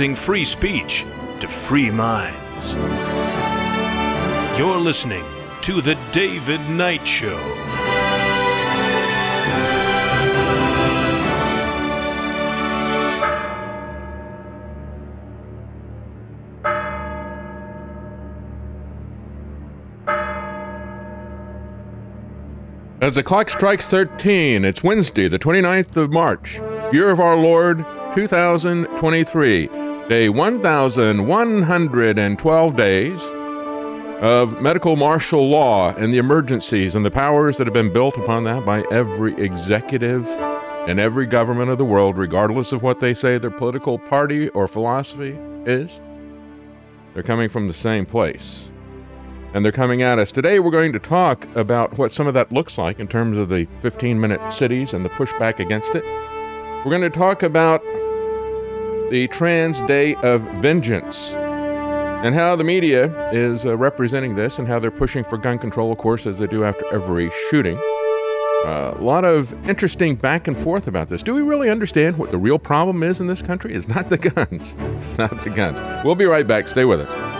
free speech to free minds. You're listening to The David Knight Show. As the clock strikes 13, it's Wednesday, the 29th of March, year of our Lord 2023, day 1,112 days of medical martial law and the emergencies and the powers that have been built upon that by every executive and every government of the world, regardless of what they say their political party or philosophy is. They're coming from the same place and they're coming at us. Today, we're going to talk about what some of that looks like in terms of the 15 minute cities and the pushback against it. We're going to talk about the Trans Day of Vengeance and how the media is uh, representing this and how they're pushing for gun control, of course, as they do after every shooting. Uh, a lot of interesting back and forth about this. Do we really understand what the real problem is in this country? It's not the guns. It's not the guns. We'll be right back. Stay with us.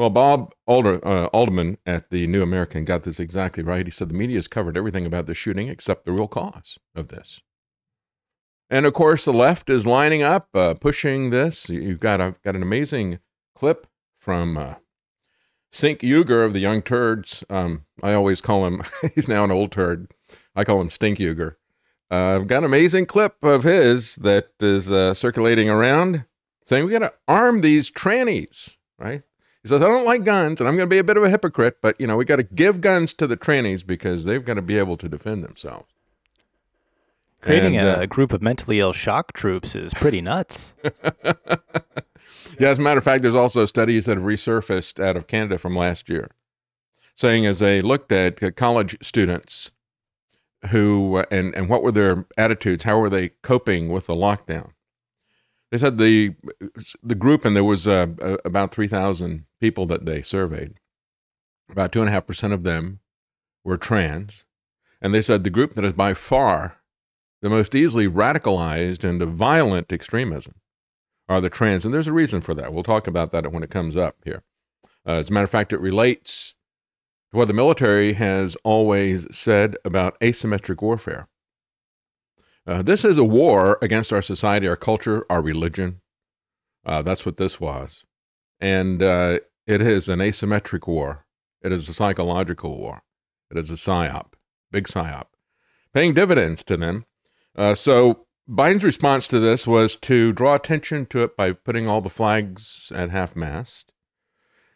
Well, Bob Alder, uh, Alderman at the New American got this exactly right. He said the media has covered everything about the shooting except the real cause of this. And of course, the left is lining up, uh, pushing this. You've got a, got an amazing clip from uh, Cenk Uygur of the Young Turds. Um, I always call him, he's now an old turd. I call him Stink Uygur. Uh, I've got an amazing clip of his that is uh, circulating around saying we got to arm these trannies, right? He says, I don't like guns, and I'm going to be a bit of a hypocrite, but, you know, we got to give guns to the trannies because they've got to be able to defend themselves. Creating And, a, uh, group of mentally ill shock troops is pretty nuts. Yeah, as a matter of fact, there's also studies that have resurfaced out of Canada from last year saying as they looked at college students who, uh, and, and what were their attitudes, how were they coping with the lockdown? They said the, the group, and there was uh, about 3,000 people that they surveyed, about 2.5% of them were trans. And they said the group that is by far the most easily radicalized into violent extremism are the trans. And there's a reason for that. We'll talk about that when it comes up here. Uh, as a matter of fact, it relates to what the military has always said about asymmetric warfare. Uh, this is a war against our society, our culture, our religion. Uh, that's what this was. And uh, it is an asymmetric war. It is a psychological war. It is a psyop, big psyop, paying dividends to them. Uh, so Biden's response to this was to draw attention to it by putting all the flags at half mast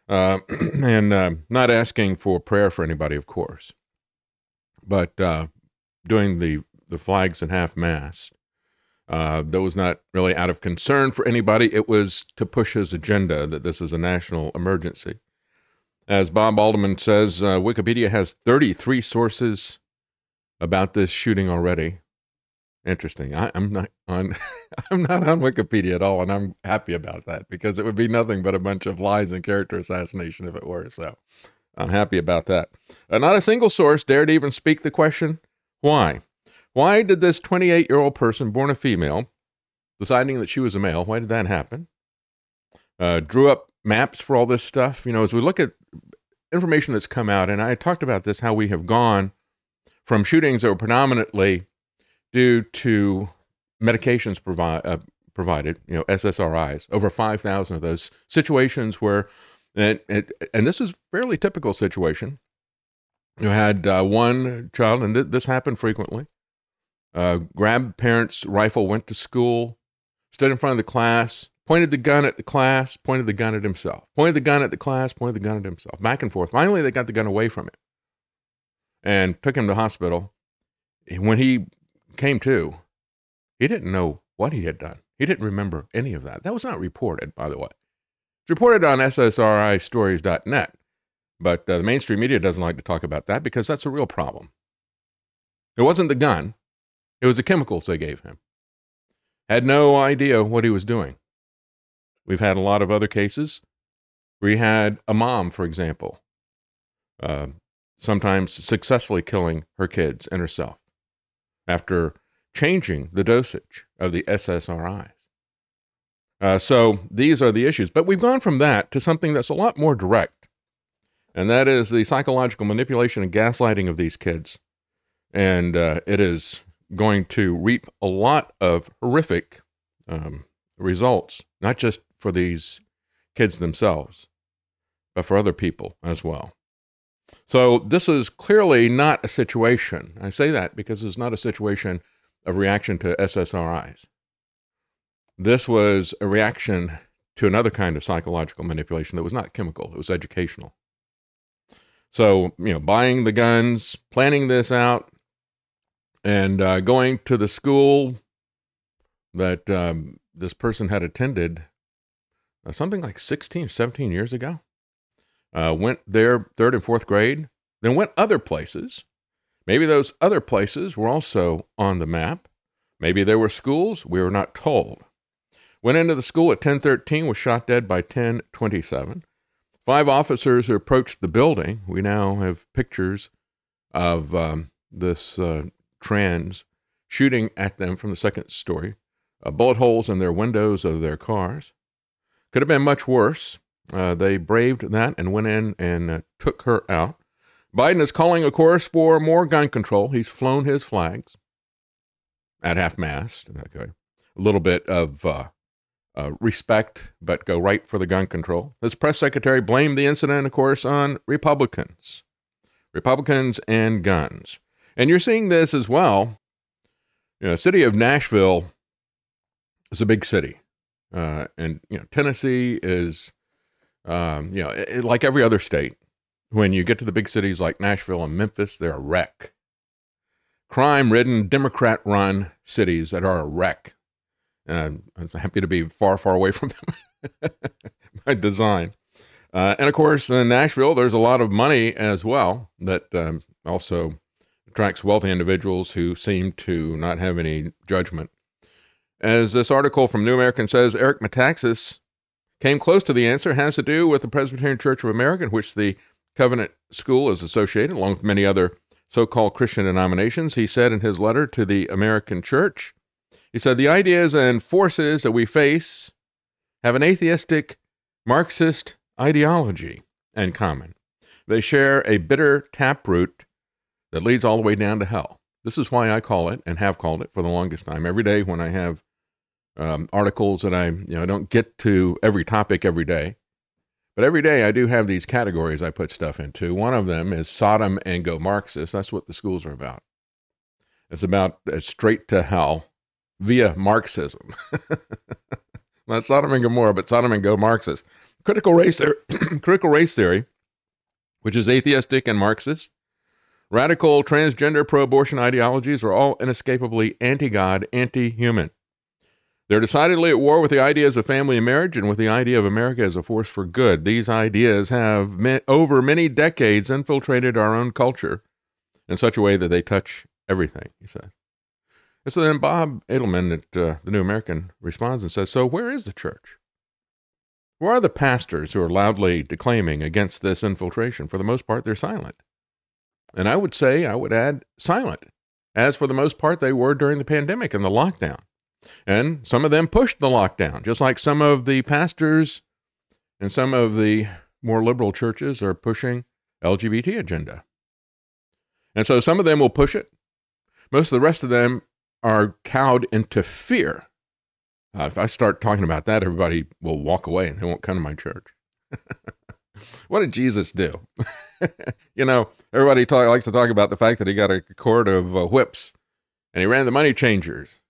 uh, and uh, not asking for prayer for anybody, of course, but doing the the flags at half mast. Uh, that was not really out of concern for anybody. It was to push his agenda that this is a national emergency. As Bob Alderman says, uh, Wikipedia has 33 sources about this shooting already. Interesting. I, am not on. I'm not on Wikipedia at all, and I'm happy about that because it would be nothing but a bunch of lies and character assassination if it were. So, I'm happy about that. Uh, not a single source dared even speak the question why. Why did this 28 year old person, born a female, deciding that she was a male, why did that happen? Uh, drew up maps for all this stuff. You know, as we look at information that's come out, and I talked about this, how we have gone from shootings that were predominantly due to medications provi- uh, provided, you know, SSRIs, over 5,000 of those situations where, and, and, this is fairly typical situation. You had uh, one child, and th- this happened frequently, uh, grabbed parents' rifle, went to school, stood in front of the class, pointed the gun at the class, pointed the gun at himself, pointed the gun at the class, pointed the gun at himself, back and forth. Finally, they got the gun away from him and took him to hospital. When he came to, he didn't know what he had done. He didn't remember any of that. That was not reported, by the way. It's reported on SSRIstories.net, but uh, the mainstream media doesn't like to talk about that because that's a real problem. It wasn't the gun, it was the chemicals they gave him. Had no idea what he was doing. We've had a lot of other cases We had a mom, for example, uh, sometimes successfully killing her kids and herself after changing the dosage of the SSRIs. Uh, so these are the issues. But we've gone from that to something that's a lot more direct, and that is the psychological manipulation and gaslighting of these kids. And uh, it is going to reap a lot of horrific um, results, not just for these kids themselves, but for other people as well. So this is clearly not a situation. I say that because it's not a situation of reaction to SSRIs. This was a reaction to another kind of psychological manipulation that was not chemical, it was educational. So, you know, buying the guns, planning this out, and uh, going to the school that um, this person had attended uh, something like 16, 17 years ago uh, went there third and fourth grade, then went other places. Maybe those other places were also on the map. Maybe there were schools we were not told. Went into the school at 1013, was shot dead by 1027. Five officers approached the building. We now have pictures of um, this uh, trans shooting at them from the second story, uh, bullet holes in their windows of their cars. Could have been much worse. Uh, they braved that and went in and uh, took her out. Biden is calling, of course, for more gun control. He's flown his flags at half mast. Okay. A little bit of uh, uh, respect, but go right for the gun control. His press secretary blamed the incident, of course, on Republicans. Republicans and guns. And you're seeing this as well. You know, city of Nashville is a big city. Uh, and, you know, Tennessee is um, you know, it, like every other state, when you get to the big cities like Nashville and Memphis, they're a wreck. Crime ridden, Democrat run cities that are a wreck. And I'm happy to be far, far away from them by design. Uh, and of course, in Nashville, there's a lot of money as well that um, also attracts wealthy individuals who seem to not have any judgment. As this article from New American says, Eric Metaxas came close to the answer has to do with the Presbyterian Church of America, in which the Covenant School is associated, along with many other so called Christian denominations. He said in his letter to the American Church, he said, The ideas and forces that we face have an atheistic, Marxist ideology in common. They share a bitter taproot that leads all the way down to hell. This is why I call it and have called it for the longest time. Every day when I have um, articles that I you know I don't get to every topic every day, but every day I do have these categories I put stuff into. One of them is Sodom and Go Marxist. That's what the schools are about. It's about uh, straight to hell via Marxism. Not Sodom and Gomorrah, but Sodom and Go Marxist. Critical race, theory, critical race theory, which is atheistic and Marxist, Radical transgender pro abortion ideologies are all inescapably anti God, anti human. They're decidedly at war with the ideas of family and marriage and with the idea of America as a force for good. These ideas have, over many decades, infiltrated our own culture in such a way that they touch everything, he said. And so then Bob Adelmann at uh, the New American responds and says, So where is the church? Where are the pastors who are loudly declaiming against this infiltration? For the most part, they're silent. And I would say, I would add, silent, as for the most part they were during the pandemic and the lockdown. And some of them pushed the lockdown, just like some of the pastors and some of the more liberal churches are pushing LGBT agenda. And so some of them will push it. Most of the rest of them are cowed into fear. Uh, if I start talking about that, everybody will walk away and they won't come to my church. what did Jesus do? you know, everybody talk, likes to talk about the fact that he got a cord of uh, whips and he ran the money changers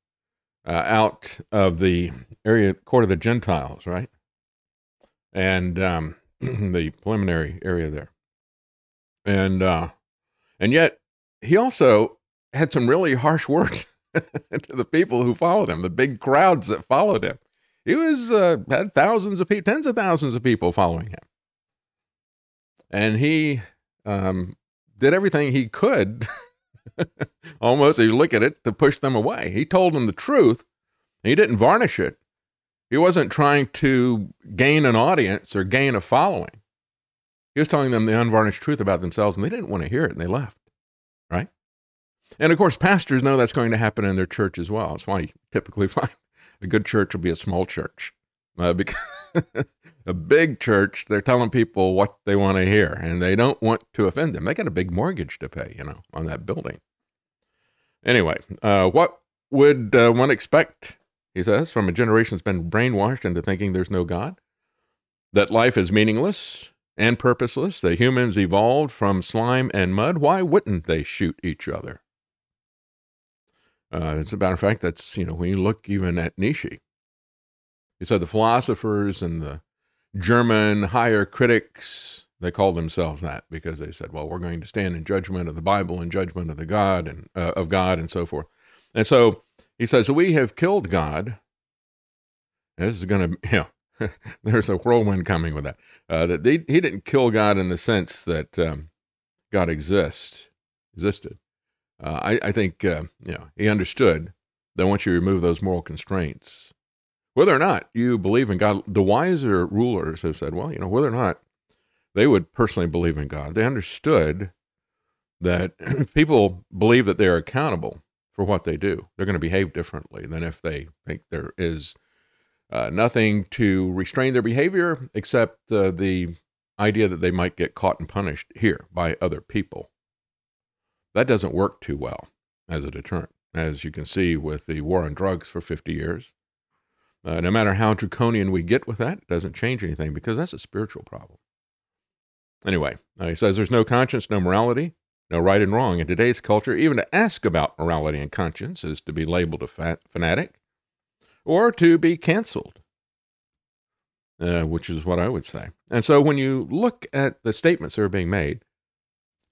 uh, out of the area, court of the Gentiles, right? And um, the preliminary area there. And uh, and yet he also had some really harsh words to the people who followed him, the big crowds that followed him. He was uh, had thousands of people, tens of thousands of people following him, and he um, did everything he could, almost. If you look at it, to push them away. He told them the truth. He didn't varnish it. He wasn't trying to gain an audience or gain a following. He was telling them the unvarnished truth about themselves, and they didn't want to hear it, and they left. Right? And of course, pastors know that's going to happen in their church as well. That's why you typically find a good church will be a small church. Uh, because a big church, they're telling people what they want to hear, and they don't want to offend them. They got a big mortgage to pay, you know, on that building. Anyway, uh, what would uh, one expect, he says, from a generation that's been brainwashed into thinking there's no God? That life is meaningless and purposeless, that humans evolved from slime and mud. Why wouldn't they shoot each other? Uh, as a matter of fact, that's, you know, when you look even at Nietzsche, he said the philosophers and the German higher critics, they called themselves that because they said, well, we're going to stand in judgment of the Bible and judgment of the God and uh, of God and so forth. And so he says, we have killed God. This is going to, you know, there's a whirlwind coming with that. Uh, that they, he didn't kill God in the sense that um, God exists, existed. Uh, I, I, think uh, you know he understood that once you remove those moral constraints, whether or not you believe in God, the wiser rulers have said, well, you know, whether or not they would personally believe in God, they understood that if people believe that they're accountable for what they do, they're going to behave differently than if they think there is uh, nothing to restrain their behavior except uh, the idea that they might get caught and punished here by other people. That doesn't work too well as a deterrent, as you can see with the war on drugs for 50 years. Uh, no matter how draconian we get with that, it doesn't change anything because that's a spiritual problem. Anyway, uh, he says there's no conscience, no morality, no right and wrong. In today's culture, even to ask about morality and conscience is to be labeled a fanatic or to be canceled, uh, which is what I would say. And so when you look at the statements that are being made,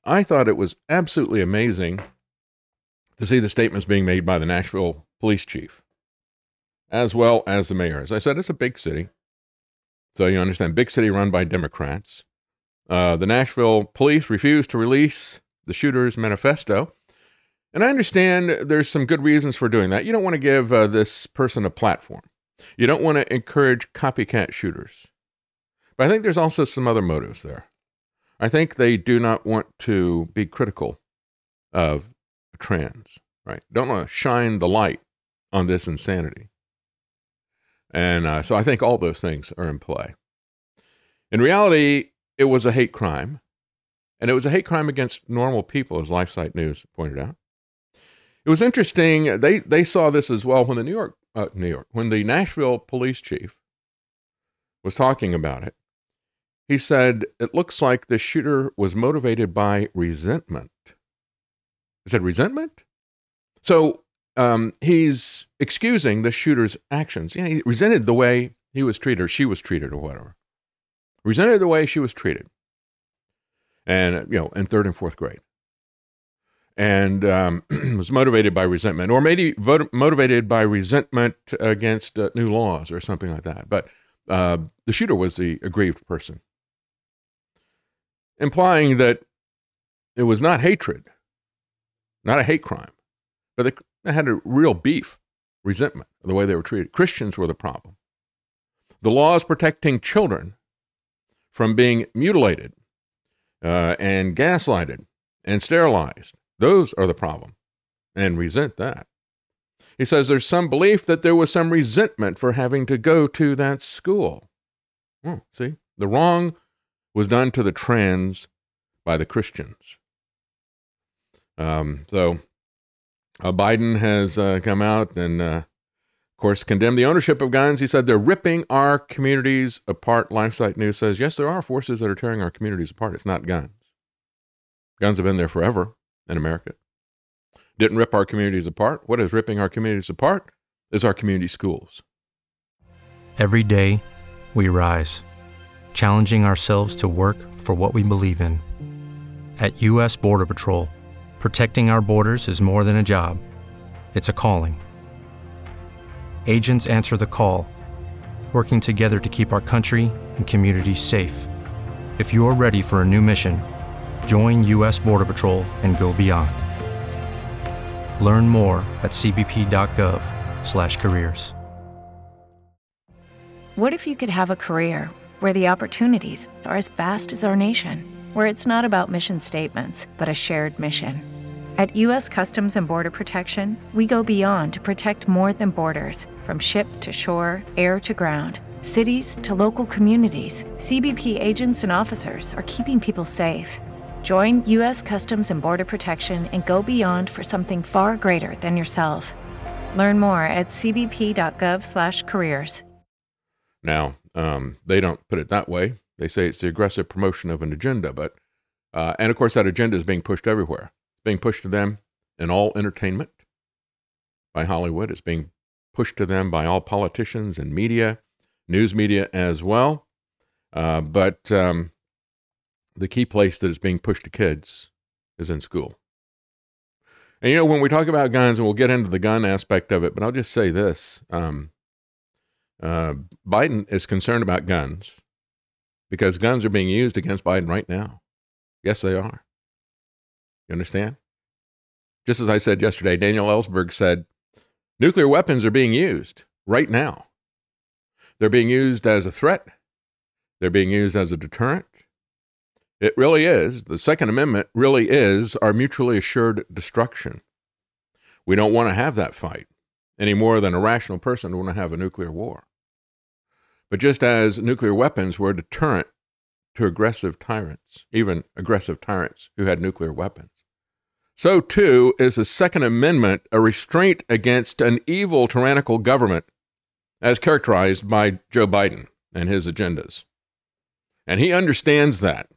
I thought it was absolutely amazing to see the statements being made by the Nashville police chief, as well as the mayor. As I said, it's a big city. So you understand, big city run by Democrats. Uh, the Nashville police refused to release the shooter's manifesto. And I understand there's some good reasons for doing that. You don't want to give uh, this person a platform, you don't want to encourage copycat shooters. But I think there's also some other motives there. I think they do not want to be critical of trans, right? Don't want to shine the light on this insanity. And uh, so I think all those things are in play. In reality, it was a hate crime, and it was a hate crime against normal people, as LifeSite News pointed out. It was interesting. They they saw this as well when the New York uh, New York when the Nashville police chief was talking about it. He said, It looks like the shooter was motivated by resentment. He said, Resentment? So um, he's excusing the shooter's actions. Yeah, he resented the way he was treated or she was treated or whatever. Resented the way she was treated. And, you know, in third and fourth grade. and um, was motivated by resentment, or maybe motivated by resentment against uh, new laws or something like that. But uh, the shooter was the aggrieved person, implying that it was not hatred, not a hate crime, but they, they had a real beef, resentment the way they were treated. Christians were the problem. The laws protecting children from being mutilated uh, and gaslighted and sterilized, those are the problem, and resent that. He says there's some belief that there was some resentment for having to go to that school. Hmm, see, the wrong was done to the trans by the Christians. Um, so uh, Biden has uh, come out and, uh, of course, condemned the ownership of guns. He said they're ripping our communities apart. LifeSite News says, yes, there are forces that are tearing our communities apart. It's not guns. Guns have been there forever in America. Didn't rip our communities apart. What is ripping our communities apart is our community schools. Every day, we rise, challenging ourselves to work for what we believe in. At U.S. Border Patrol, protecting our borders is more than a job, it's a calling. Agents answer the call, working together to keep our country and communities safe. If you're ready for a new mission, join U.S. Border Patrol and go beyond. Learn more at cbp.gov/careers. What if you could have a career where the opportunities are as vast as our nation, where it's not about mission statements, but a shared mission? At U.S. Customs and Border Protection, we go beyond to protect more than borders from ship to shore, air to ground, cities to local communities. CBP agents and officers are keeping people safe. Join U.S. Customs and Border Protection and go beyond for something far greater than yourself. Learn more at cbp.gov/careers. Now, um, they don't put it that way. They say it's the aggressive promotion of an agenda, but uh, and of course that agenda is being pushed everywhere. It's being pushed to them in all entertainment by Hollywood. It's being pushed to them by all politicians and media, news media as well. Uh, but um, the key place that is being pushed to kids is in school. And you know, when we talk about guns, and we'll get into the gun aspect of it, but I'll just say this: um, uh, Biden is concerned about guns because guns are being used against Biden right now. Yes, they are. You understand? Just as I said yesterday, Daniel Ellsberg said nuclear weapons are being used right now. They're being used as a threat, they're being used as a deterrent, it really is. The Second Amendment really is our mutually assured destruction. We don't want to have that fight any more than a rational person would want to have a nuclear war. But just as nuclear weapons were a deterrent to aggressive tyrants, even aggressive tyrants who had nuclear weapons, so too is the Second Amendment a restraint against an evil, tyrannical government as characterized by Joe Biden and his agendas. And he understands that.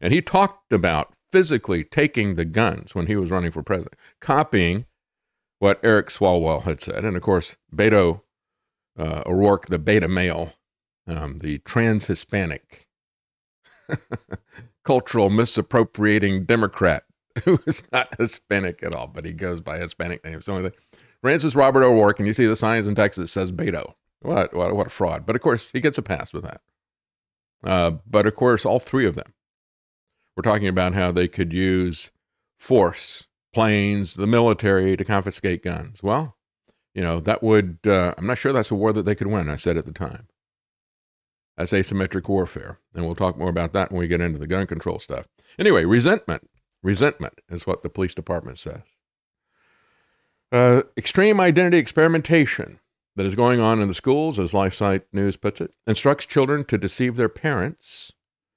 And he talked about physically taking the guns when he was running for president, copying what Eric Swalwell had said. And of course, Beto uh, O'Rourke, the beta male, um, the trans Hispanic, cultural misappropriating Democrat who is not Hispanic at all, but he goes by Hispanic names. So Francis Robert O'Rourke, and you see the signs in Texas says Beto. What, what, what a fraud. But of course, he gets a pass with that. Uh, but of course, all three of them we're talking about how they could use force, planes, the military to confiscate guns. Well, you know, that would, uh, I'm not sure that's a war that they could win, I said at the time. That's asymmetric warfare. And we'll talk more about that when we get into the gun control stuff. Anyway, resentment. Resentment is what the police department says. Uh, extreme identity experimentation that is going on in the schools, as LifeSite News puts it, instructs children to deceive their parents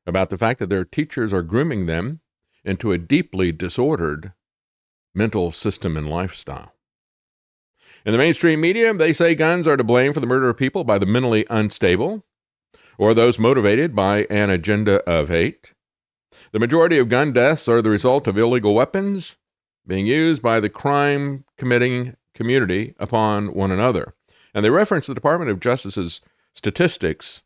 about the fact that their teachers are grooming them into a deeply disordered mental system and lifestyle. In the mainstream media, they say guns are to blame for the murder of people by the mentally unstable or those motivated by an agenda of hate. The majority of gun deaths are the result of illegal weapons being used by the crime committing community upon one another. And they reference the Department of Justice's statistics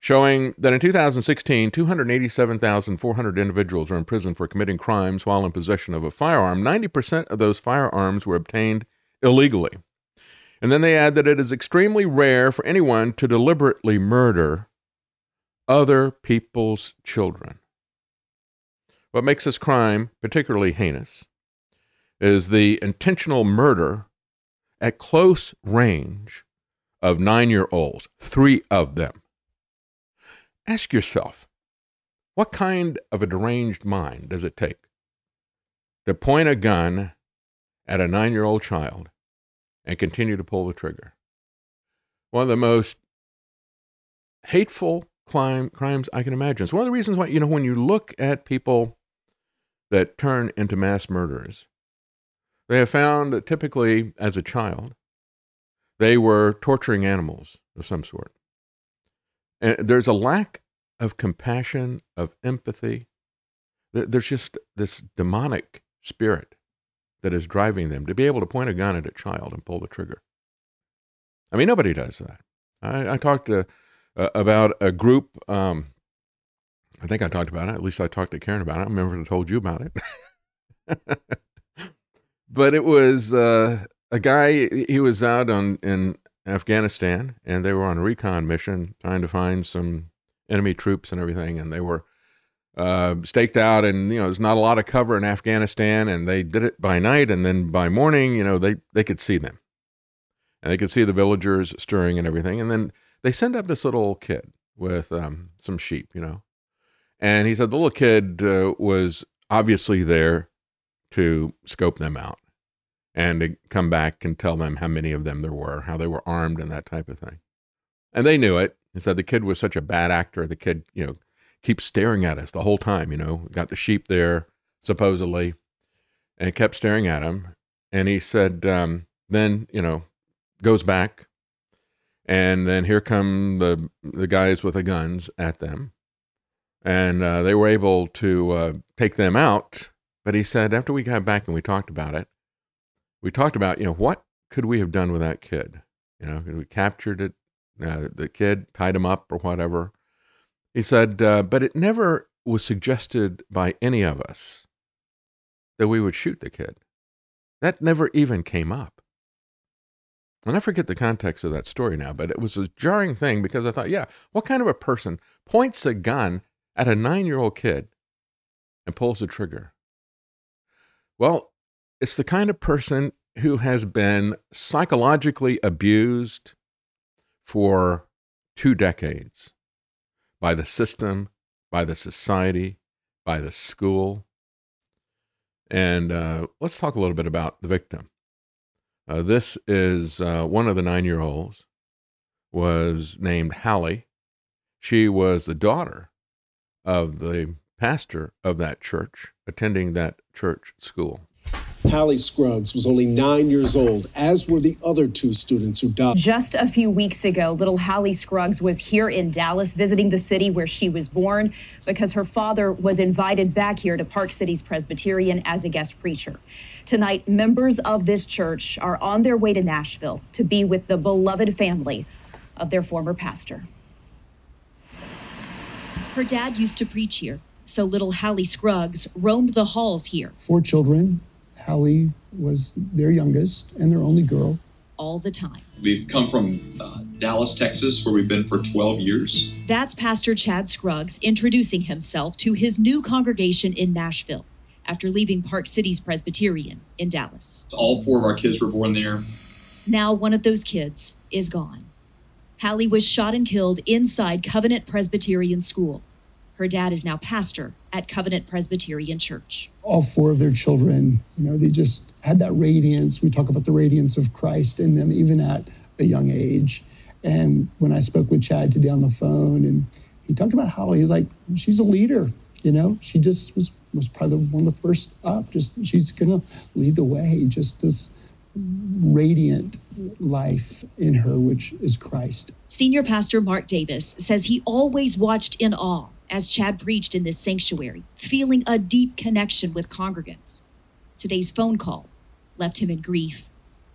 showing that in 2016, 287,400 individuals were in prison for committing crimes while in possession of a firearm. 90% of those firearms were obtained illegally. And then they add that it is extremely rare for anyone to deliberately murder other people's children. What makes this crime particularly heinous is the intentional murder at close range of nine year olds, three of them. Ask yourself, what kind of a deranged mind does it take to point a gun at a nine year old child and continue to pull the trigger? One of the most hateful crime, crimes I can imagine. It's one of the reasons why, you know, when you look at people that turn into mass murderers, they have found that typically as a child, they were torturing animals of some sort. And there's a lack of compassion, of empathy. There's just this demonic spirit that is driving them to be able to point a gun at a child and pull the trigger. I mean, nobody does that. I, I talked to, uh, about a group. Um, I think I talked about it. At least I talked to Karen about it. I remember I told you about it. but it was uh, a guy. He was out on in Afghanistan, and they were on a recon mission trying to find some enemy troops and everything, and they were uh, staked out, and you know, there's not a lot of cover in Afghanistan, and they did it by night, and then by morning, you know, they they could see them, and they could see the villagers stirring and everything, and then they send up this little kid with um, some sheep, you know, and he said the little kid uh, was obviously there to scope them out and to come back and tell them how many of them there were, how they were armed, and that type of thing. And they knew it. He said the kid was such a bad actor. The kid, you know, keeps staring at us the whole time. You know, got the sheep there supposedly, and kept staring at him. And he said, um, then you know, goes back, and then here come the the guys with the guns at them, and uh, they were able to uh, take them out. But he said after we got back and we talked about it, we talked about you know what could we have done with that kid? You know, we captured it, uh, the kid, tied him up or whatever. He said, uh, but it never was suggested by any of us that we would shoot the kid. That never even came up. And I forget the context of that story now, but it was a jarring thing because I thought, yeah, what kind of a person points a gun at a nine year old kid and pulls the trigger? Well, it's the kind of person who has been psychologically abused for two decades by the system, by the society, by the school. And uh, let's talk a little bit about the victim. Uh, this is uh, one of the nine year olds, was named Hallie. She was the daughter of the pastor of that church, attending that church school. Hallie Scruggs was only nine years old, as were the other two students who died. Just a few weeks ago, little Hallie Scruggs was here in Dallas visiting the city where she was born because her father was invited back here to Park Cities Presbyterian as a guest preacher. Tonight, members of this church are on their way to Nashville to be with the beloved family of their former pastor. Her dad used to preach here, so little Hallie Scruggs roamed the halls here. Four children, Hallie was their youngest and their only girl. All the time. We've come from uh, Dallas, Texas, where we've been for 12 years. That's Pastor Chad Scruggs introducing himself to his new congregation in Nashville after leaving Park Cities Presbyterian in Dallas. All four of our kids were born there. Now, one of those kids is gone. Hallie was shot and killed inside Covenant Presbyterian School. Her dad is now pastor at Covenant Presbyterian Church. All four of their children, you know, they just had that radiance. We talk about the radiance of Christ in them, even at a young age. And when I spoke with Chad today on the phone, and he talked about how he was like, she's a leader, you know, she just was was probably one of the first up. Just she's gonna lead the way. Just this radiant life in her, which is Christ. Senior Pastor Mark Davis says he always watched in awe as Chad preached in this sanctuary, feeling a deep connection with congregants. Today's phone call left him in grief,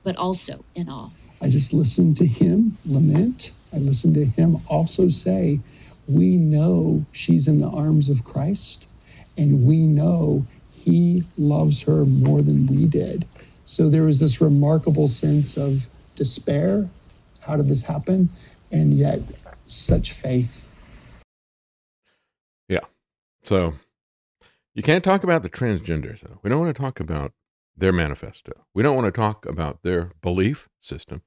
but also in awe. I just listened to him lament. I listened to him also say, we know she's in the arms of Christ and we know he loves her more than we did. So there was this remarkable sense of despair. How did this happen? And yet, such faith. So you can't talk about the transgenders, though. We don't want to talk about their manifesto. We don't want to talk about their belief system.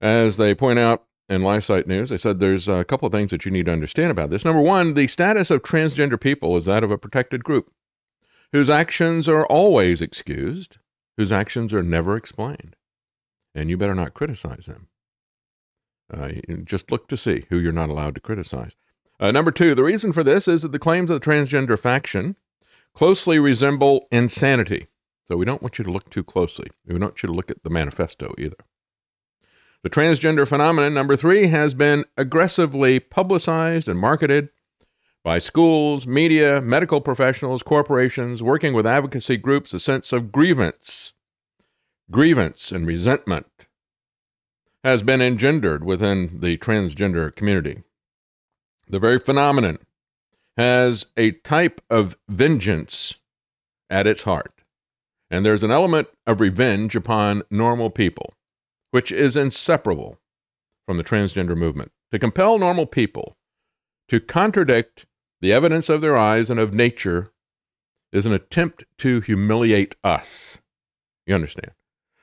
As they point out in LifeSite News, they said there's a couple of things that you need to understand about this. Number one, the status of transgender people is that of a protected group whose actions are always excused, whose actions are never explained. And you better not criticize them. Uh, just look to see who you're not allowed to criticize. Uh, number two, the reason for this is that the claims of the transgender faction closely resemble insanity. So we don't want you to look too closely. We don't want you to look at the manifesto either. The transgender phenomenon, number three, has been aggressively publicized and marketed by schools, media, medical professionals, corporations, working with advocacy groups, a sense of grievance, grievance and resentment has been engendered within the transgender community. The very phenomenon has a type of vengeance at its heart. And there's an element of revenge upon normal people, which is inseparable from the transgender movement. To compel normal people to contradict the evidence of their eyes and of nature is an attempt to humiliate us. You understand?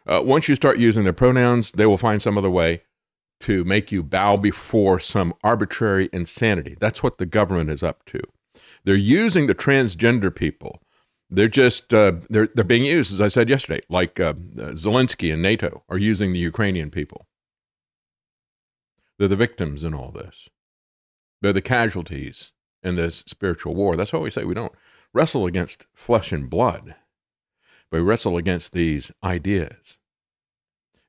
Uh, once you start using their pronouns, they will find some other way to make you bow before some arbitrary insanity. That's what the government is up to. They're using the transgender people. They're just uh, they're they're being used, as I said yesterday, like uh, Zelensky and NATO are using the Ukrainian people. They're the victims in all this. They're the casualties in this spiritual war. That's why we say we don't wrestle against flesh and blood, but we wrestle against these ideas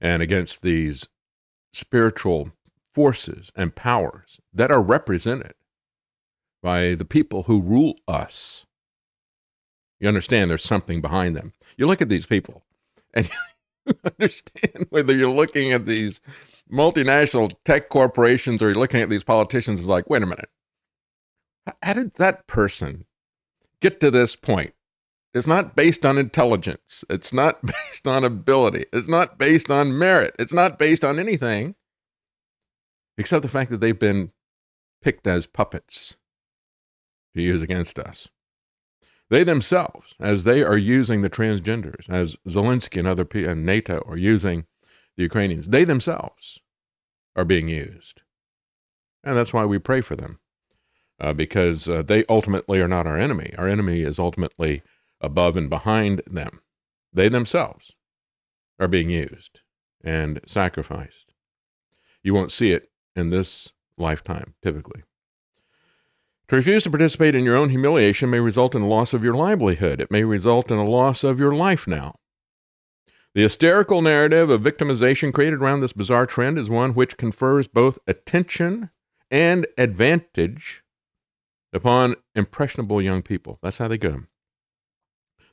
and against these spiritual forces and powers that are represented by the people who rule us. You understand there's something behind them. You look at these people and you understand whether you're looking at these multinational tech corporations or you're looking at these politicians, it's like, wait a minute. How did that person get to this point? It's not based on intelligence. It's not based on ability. It's not based on merit. It's not based on anything except the fact that they've been picked as puppets to use against us. They themselves, as they are using the transgenders, as Zelensky and other people and NATO are using the Ukrainians, they themselves are being used. And that's why we pray for them, uh, because uh, they ultimately are not our enemy. Our enemy is ultimately above and behind them. They themselves are being used and sacrificed. You won't see it in this lifetime, typically. To refuse to participate in your own humiliation may result in a loss of your livelihood. It may result in a loss of your life now. The hysterical narrative of victimization created around this bizarre trend is one which confers both attention and advantage upon impressionable young people. That's how they get them.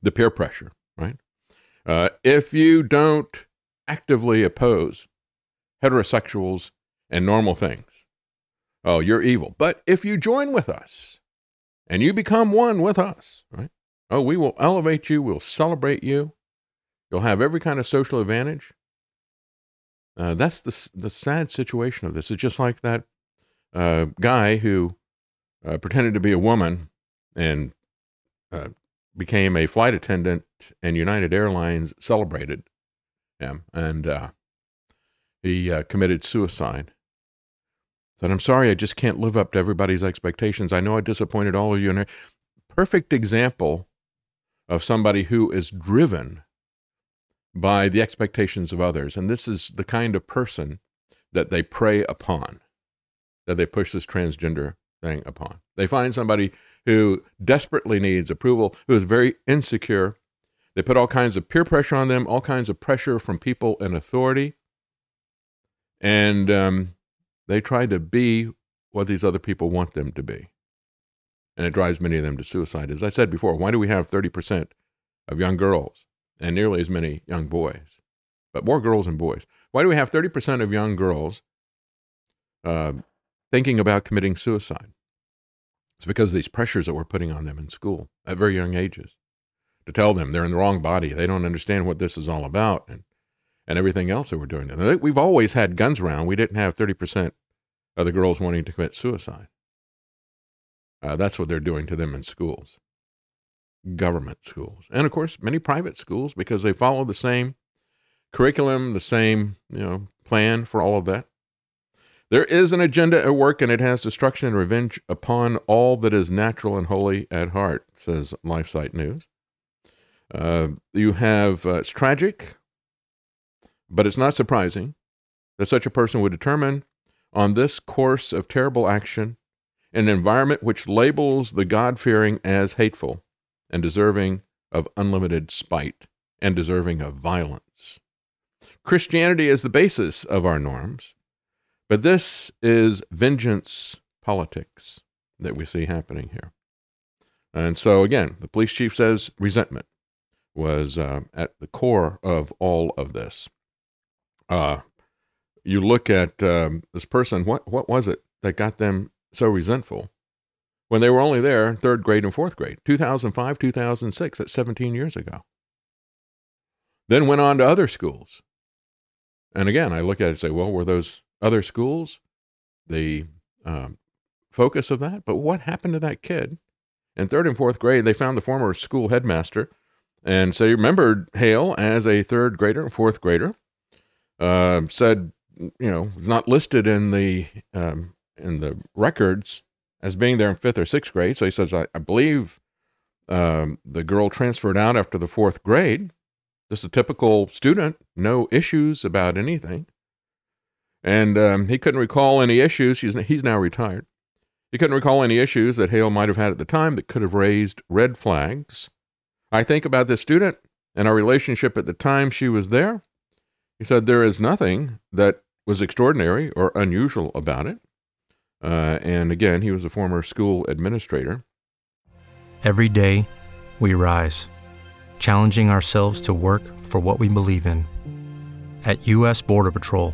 The peer pressure, right? Uh, if you don't actively oppose heterosexuals and normal things, oh, you're evil. But if you join with us and you become one with us, right? Oh, we will elevate you, we'll celebrate you, you'll have every kind of social advantage. Uh, that's the, the sad situation of this. It's just like that uh, guy who uh, pretended to be a woman and uh, became a flight attendant, and United Airlines celebrated him, and uh, he uh, committed suicide. Said, "I'm sorry, I just can't live up to everybody's expectations. I know I disappointed all of you." And perfect example of somebody who is driven by the expectations of others, and this is the kind of person that they prey upon, that they push this transgender thing upon. They find somebody who desperately needs approval, who is very insecure. They put all kinds of peer pressure on them, all kinds of pressure from people in authority. And um, they try to be what these other people want them to be. And it drives many of them to suicide. As I said before, why do we have 30% of young girls and nearly as many young boys, but more girls than boys? Why do we have 30% of young girls uh, thinking about committing suicide. It's because of these pressures that we're putting on them in school at very young ages to tell them they're in the wrong body. They don't understand what this is all about and, and everything else that we're doing. to them. We've always had guns around. We didn't have 30% of the girls wanting to commit suicide. Uh, that's what they're doing to them in schools, government schools, and of course many private schools because they follow the same curriculum, the same you know plan for all of that. There is an agenda at work, and it has destruction and revenge upon all that is natural and holy at heart, says LifeSite News. Uh, you have uh, it's tragic, but it's not surprising that such a person would determine on this course of terrible action an environment which labels the God fearing as hateful and deserving of unlimited spite and deserving of violence. Christianity is the basis of our norms, but this is vengeance politics that we see happening here. And so, again, the police chief says resentment was uh, at the core of all of this. Uh, you look at um, this person, what, what was it that got them so resentful when they were only there third grade and fourth grade, 2005, 2006, that's 17 years ago. Then went on to other schools. And again, I look at it and say, well, were those other schools the um, focus of that? But what happened to that kid? In third and fourth grade, they found the former school headmaster and so he remembered Hale as a third grader, and fourth grader. Uh, said, you know, not listed in the um, in the records as being there in fifth or sixth grade. So he says, I, I believe um, the girl transferred out after the fourth grade. Just a typical student, no issues about anything. And um, he couldn't recall any issues. He's, he's now retired. He couldn't recall any issues that Hale might have had at the time that could have raised red flags. I think about this student and our relationship at the time she was there. He said, There is nothing that was extraordinary or unusual about it. Uh, and again, he was a former school administrator. Every day, we rise, challenging ourselves to work for what we believe in. At U.S. Border Patrol,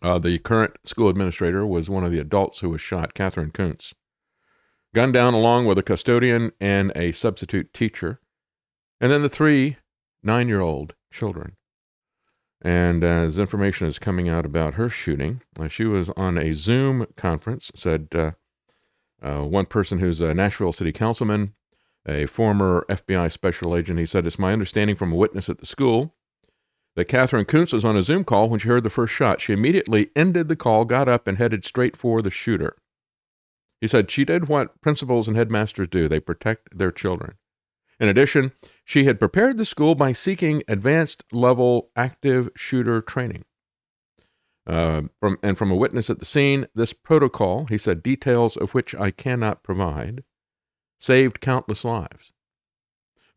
Uh, the current school administrator was one of the adults who was shot, Katherine Koonce. Gunned down along with a custodian and a substitute teacher, and then the three nine year old children. And as information is coming out about her shooting, uh, she was on a Zoom conference, said uh, uh, one person who's a Nashville city councilman, a former FBI special agent, he said, It's my understanding from a witness at the school that Katherine Koonce was on a Zoom call when she heard the first shot. She immediately ended the call, got up, and headed straight for the shooter. He said she did what principals and headmasters do they protect their children. In addition, she had prepared the school by seeking advanced level active shooter training. Uh, from, and from a witness at the scene, this protocol, he said, details of which I cannot provide, saved countless lives.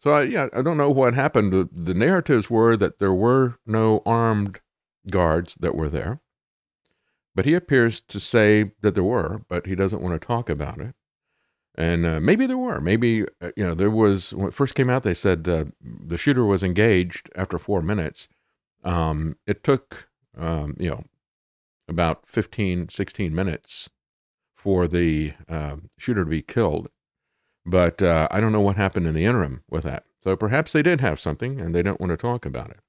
So I, yeah, I don't know what happened. The, narratives were that there were no armed guards that were there, but he appears to say that there were, but he doesn't want to talk about it. And uh, maybe there were. Maybe uh, you know there was when it first came out. They said uh, the shooter was engaged after four minutes. Um, it took um, you know about 15, 16 minutes for the uh, shooter to be killed but uh, I don't know what happened in the interim with that. So perhaps they did have something and they don't want to talk about it.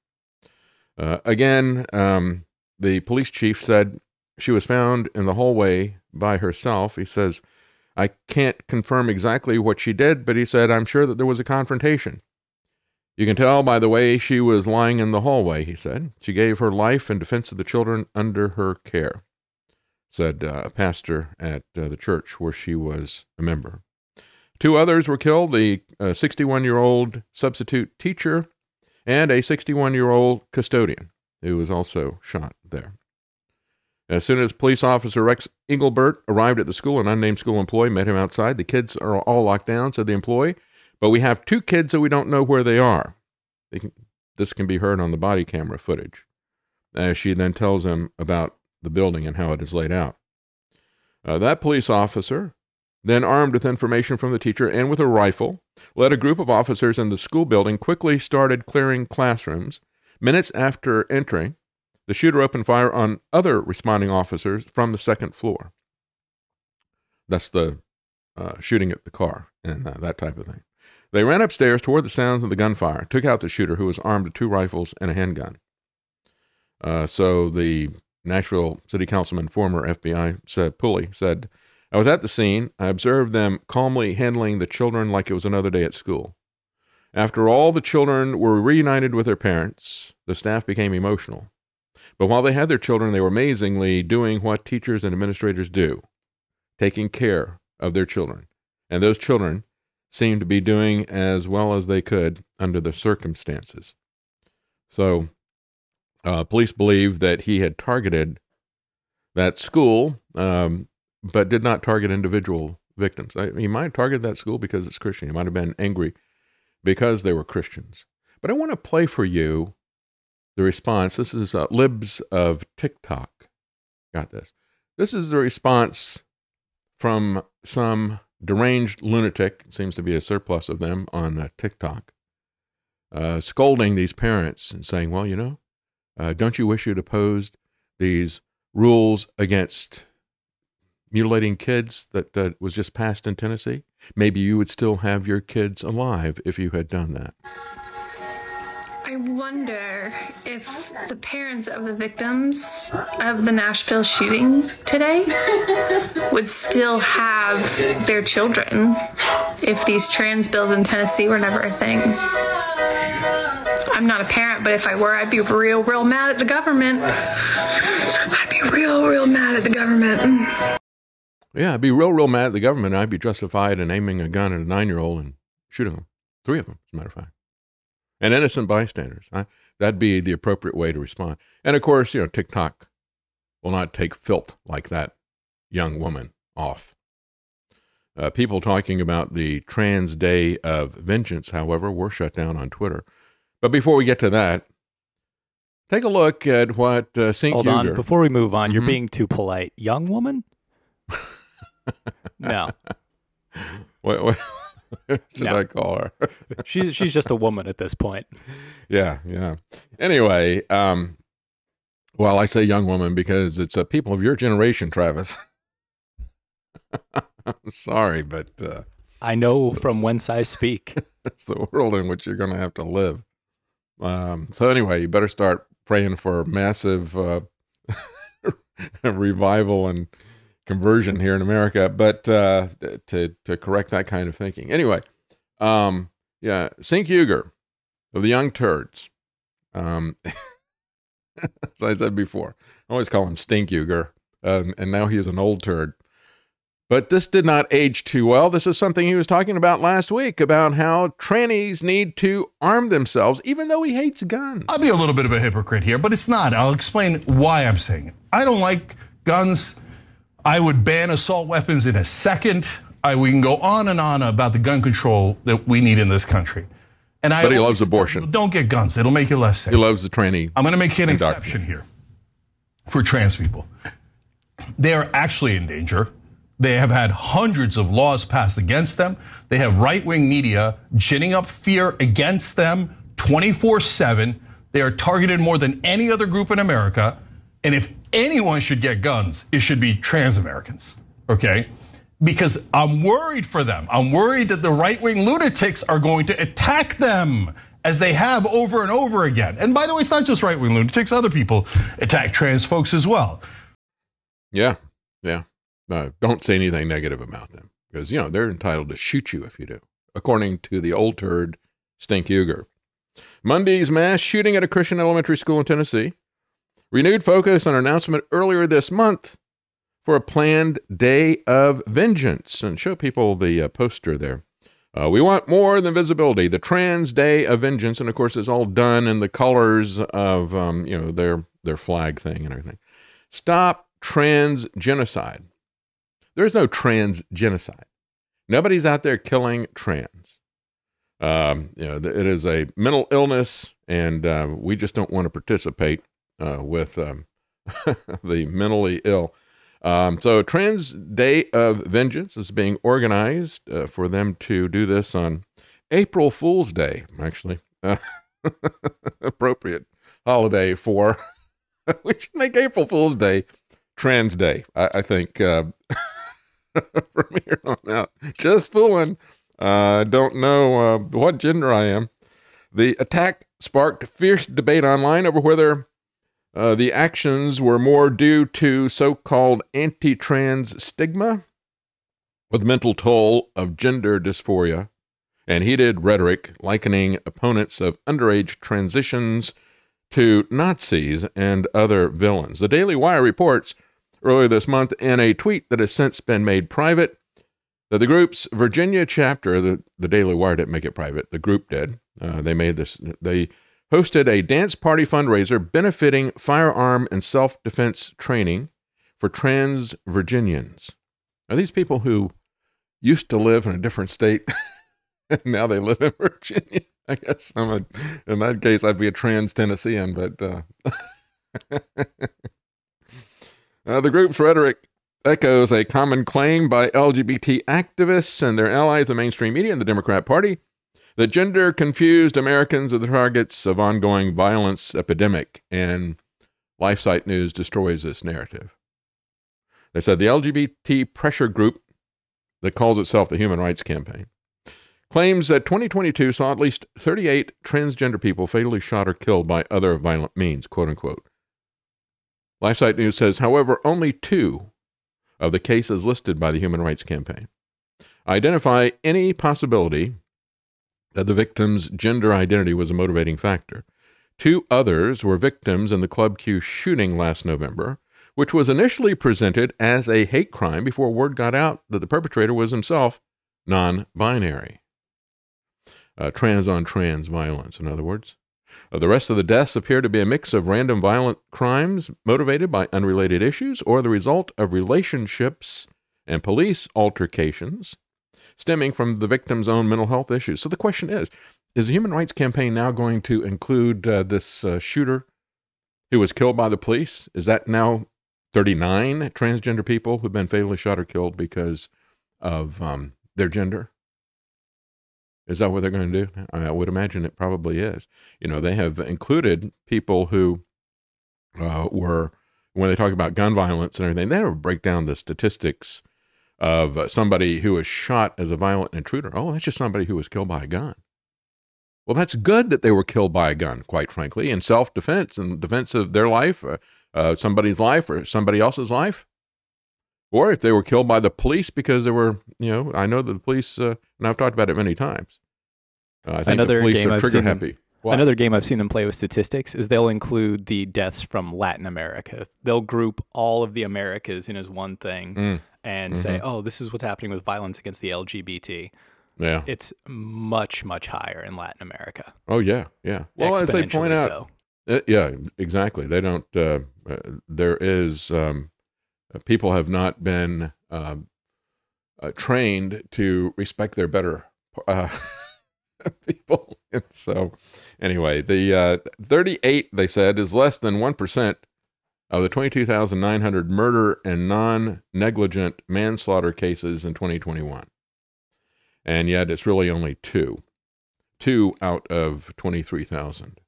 Uh, again, um, the police chief said she was found in the hallway by herself. He says, I can't confirm exactly what she did, but he said, I'm sure that there was a confrontation. You can tell by the way she was lying in the hallway, he said. She gave her life in defense of the children under her care, said uh, a pastor at uh, the church where she was a member. Two others were killed the 61 year old substitute teacher and a 61 year old custodian who was also shot there. As soon as police officer Rex Engelbert arrived at the school, an unnamed school employee met him outside. The kids are all locked down, said the employee, but we have two kids that we don't know where they are. They can, this can be heard on the body camera footage. As she then tells him about the building and how it is laid out. Uh, that police officer, then armed with information from the teacher and with a rifle, led a group of officers in the school building, quickly started clearing classrooms. Minutes after entering, the shooter opened fire on other responding officers from the second floor. That's the uh, shooting at the car and uh, that type of thing. They ran upstairs toward the sounds of the gunfire, took out the shooter, who was armed with two rifles and a handgun. Uh, so the Nashville City Councilman, former FBI said, Pulley said, I was at the scene. I observed them calmly handling the children like it was another day at school. After all the children were reunited with their parents, the staff became emotional. But while they had their children, they were amazingly doing what teachers and administrators do taking care of their children. And those children seemed to be doing as well as they could under the circumstances. So, uh, police believe that he had targeted that school, um, but did not target individual victims. I, he might have targeted that school because it's Christian. He might have been angry because they were Christians. But I want to play for you the response. This is uh, Libs of TikTok. Got this. This is the response from some deranged lunatic, seems to be a surplus of them on uh, TikTok, uh, scolding these parents and saying, well, you know, uh, don't you wish you'd opposed these rules against mutilating kids that, that was just passed in Tennessee? Maybe you would still have your kids alive if you had done that. I wonder if the parents of the victims of the Nashville shooting today would still have their children if these trans bills in Tennessee were never a thing. I'm not a parent, but if I were, I'd be real, real mad at the government. I'd be real, real mad at the government. Yeah, I'd be real, real mad at the government. I'd be justified in aiming a gun at a nine year old and shooting them. Three of them, as a matter of fact and innocent bystanders. I, that'd be the appropriate way to respond. And of course, you know, TikTok will not take filth like that young woman off. Uh, people talking about the Trans Day of Vengeance, however, were shut down on Twitter. But before we get to that, take a look at what uh, Cenk Hold on, before we move on, you're Mhm. being too polite. Young woman? No, what, what should No. I call her? she's she's just a woman at this point. yeah, yeah. Anyway, um, well, I say young woman because it's uh, people of your generation, Travis. I'm sorry, but uh, I know from whence I speak. it's the world in which you're going to have to live. Um, so anyway, you better start praying for massive uh, revival and conversion here in America, but uh, to to correct that kind of thinking. Anyway, um, yeah, Cenk Uygur of the Young Turds. Um, as I said before, I always call him Stink Uygur, um, and now he is an old turd. But this did not age too well. This is something he was talking about last week about how trannies need to arm themselves, even though he hates guns. I'll be a little bit of a hypocrite here, but it's not. I'll explain why I'm saying it. I don't like guns. I would ban assault weapons in a second. I, we can go on and on about the gun control that we need in this country. And I But he always loves abortion. Don't get guns. It'll make you less safe. He loves the tranny. I'm going to make an exception here for trans people. They are actually in danger. They have had hundreds of laws passed against them. They have right wing media ginning up fear against them 24 7. They are targeted more than any other group in America. And if anyone should get guns, it should be trans Americans, okay? Because I'm worried for them. I'm worried that the right wing lunatics are going to attack them as they have over and over again. And by the way, it's not just right wing lunatics, other people attack trans folks as well. Yeah, yeah. Don't say anything negative about them because you know they're entitled to shoot you if you do, according to the old turd Stink Uygur. Monday's mass shooting at a Christian elementary school in Tennessee. Renewed focus on an announcement earlier this month for a planned day of vengeance. And show people the uh, poster there. Uh, we want more than visibility. The Trans Day of Vengeance, and of course, it's all done in the colors of um, you know their their flag thing and everything. Stop trans genocide. There's no trans genocide. Nobody's out there killing trans. Um, you know, it is a mental illness, and uh, we just don't want to participate with um, the mentally ill. Um, so, Trans Day of Vengeance is being organized uh, for them to do this on April Fool's Day, actually. Uh, appropriate holiday for. we should make April Fool's Day Trans Day, I, I think, uh, from here on out. Just fooling. I uh, don't know uh, what gender I am. The attack sparked fierce debate online over whether uh, the actions were more due to so called anti trans stigma, with mental toll of gender dysphoria, and heated rhetoric likening opponents of underage transitions to Nazis and other villains. The Daily Wire reports earlier this month in a tweet that has since been made private that the group's Virginia chapter, the, the Daily Wire didn't make it private, the group did. Uh, they made this, they hosted a dance party fundraiser benefiting firearm and self defense training for trans Virginians. Are these people who used to live in a different state and now they live in Virginia? I guess I'm a, in that case, I'd be a trans Tennessean, but uh, uh, the group's rhetoric echoes a common claim by LGBT activists and their allies, the mainstream media, and the Democrat Party the gender confused Americans are the targets of ongoing violence epidemic, and LifeSite News destroys this narrative. They said the LGBT pressure group that calls itself the Human Rights Campaign claims that 2022 saw at least 38 transgender people fatally shot or killed by other violent means, quote unquote. LifeSite News says, however, only two of the cases listed by the Human Rights Campaign identify any possibility that the victim's gender identity was a motivating factor. Two others were victims in the Club Q shooting last November, which was initially presented as a hate crime before word got out that the perpetrator was himself non binary. Uh, trans on trans violence, in other words. Uh, the rest of the deaths appear to be a mix of random violent crimes motivated by unrelated issues or the result of relationships and police altercations stemming from the victim's own mental health issues. So the question is Is the Human Rights Campaign now going to include uh, this uh, shooter who was killed by the police? Is that now 39 transgender people who've been fatally shot or killed because of um, their gender? Is that what they're going to do? I would imagine it probably is. You know, they have included people who uh, were, when they talk about gun violence and everything, they don't break down the statistics of somebody who was shot as a violent intruder. Oh, that's just somebody who was killed by a gun. Well, that's good that they were killed by a gun, quite frankly, in self defense and defense of their life, uh, uh, somebody's life, or somebody else's life. Or if they were killed by the police because they were, you know, I know that the police, uh, and I've talked about it many times. I think another the police are trigger happy. What? another game I've seen them play with statistics is they'll include the deaths from Latin America. They'll group all of the Americas in as one thing Mm. and say, Mhm. "Oh, this is what's happening with violence against the LGBT." Yeah. It's much much higher in Latin America. Oh yeah, yeah. Well, as they point out, so. Uh, yeah, exactly. They don't. Uh, uh, there is um, uh, people have not been um uh, trained to respect their better uh, people, and so anyway, the uh, 38 they said is less than one percent of the 22,900 murder and non-negligent manslaughter cases in 2021, and yet it's really only two, two out of 23,000.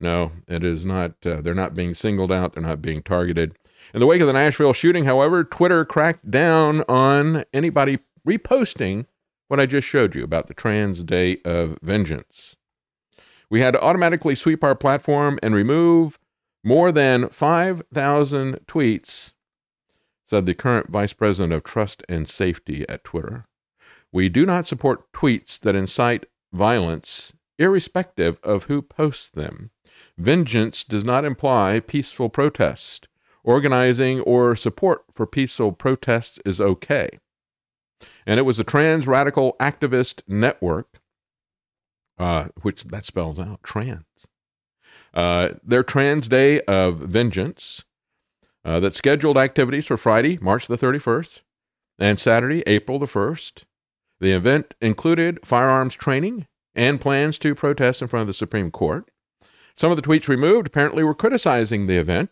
No, it is not. Uh, they're not being singled out. They're not being targeted. In the wake of the Nashville shooting, however, Twitter cracked down on anybody reposting what I just showed you about the Trans Day of Vengeance. We had to automatically sweep our platform and remove more than 5,000 tweets, said the current vice president of trust and safety at Twitter. We do not support tweets that incite violence irrespective of who posts them. Vengeance does not imply peaceful protest. Organizing or support for peaceful protests is okay. And it was a trans radical activist network, uh, which that spells out trans. Uh, their Trans Day of Vengeance uh, that scheduled activities for Friday, March the 31st, and Saturday, April the 1st. The event included firearms training and plans to protest in front of the Supreme Court. Some of the tweets removed apparently were criticizing the event,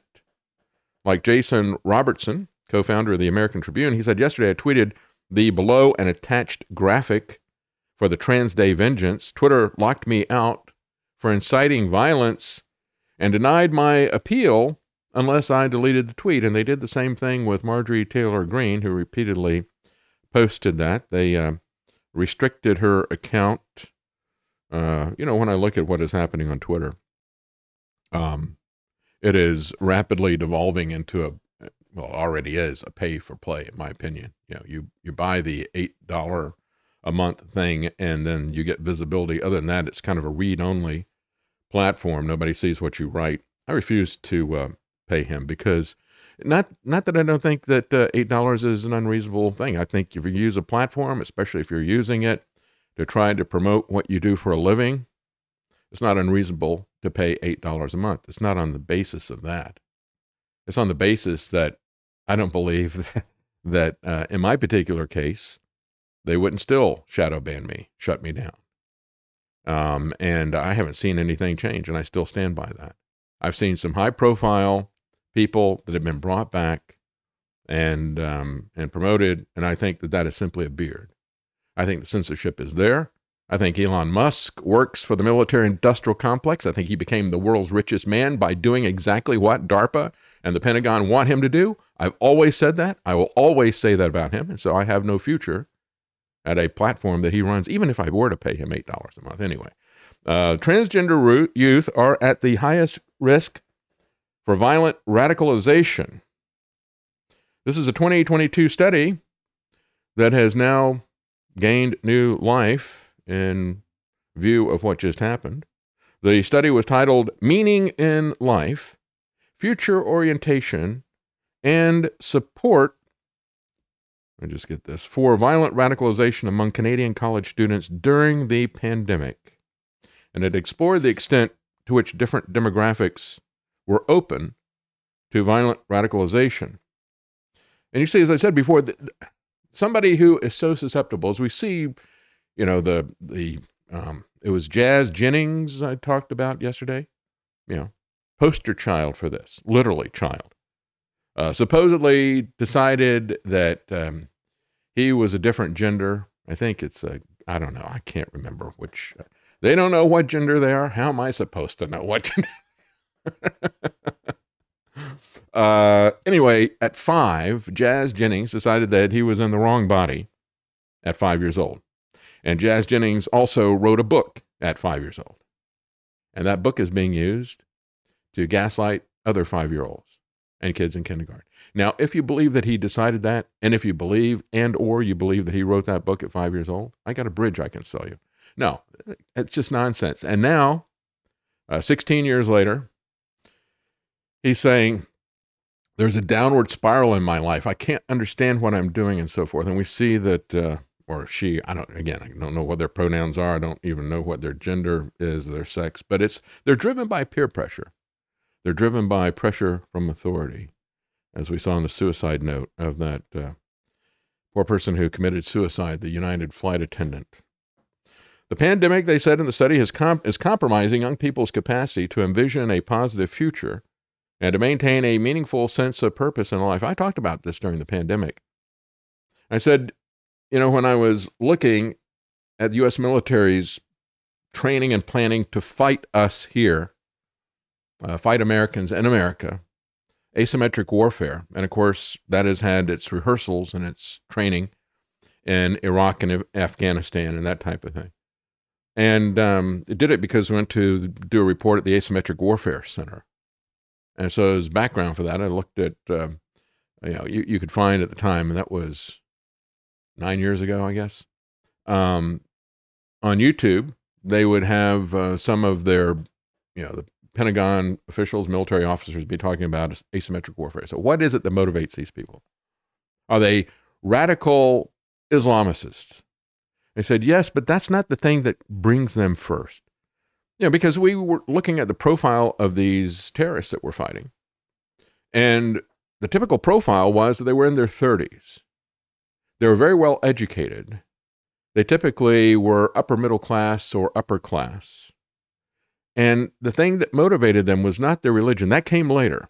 like Jason Robertson, co founder of the American Tribune. He said, Yesterday I tweeted the below and attached graphic for the Trans Day Vengeance. Twitter locked me out for inciting violence and denied my appeal unless I deleted the tweet. And they did the same thing with Marjorie Taylor Greene, who repeatedly posted that. They uh, restricted her account. Uh, you know, when I look at what is happening on Twitter, um, it is rapidly devolving into a well, already is a pay for play, in my opinion. You know, you you buy the eight dollar a month thing, and then you get visibility. Other than that, it's kind of a read only platform. Nobody sees what you write. I refuse to uh, pay him because not not that I don't think that uh, eight dollars is an unreasonable thing. I think if you use a platform, especially if you're using it to try to promote what you do for a living, it's not unreasonable to pay eight dollars a month. It's not on the basis of that. It's on the basis that I don't believe that, that uh, in my particular case, they wouldn't still shadow ban me, shut me down. Um, and I haven't seen anything change, and I still stand by that. I've seen some high profile people that have been brought back and um, and promoted, and I think that that is simply a beard. I think the censorship is there. I think Elon Musk works for the military industrial complex. I think he became the world's richest man by doing exactly what DARPA and the Pentagon want him to do. I've always said that. I will always say that about him. And so I have no future at a platform that he runs, even if I were to pay him $8 a month anyway. Uh, transgender youth are at the highest risk for violent radicalization. This is a 2022 study that has now gained new life in view of what just happened. The study was titled Meaning in Life, Future Orientation, and Support. I just get this for violent radicalization among Canadian college students during the pandemic. And it explored the extent to which different demographics were open to violent radicalization. And you see, as I said before, somebody who is so susceptible, as we see, you know, the the um, it was Jazz Jennings I talked about yesterday, you know, poster child for this, literally child. Uh, supposedly decided that um, he was a different gender. I think it's a I don't know. I can't remember which. They don't know what gender they are. How am I supposed to know what gender? uh, anyway, at five, Jazz Jennings decided that he was in the wrong body at five years old. And Jazz Jennings also wrote a book at five years old. And that book is being used to gaslight other five year olds and kids in kindergarten. Now, if you believe that he decided that, and if you believe and or you believe that he wrote that book at five years old, I got a bridge I can sell you. No, it's just nonsense. And now, uh, 16 years later, he's saying, there's a downward spiral in my life. I can't understand what I'm doing and so forth. And we see that, uh, or she, I don't, again, I don't know what their pronouns are. I don't even know what their gender is, their sex, but it's, they're driven by peer pressure. They're driven by pressure from authority, as we saw in the suicide note of that uh, poor person who committed suicide, the United flight attendant. The pandemic, they said in the study, is, is compromising young people's capacity to envision a positive future and to maintain a meaningful sense of purpose in life. I talked about this during the pandemic. I said, you know, when I was looking at the U.S. military's training and planning to fight us here, uh, fight Americans in America, asymmetric warfare. And of course, that has had its rehearsals and its training in Iraq and Afghanistan and that type of thing. And um, it did it because we went to do a report at the Asymmetric Warfare Center. And so, as background for that, I looked at, um, you know, you, you could find at the time, and that was nine years ago, I guess, um, on YouTube, they would have uh, some of their, you know, the Pentagon officials, military officers be talking about asymmetric warfare. So, what is it that motivates these people? Are they radical Islamicists? They said, yes, but that's not the thing that brings them first. You know, because we were looking at the profile of these terrorists that we're fighting. And the typical profile was that they were in their 30s. They were very well educated. They typically were upper middle class or upper class. And the thing that motivated them was not their religion, that came later.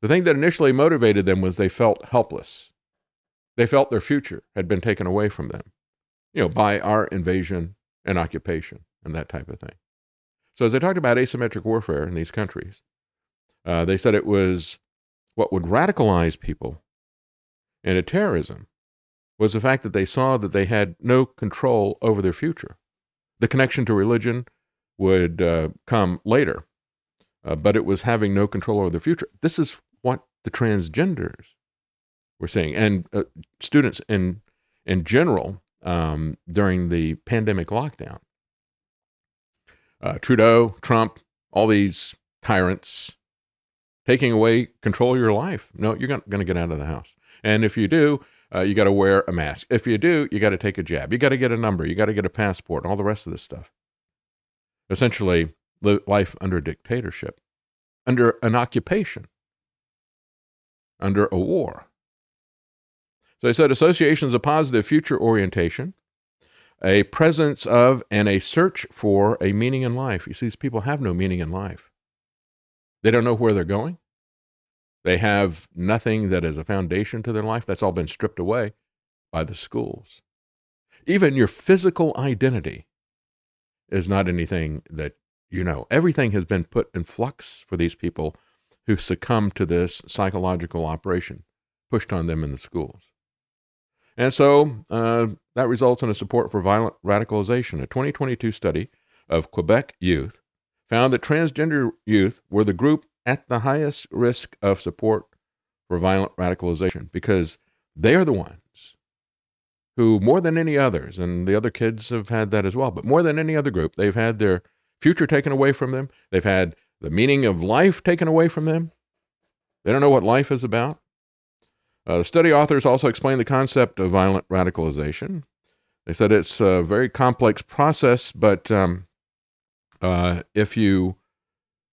The thing that initially motivated them was they felt helpless. They felt their future had been taken away from them, you know, by our invasion and occupation and that type of thing. So, as they talked about asymmetric warfare in these countries, uh, they said it was what would radicalize people into terrorism was the fact that they saw that they had no control over their future. The connection to religion would uh, come later, uh, but it was having no control over the future. This is what the transgenders were saying, and uh, students in in general um, during the pandemic lockdown. Uh, Trudeau, Trump, all these tyrants taking away control of your life. No, you're not going to get out of the house, and if you do, uh, you got to wear a mask. If you do, you got to take a jab. You got to get a number. You got to get a passport. All the rest of this stuff essentially life under dictatorship, under an occupation, under a war. So I said associations of positive future orientation, a presence of and a search for a meaning in life. You see, these people have no meaning in life. They don't know where they're going. They have nothing that is a foundation to their life. That's all been stripped away by the schools. Even your physical identity is not anything that you know. Everything has been put in flux for these people who succumb to this psychological operation pushed on them in the schools. And so uh, that results in a support for violent radicalization. A 2022 study of Quebec youth found that transgender youth were the group at the highest risk of support for violent radicalization because they are the ones who, more than any others, and the other kids have had that as well, but more than any other group, they've had their future taken away from them. They've had the meaning of life taken away from them. They don't know what life is about. Uh, the study authors also explained the concept of violent radicalization. They said it's a very complex process, but um, uh, if you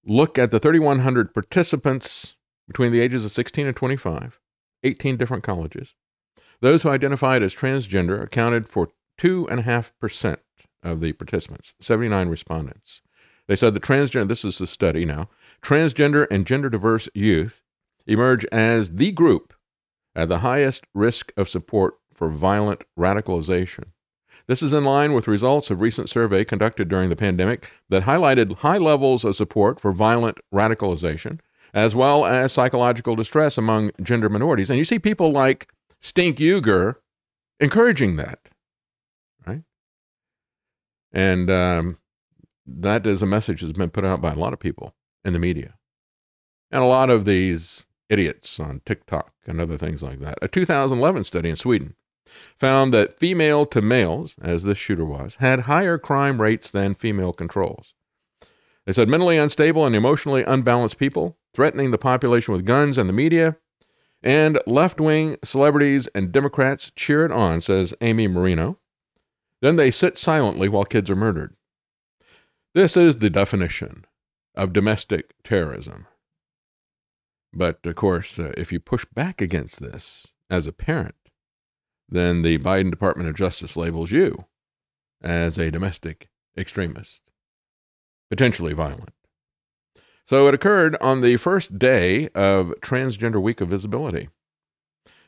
look at the 3,100 participants between the ages of 16 and 25, 18 different colleges, those who identified as transgender accounted for 2.5% of the participants, 79 respondents. They said the transgender, this is the study now, transgender and gender diverse youth emerge as the group at the highest risk of support for violent radicalization. This is in line with results of recent survey conducted during the pandemic that highlighted high levels of support for violent radicalization as well as psychological distress among gender minorities. And you see people like Cenk Uygur encouraging that, right? And um, that is a message that's been put out by a lot of people in the media. And a lot of these idiots on TikTok and other things like that. A 2011 study in Sweden found that female to males, as this shooter was, had higher crime rates than female controls. They said mentally unstable and emotionally unbalanced people, threatening the population with guns and the media, and left wing celebrities and Democrats cheer it on, says Amy Marino. Then they sit silently while kids are murdered. This is the definition of domestic terrorism. But of course, uh, if you push back against this as a parent, then the Biden Department of Justice labels you as a domestic extremist, potentially violent. So it occurred on the first day of Transgender Week of Visibility.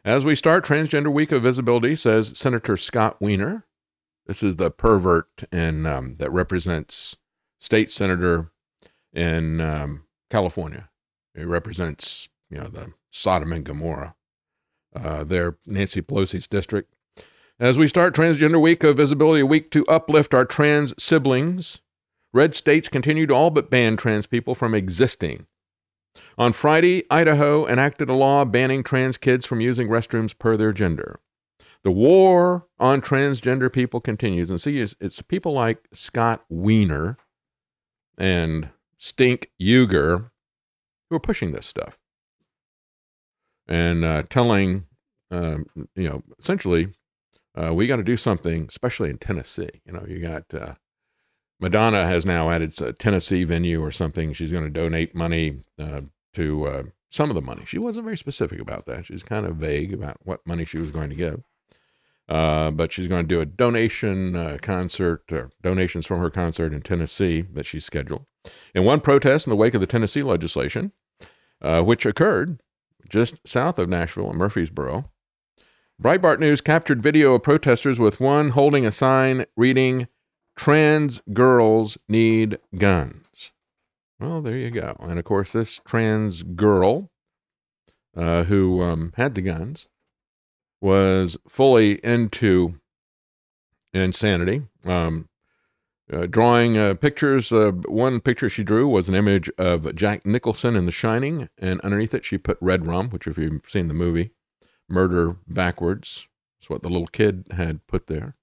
As we start Transgender Week of Visibility, says Senator Scott Wiener. This is the pervert in, um, that represents state senator in um, California. He represents, you know, the Sodom and Gomorrah, uh, Nancy Pelosi's district. As we start Transgender Week of Visibility a Week to uplift our trans siblings, red states continue to all but ban trans people from existing. On Friday, Idaho enacted a law banning trans kids from using restrooms per their gender. The war on transgender people continues. And see, it's, people like Scott Wiener and Stink Uygur who are pushing this stuff and uh, telling, um, you know, essentially, uh, we got to do something, especially in Tennessee. You know, you got uh, Madonna has now added a Tennessee venue or something. She's going to donate money uh, to uh, some of the money. She wasn't very specific about that. She's kind of vague about what money she was going to give. Uh, but she's going to do a donation uh, concert, or donations from her concert in Tennessee that she's scheduled. In one protest in the wake of the Tennessee legislation, uh, which occurred just south of Nashville in Murfreesboro, Breitbart News captured video of protesters with one holding a sign reading, Trans girls need guns. Well, there you go. And of course, this trans girl uh, who um, had the guns was fully into insanity. Um, uh, drawing uh, pictures. Uh, one picture she drew was an image of Jack Nicholson in The Shining, and underneath it she put red rum, which, if you've seen the movie, murder backwards. is what the little kid had put there.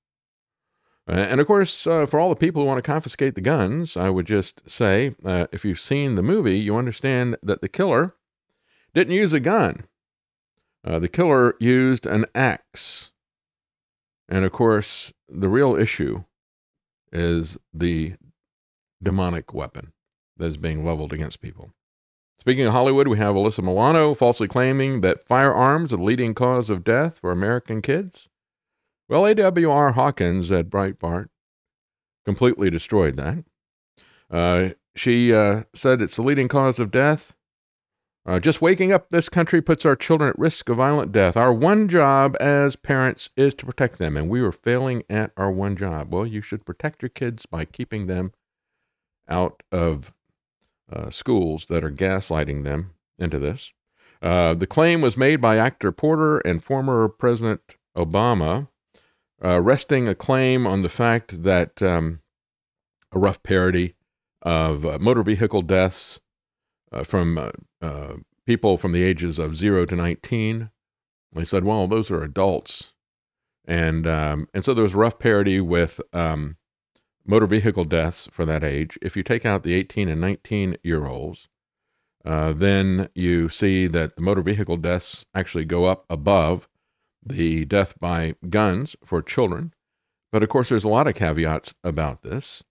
Uh, and of course, uh, for all the people who want to confiscate the guns, I would just say uh, if you've seen the movie, you understand that the killer didn't use a gun. the killer used an axe. And of course, the real issue is the demonic weapon that is being leveled against people. Speaking of Hollywood, we have Alyssa Milano falsely claiming that firearms are the leading cause of death for American kids. Well, AWR Hawkins at Breitbart completely destroyed that. Uh, she uh, said it's the leading cause of death. Uh, just waking up this country puts our children at risk of violent death. Our one job as parents is to protect them, and we are failing at our one job. Well, you should protect your kids by keeping them out of uh, schools that are gaslighting them into this. Uh, the claim was made by actor Porter and former President Obama, uh, resting a claim on the fact that um, a rough parody of uh, motor vehicle deaths uh, from uh, uh, people from the ages of zero to 19. They said, well, those are adults. And, um, and so there was rough parity with um, motor vehicle deaths for that age. If you take out the 18 and 19 year olds, uh, then you see that the motor vehicle deaths actually go up above the death by guns for children. But of course, there's a lot of caveats about this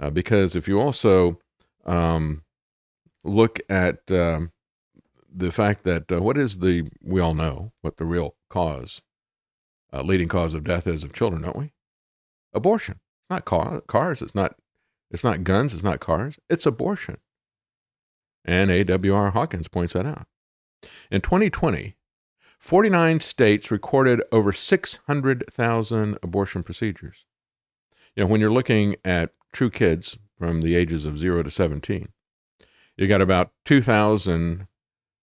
uh, because if you also um, look at um, the fact that uh, what is the we all know what the real cause, uh, leading cause of death is of children, don't we? Abortion. It's not car, cars. It's not. It's not guns. It's not cars. It's abortion. And AWR Hawkins points that out. In 2020, 49 states recorded over 600,000 abortion procedures. You know, when you're looking at true kids from the ages of 0 to 17, you got about 2,000,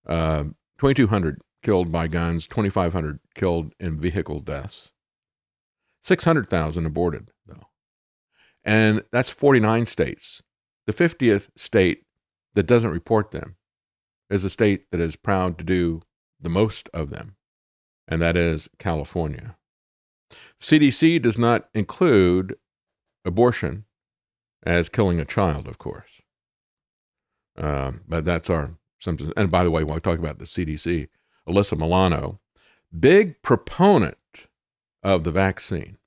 uh, 2,200 killed by guns, 2,500 killed in vehicle deaths, 600,000 aborted, though. And that's 49 states. The 50th state that doesn't report them is a state that is proud to do the most of them, and that is California. CDC does not include abortion as killing a child, of course. Uh, but that's our symptoms. And by the way, when we talk about the CDC, Alyssa Milano, big proponent of the vaccine,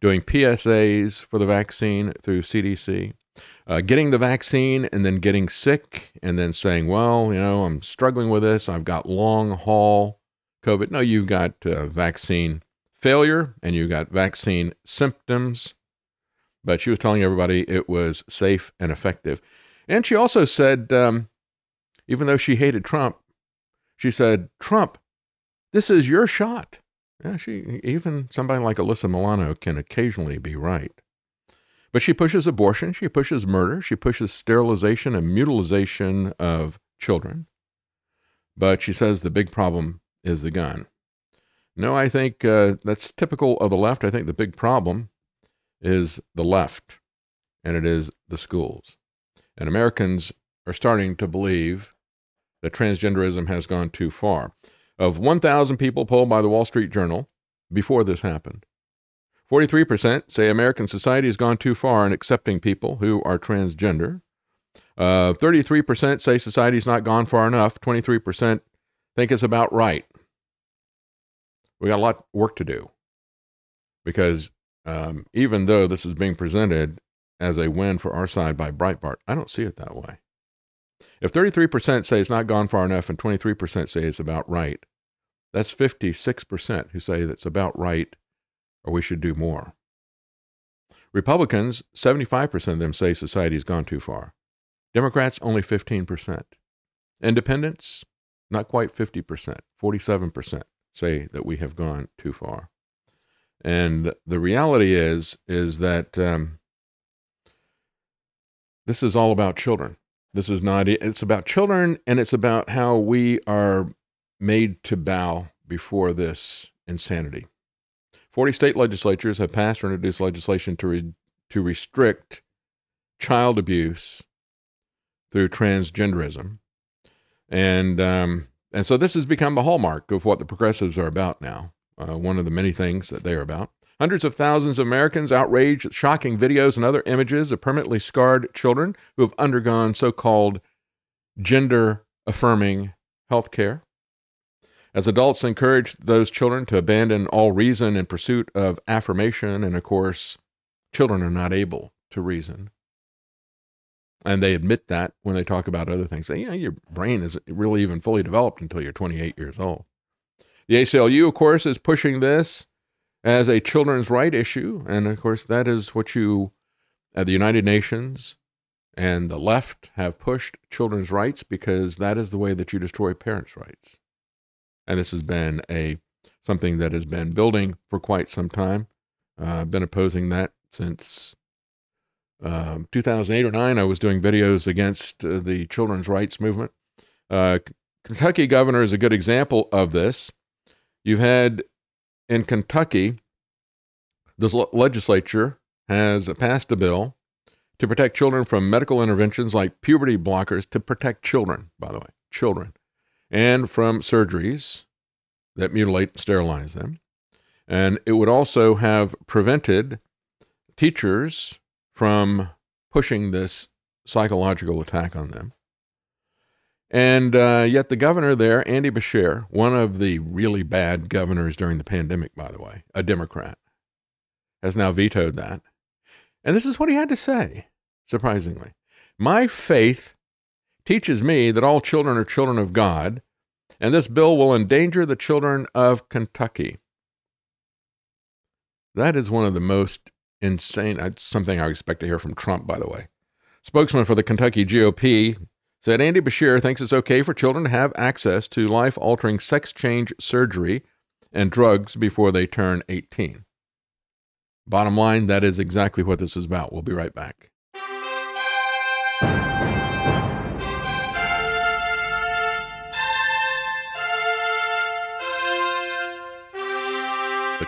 doing PSAs for the vaccine through CDC, uh, getting the vaccine and then getting sick and then saying, well, you know, I'm struggling with this. I've got long haul COVID. No, you've got uh, vaccine failure and you've got vaccine symptoms. But she was telling everybody it was safe and effective. And she also said, um, even though she hated Trump, she said, Trump, this is your shot. Yeah, she even somebody like Alyssa Milano can occasionally be right. But she pushes abortion, she pushes murder, she pushes sterilization and mutilization of children. But she says the big problem is the gun. No, I think uh, that's typical of the left. I think the big problem is the left, and it is the schools. And Americans are starting to believe that transgenderism has gone too far. Of 1,000 people polled by the Wall Street Journal, before this happened. 43% say American society has gone too far in accepting people who are transgender. Uh, 33% say society's not gone far enough. 23% think it's about right. We got a lot of work to do because um, even though this is being presented as a win for our side by Breitbart, I don't see it that way. If 33% say it's not gone far enough and 23% say it's about right, that's 56% who say that's about right or we should do more. Republicans, 75% of them say society's gone too far. Democrats, only 15%. Independents, not quite 50%, 47% say that we have gone too far. And the reality is, is that um, this is all about children. This is not, it's about children and it's about how we are made to bow before this insanity. 40 state legislatures have passed or introduced legislation to, re- to restrict child abuse through transgenderism. And, um, and so this has become the hallmark of what the progressives are about now, uh, one of the many things that they are about. Hundreds of thousands of Americans outraged at shocking videos and other images of permanently scarred children who have undergone so called gender affirming health care. As adults encourage those children to abandon all reason in pursuit of affirmation, and of course, children are not able to reason. And they admit that when they talk about other things. Say, yeah, your brain isn't really even fully developed until you're 28 years old. The ACLU, of course, is pushing this as a children's right issue. And of course, that is what you at the United Nations and the left have pushed children's rights because that is the way that you destroy parents' rights. And this has been a something that has been building for quite some time. Uh, I've been opposing that since um, 2008 or 9. I was doing videos against uh, the children's rights movement. Uh, Kentucky governor is a good example of this. You've had in Kentucky, the legislature has passed a bill to protect children from medical interventions like puberty blockers to protect children, by the way, children, and from surgeries that mutilate and sterilize them. And it would also have prevented teachers from pushing this psychological attack on them. And uh, yet, the governor there, Andy Beshear, one of the really bad governors during the pandemic, by the way, a Democrat, has now vetoed that. And this is what he had to say, surprisingly. My faith teaches me that all children are children of God, and this bill will endanger the children of Kentucky. That is one of the most insane, it's something I expect to hear from Trump, by the way. Spokesman for the Kentucky GOP said Andy Beshear thinks it's okay for children to have access to life altering sex change surgery and drugs before they turn 18. Bottom line, that is exactly what this is about. We'll be right back.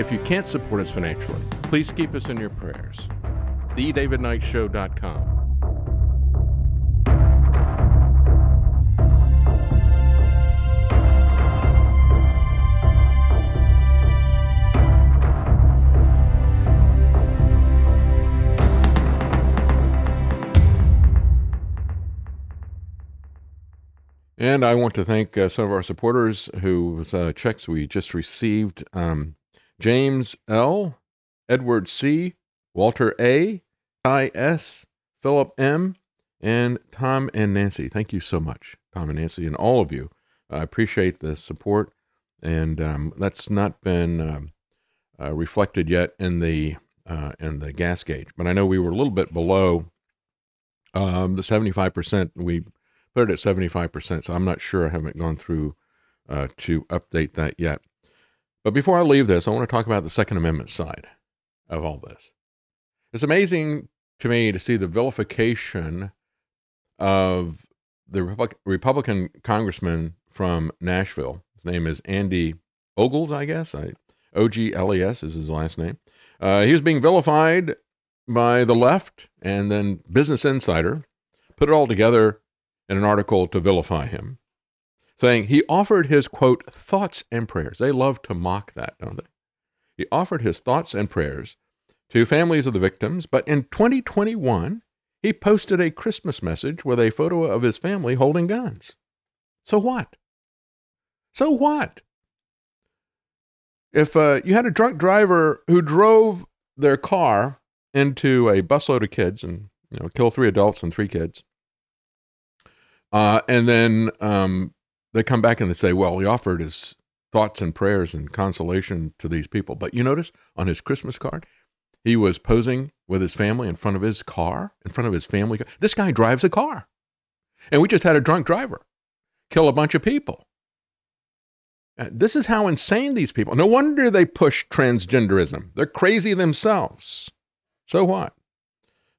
If you can't support us financially, please keep us in your prayers thedavidknightshow.com. And I want to thank uh, some of our supporters whose uh, checks we just received um, James L., Edward C., Walter A., Ty S., Philip M., and Tom and Nancy. Thank you so much, Tom and Nancy, and all of you. I appreciate the support, and um, that's not been um, uh, reflected yet in the uh, in the gas gauge. But I know we were a little bit below um, the seventy five percent. We put it at seventy five percent, so I'm not sure. I haven't gone through uh, to update that yet. But before I leave this, I want to talk about the Second Amendment side of all this. It's amazing to me to see the vilification of the Republican congressman from Nashville. His name is Andy Ogles, I guess. O G L E S is his last name. Uh, he was being vilified by the left and then Business Insider put it all together in an article to vilify him, saying he offered his quote thoughts and prayers. They love to mock that, don't they? He offered his thoughts and prayers to families of the victims, but in 2021, he posted a Christmas message with a photo of his family holding guns. So what? So what? If uh, you had a drunk driver who drove their car into a busload of kids and you know kill three adults and three kids, uh, and then um, they come back and they say, "Well, he offered his thoughts and prayers and consolation to these people," but you notice on his Christmas card, he was posing with his family in front of his car, in front of his family. This guy drives a car, and we just had a drunk driver kill a bunch of people. Uh, this is how insane these people. No wonder they push transgenderism. They're crazy themselves. So what?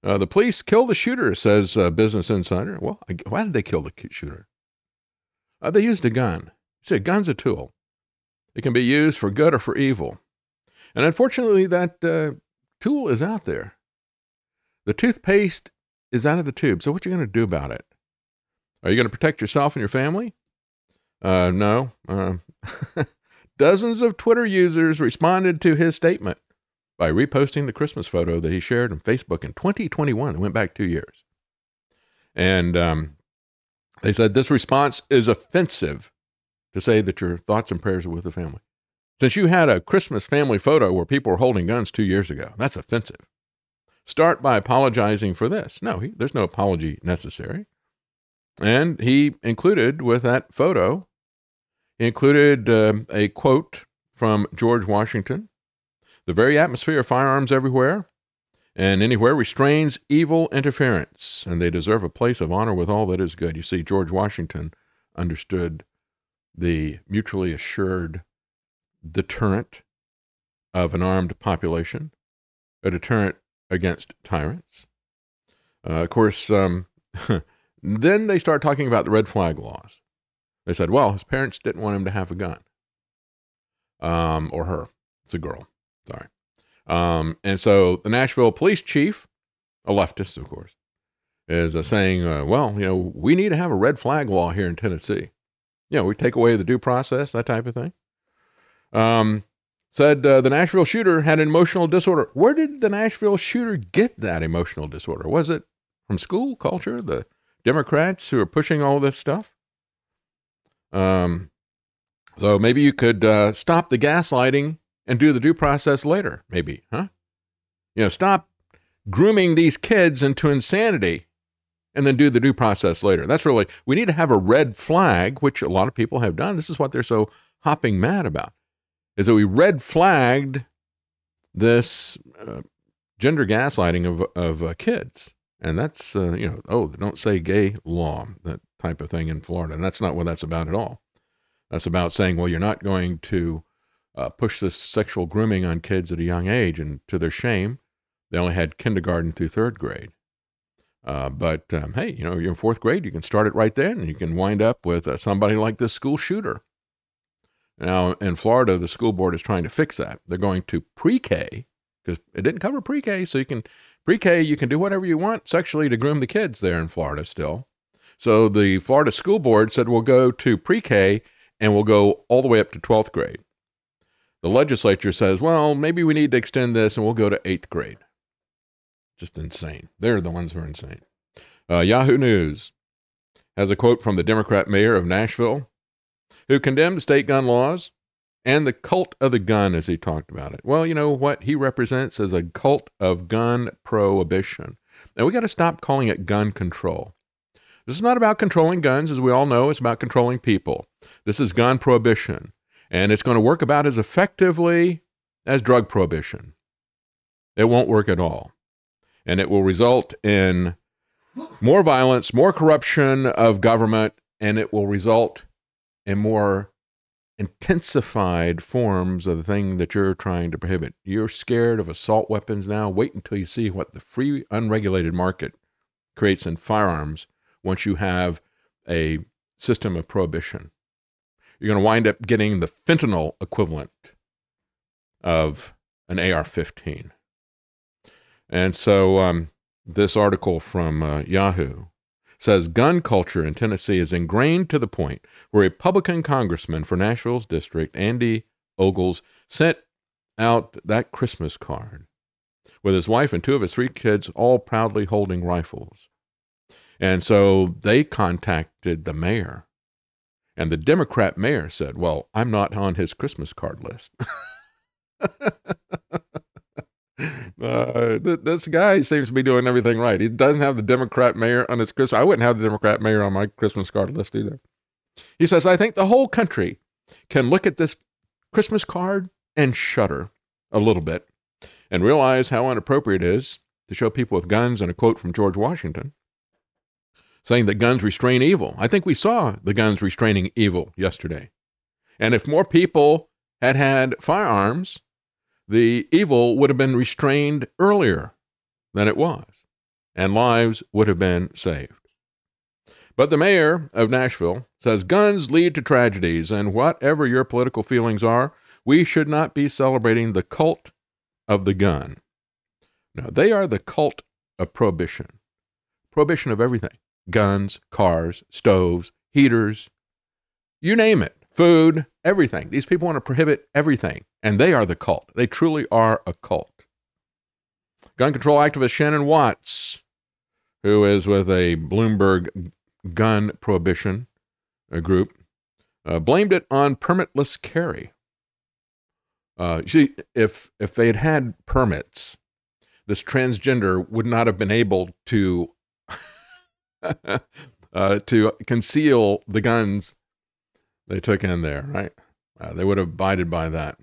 Uh, the police killed the shooter, says uh, Business Insider. Well, why did they kill the shooter? Uh, they used a gun. See, a gun's a tool. It can be used for good or for evil. And unfortunately, that uh, tool is out there. The toothpaste is out of the tube. So what are you going to do about it? Are you going to protect yourself and your family? Uh, no. Uh, dozens of Twitter users responded to his statement by reposting the Christmas photo that he shared on Facebook in 2021. It went back two years. And um, they said this response is offensive to say that your thoughts and prayers are with the family. Since you had a Christmas family photo where people were holding guns two years ago, that's offensive. Start by apologizing for this. No, he, there's no apology necessary. And he included with that photo, included uh, a quote from George Washington The very atmosphere of firearms everywhere and anywhere restrains evil interference, and they deserve a place of honor with all that is good. You see, George Washington understood the mutually assured deterrent of an armed population, a deterrent against tyrants. Uh, of course, um, Then they start talking about the red flag laws. They said, well, his parents didn't want him to have a gun. Um, or her. It's a girl. Sorry. Um, and so the Nashville police chief, a leftist, of course, is uh, saying, uh, well, you know, we need to have a red flag law here in Tennessee. You know, we take away the due process, that type of thing. Um, said uh, the Nashville shooter had an emotional disorder. Where did the Nashville shooter get that emotional disorder? Was it from school culture, the Democrats who are pushing all this stuff. Um, so maybe you could uh, stop the gaslighting and do the due process later, maybe, huh? You know, stop grooming these kids into insanity and then do the due process later. That's really, we need to have a red flag, which a lot of people have done. This is what they're so hopping mad about, is that we red flagged this uh, gender gaslighting of, of uh, kids. And that's, uh, you know, oh, don't say gay law, that type of thing in Florida. And that's not what that's about at all. That's about saying, well, you're not going to uh, push this sexual grooming on kids at a young age. And to their shame, they only had kindergarten through third grade. Uh, but um, hey, you know, you're in fourth grade, you can start it right then, and you can wind up with uh, somebody like this school shooter. Now, in Florida, the school board is trying to fix that. They're going to pre K, because it didn't cover pre K, so you can Pre K, you can do whatever you want sexually to groom the kids there in Florida still. So the Florida School Board said we'll go to pre K and we'll go all the way up to 12th grade. The legislature says, well, maybe we need to extend this and we'll go to eighth grade. Just insane. They're the ones who are insane. Uh, Yahoo News. has a quote from the Democrat mayor of Nashville, who condemned state gun laws and the cult of the gun as he talked about it. Well, you know what he represents as a cult of gun prohibition. And we got to stop calling it gun control. This is not about controlling guns, as we all know, it's about controlling people. This is gun prohibition, and it's going to work about as effectively as drug prohibition. It won't work at all. And it will result in more violence, more corruption of government, and it will result in more intensified forms of the thing that you're trying to prohibit. You're scared of assault weapons now. Wait until you see what the free, unregulated market creates in firearms once you have a system of prohibition. You're going to wind up getting the fentanyl equivalent of an AR 15. And so, um, this article from uh, Yahoo says gun culture in Tennessee is ingrained to the point where Republican congressman for Nashville's district, Andy Ogles, sent out that Christmas card with his wife and two of his three kids all proudly holding rifles. And so they contacted the mayor. And the Democrat mayor said, Well, I'm not on his Christmas card list. Uh, th- this guy seems to be doing everything right. He doesn't have the Democrat mayor on his Christmas. I wouldn't have the Democrat mayor on my Christmas card list either. He says, I think the whole country can look at this Christmas card and shudder a little bit and realize how inappropriate it is to show people with guns and a quote from George Washington saying that guns restrain evil. I think we saw the guns restraining evil yesterday. And if more people had had firearms, the evil would have been restrained earlier than it was, and lives would have been saved. But the mayor of Nashville says guns lead to tragedies, and whatever your political feelings are, we should not be celebrating the cult of the gun. Now, they are the cult of prohibition. Prohibition of everything guns, cars, stoves, heaters, you name it, food, everything. These people want to prohibit everything. And they are the cult. They truly are a cult. Gun control activist Shannon Watts, who is with a Bloomberg gun prohibition group, uh, blamed it on permitless carry. Uh, see, if if they had had permits, this transgender would not have been able to uh, to conceal the guns they took in there. Right? Uh, they would have abided by that.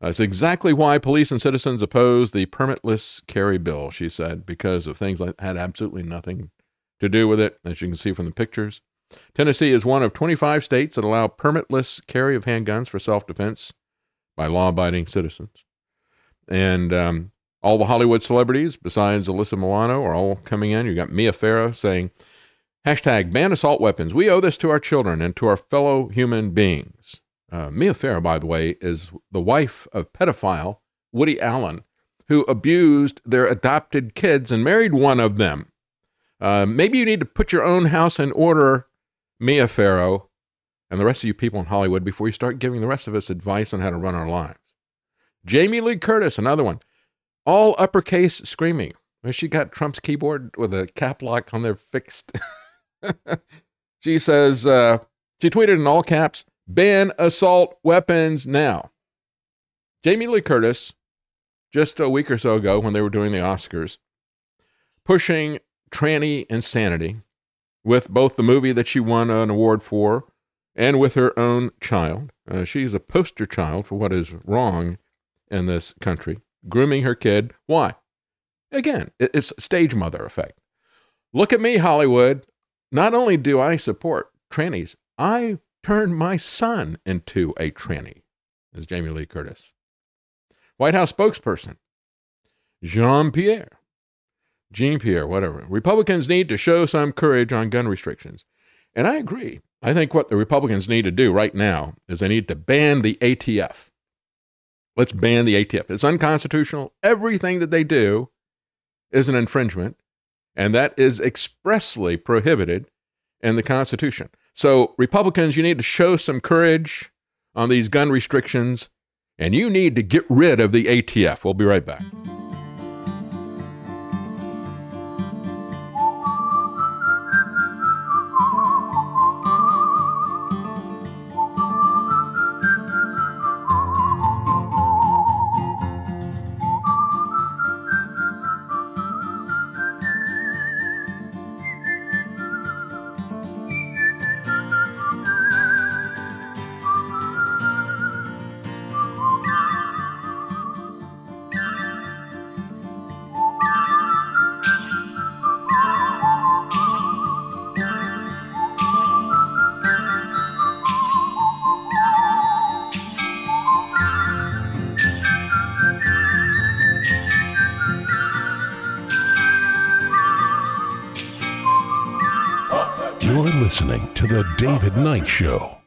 That's exactly why police and citizens oppose the permitless carry bill, she said, because of things that had absolutely nothing to do with it, as you can see from the pictures. Tennessee is one of 25 states that allow permitless carry of handguns for self defense by law abiding citizens. And um, all the Hollywood celebrities, besides Alyssa Milano, are all coming in. You got Mia Farrow saying, hashtag ban assault weapons. We owe this to our children and to our fellow human beings. Uh, Mia Farrow, by the way, is the wife of pedophile Woody Allen, who abused their adopted kids and married one of them. Uh, maybe you need to put your own house in order, Mia Farrow, and the rest of you people in Hollywood before you start giving the rest of us advice on how to run our lives. Jamie Lee Curtis, another one, all uppercase screaming. She got Trump's keyboard with a cap lock on there fixed. she says, uh, she tweeted in all caps, ban assault weapons now. Jamie Lee Curtis, just a week or so ago when they were doing the Oscars, pushing tranny insanity with both the movie that she won an award for and with her own child. Uh, she's a poster child for what is wrong in this country, grooming her kid. Why? Again, it's stage mother effect. Look at me, Hollywood. Not only do I support trannies, I turned my son into a tranny, as Jamie Lee Curtis. White House spokesperson, Jean Pierre, Jean Pierre, whatever. Republicans need to show some courage on gun restrictions. And I agree. I think what the Republicans need to do right now is they need to ban the ATF. Let's ban the ATF. It's unconstitutional. Everything that they do is an infringement, and that is expressly prohibited in the Constitution. So, Republicans, you need to show some courage on these gun restrictions, and you need to get rid of the ATF. We'll be right back. The David Knight Show.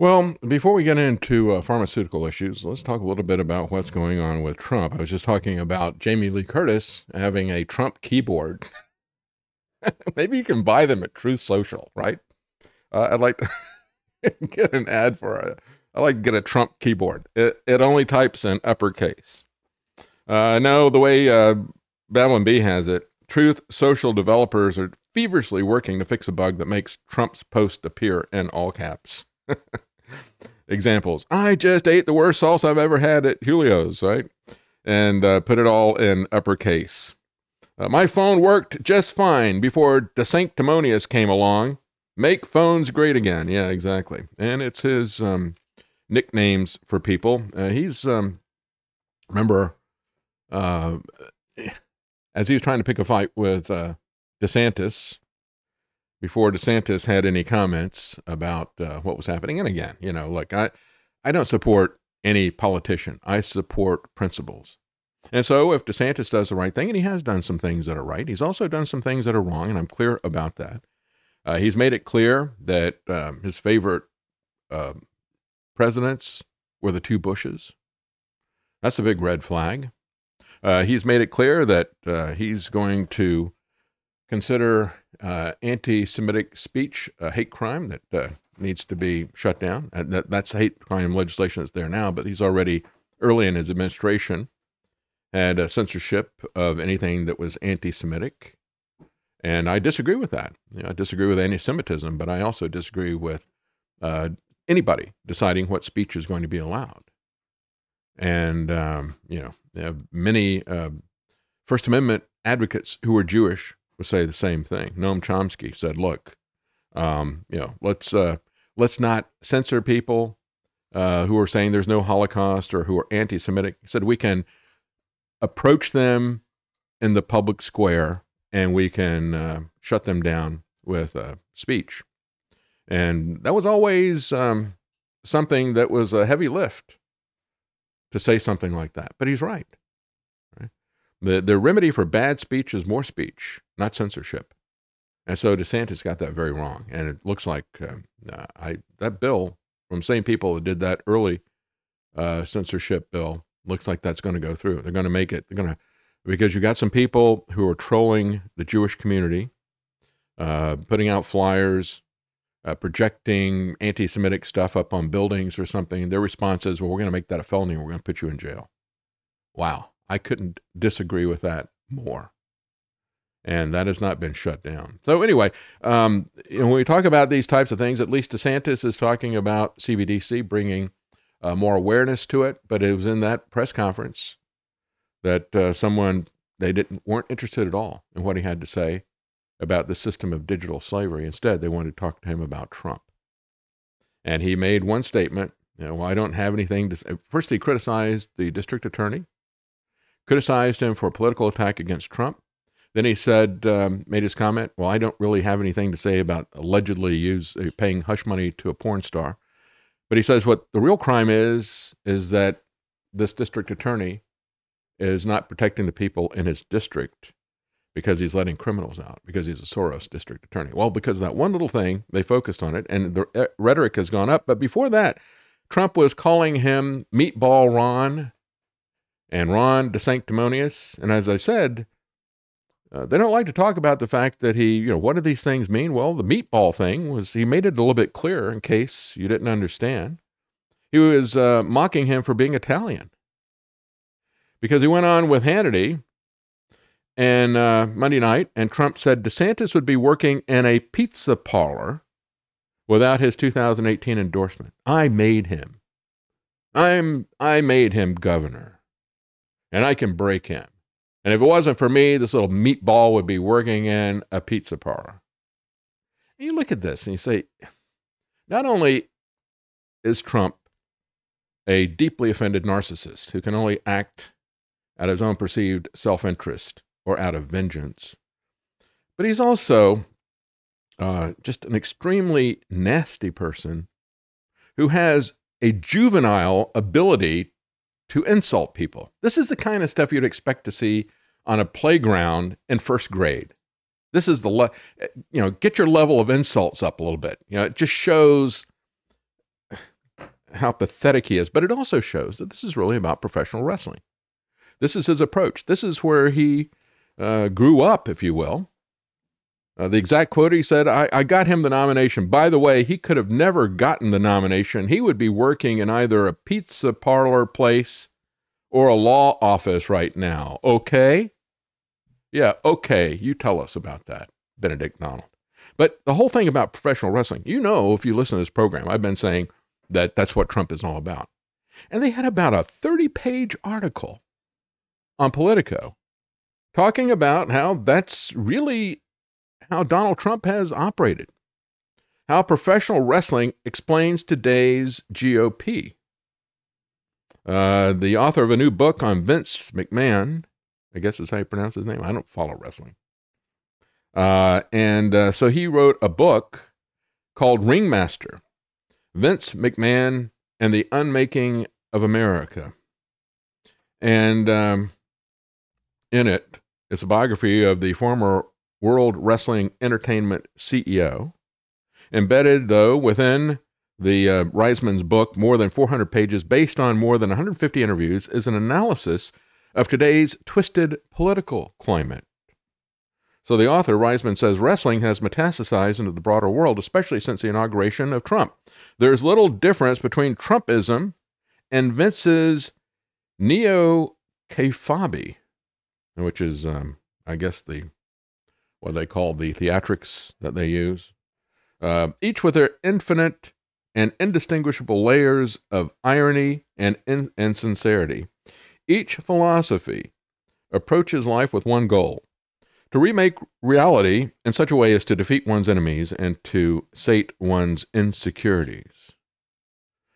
Well, before we get into uh, pharmaceutical issues, let's talk a little bit about what's going on with Trump. I was just talking about Jamie Lee Curtis having a Trump keyboard. Maybe you can buy them at Truth Social, right? Uh, I'd like to get an ad for it. I like to get a Trump keyboard. It, it only types in uppercase. Uh, no, the way uh, Babylon Bee has it, Truth Social developers are feverishly working to fix a bug that makes Trump's post appear in all caps. Examples I just ate the worst sauce I've ever had at Julio's, right? And uh, put it all in uppercase. Uh, my phone worked just fine before DeSanctimonious came along. Make phones great again. Yeah, exactly. And it's his um, nicknames for people. Uh, he's, um, remember, uh, as he was trying to pick a fight with uh, DeSantis, before DeSantis had any comments about uh, what was happening. And again, you know, look, I, I don't support any politician. I support principles. And so if DeSantis does the right thing, and he has done some things that are right, he's also done some things that are wrong, and I'm clear about that. Uh, he's made it clear that um, his favorite uh, presidents were the two Bushes. That's a big red flag. Uh, he's made it clear that uh, he's going to consider uh, anti-Semitic speech a hate crime that uh, needs to be shut down. And that, that's hate crime legislation that's there now, but he's already early in his administration had a censorship of anything that was anti-Semitic, and I disagree with that. You know, I disagree with anti-Semitism, but I also disagree with uh, anybody deciding what speech is going to be allowed. And um, you know, many uh, First Amendment advocates who were Jewish would say the same thing. Noam Chomsky said, "Look, um, you know, let's uh, let's not censor people uh, who are saying there's no Holocaust or who are anti-Semitic." He said we can approach them in the public square and we can uh, shut them down with uh, speech. And that was always um, something that was a heavy lift to say something like that. But he's right. The, the remedy for bad speech is more speech, not censorship. And so DeSantis got that very wrong. And it looks like um, uh, I that bill from same people that did that early uh, censorship bill looks like that's going to go through. They're going to make it. They're going to because you got some people who are trolling the Jewish community, uh, putting out flyers, uh, projecting anti-Semitic stuff up on buildings or something. Their response is, "Well, we're going to make that a felony. We're going to put you in jail." Wow, I couldn't disagree with that more. And that has not been shut down. So anyway, um, you know, when we talk about these types of things, at least DeSantis is talking about CBDC bringing uh, more awareness to it. But it was in that press conference that uh, someone they didn't weren't interested at all in what he had to say about the system of digital slavery. Instead, they wanted to talk to him about Trump. And he made one statement. You know, well, I don't have anything to say. First, he criticized the district attorney, criticized him for a political attack against Trump. Then he said, um, made his comment, well, I don't really have anything to say about allegedly use, uh, paying hush money to a porn star. But he says what the real crime is is that this district attorney is not protecting the people in his district because he's letting criminals out because he's a Soros district attorney. Well, because that one little thing, they focused on it and the uh, rhetoric has gone up. But before that, Trump was calling him Meatball Ron and Ron DeSanctimonious. And as I said, uh, they don't like to talk about the fact that he, you know, what do these things mean? Well, the meatball thing was he made it a little bit clearer in case you didn't understand. He was uh, mocking him for being Italian because he went on with Hannity and uh, Monday night, and Trump said DeSantis would be working in a pizza parlor without his 2018 endorsement. I made him. I'm I made him governor, and I can break him. And if it wasn't for me, this little meatball would be working in a pizza parlor. And you look at this and you say, not only is Trump a deeply offended narcissist who can only act out of his own perceived self interest or out of vengeance, but he's also uh, just an extremely nasty person who has a juvenile ability to insult people. This is the kind of stuff you'd expect to see on a playground in first grade. This is the, le- you know, get your level of insults up a little bit. You know, it just shows how pathetic he is, but it also shows that this is really about professional wrestling. This is his approach. This is where he uh, grew up, if you will. Uh, the exact quote he said, I, I got him the nomination. By the way, he could have never gotten the nomination. He would be working in either a pizza parlor place or a law office right now. Okay? Yeah, okay. You tell us about that, Benedict Donald. But the whole thing about professional wrestling, you know, if you listen to this program, I've been saying that that's what Trump is all about. And they had about a 30 page article on Politico talking about how that's really how Donald Trump has operated, how professional wrestling explains today's GOP. Uh, the author of a new book on Vince McMahon, I guess is how you pronounce his name. I don't follow wrestling. Uh, and uh, so he wrote a book called Ringmaster Vince McMahon and the Unmaking of America. And um, in it, it's a biography of the former World Wrestling Entertainment CEO. Embedded, though, within the uh, Riesman's book, more than 400 pages, based on more than 150 interviews, is an analysis of today's twisted political climate. So the author, Riesman, says wrestling has metastasized into the broader world, especially since the inauguration of Trump. There's little difference between Trumpism and Vince's neo kayfabe, which is, um, I guess, the what they call the theatrics that they use, uh, each with their infinite and indistinguishable layers of irony and in- insincerity. Each philosophy approaches life with one goal to remake reality in such a way as to defeat one's enemies and to sate one's insecurities.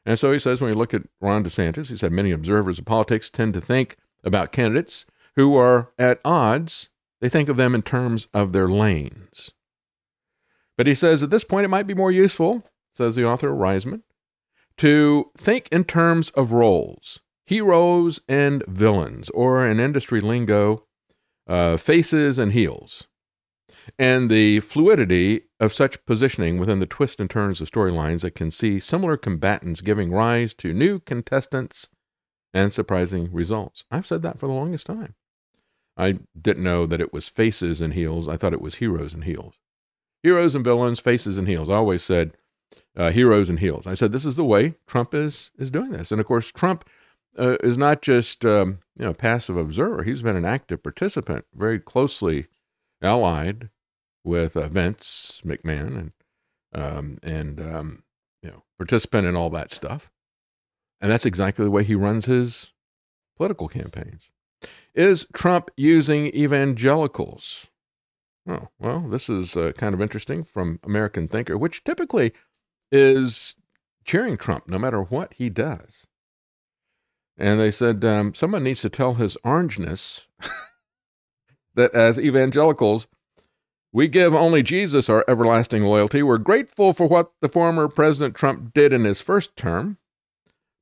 And so he says when you look at Ron DeSantis, he said many observers of politics tend to think about candidates who are at odds they think of them in terms of their lanes. But he says at this point it might be more useful, says the author Riesman, to think in terms of roles, heroes and villains, or in industry lingo, uh, faces and heels, and the fluidity of such positioning within the twists and turns of storylines that can see similar combatants giving rise to new contestants and surprising results. I've said that for the longest time. I didn't know that it was faces and heels. I thought it was heroes and heels. Heroes and villains, faces and heels. I always said uh, heroes and heels. I said this is the way Trump is is doing this, and of course Trump uh, is not just um, you know passive observer. He's been an active participant, very closely allied with uh, Vince McMahon and um, and um, you know participant in all that stuff. And that's exactly the way he runs his political campaigns. Is Trump using evangelicals? Oh, well, this is uh, kind of interesting from American Thinker, which typically is cheering Trump no matter what he does. And they said um, someone needs to tell his orangeness that as evangelicals, we give only Jesus our everlasting loyalty. We're grateful for what the former President Trump did in his first term.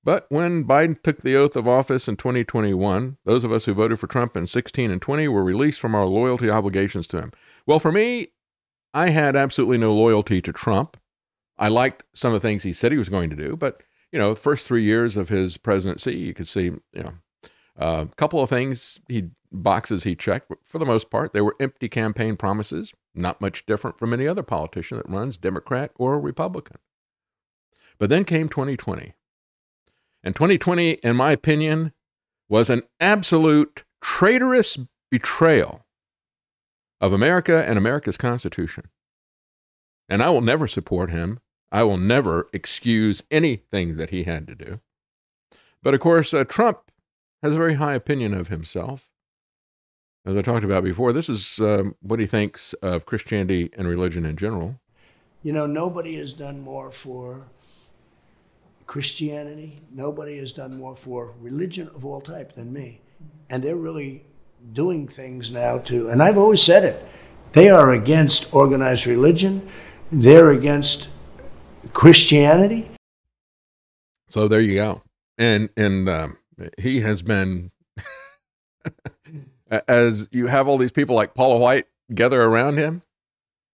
But when Biden took the oath of office in 2021, those of us who voted for Trump in 16 and 20 were released from our loyalty obligations to him. Well, for me, I had absolutely no loyalty to Trump. I liked some of the things he said he was going to do, but you know, the first three years of his presidency, you could see, you know, a couple of things he boxes he checked. But For the most part, they were empty campaign promises, not much different from any other politician that runs Democrat or Republican. But then came 2020. And 2020, in my opinion, was an absolute traitorous betrayal of America and America's Constitution. And I will never support him. I will never excuse anything that he had to do. But of course, uh, Trump has a very high opinion of himself. As I talked about before, this is um, what he thinks of Christianity and religion in general. You know, nobody has done more for Christianity. Nobody has done more for religion of all type than me. And they're really doing things now to, and I've always said it, they are against organized religion, they're against Christianity. So there you go. And and um, he has been as you have all these people like Paula White gather around him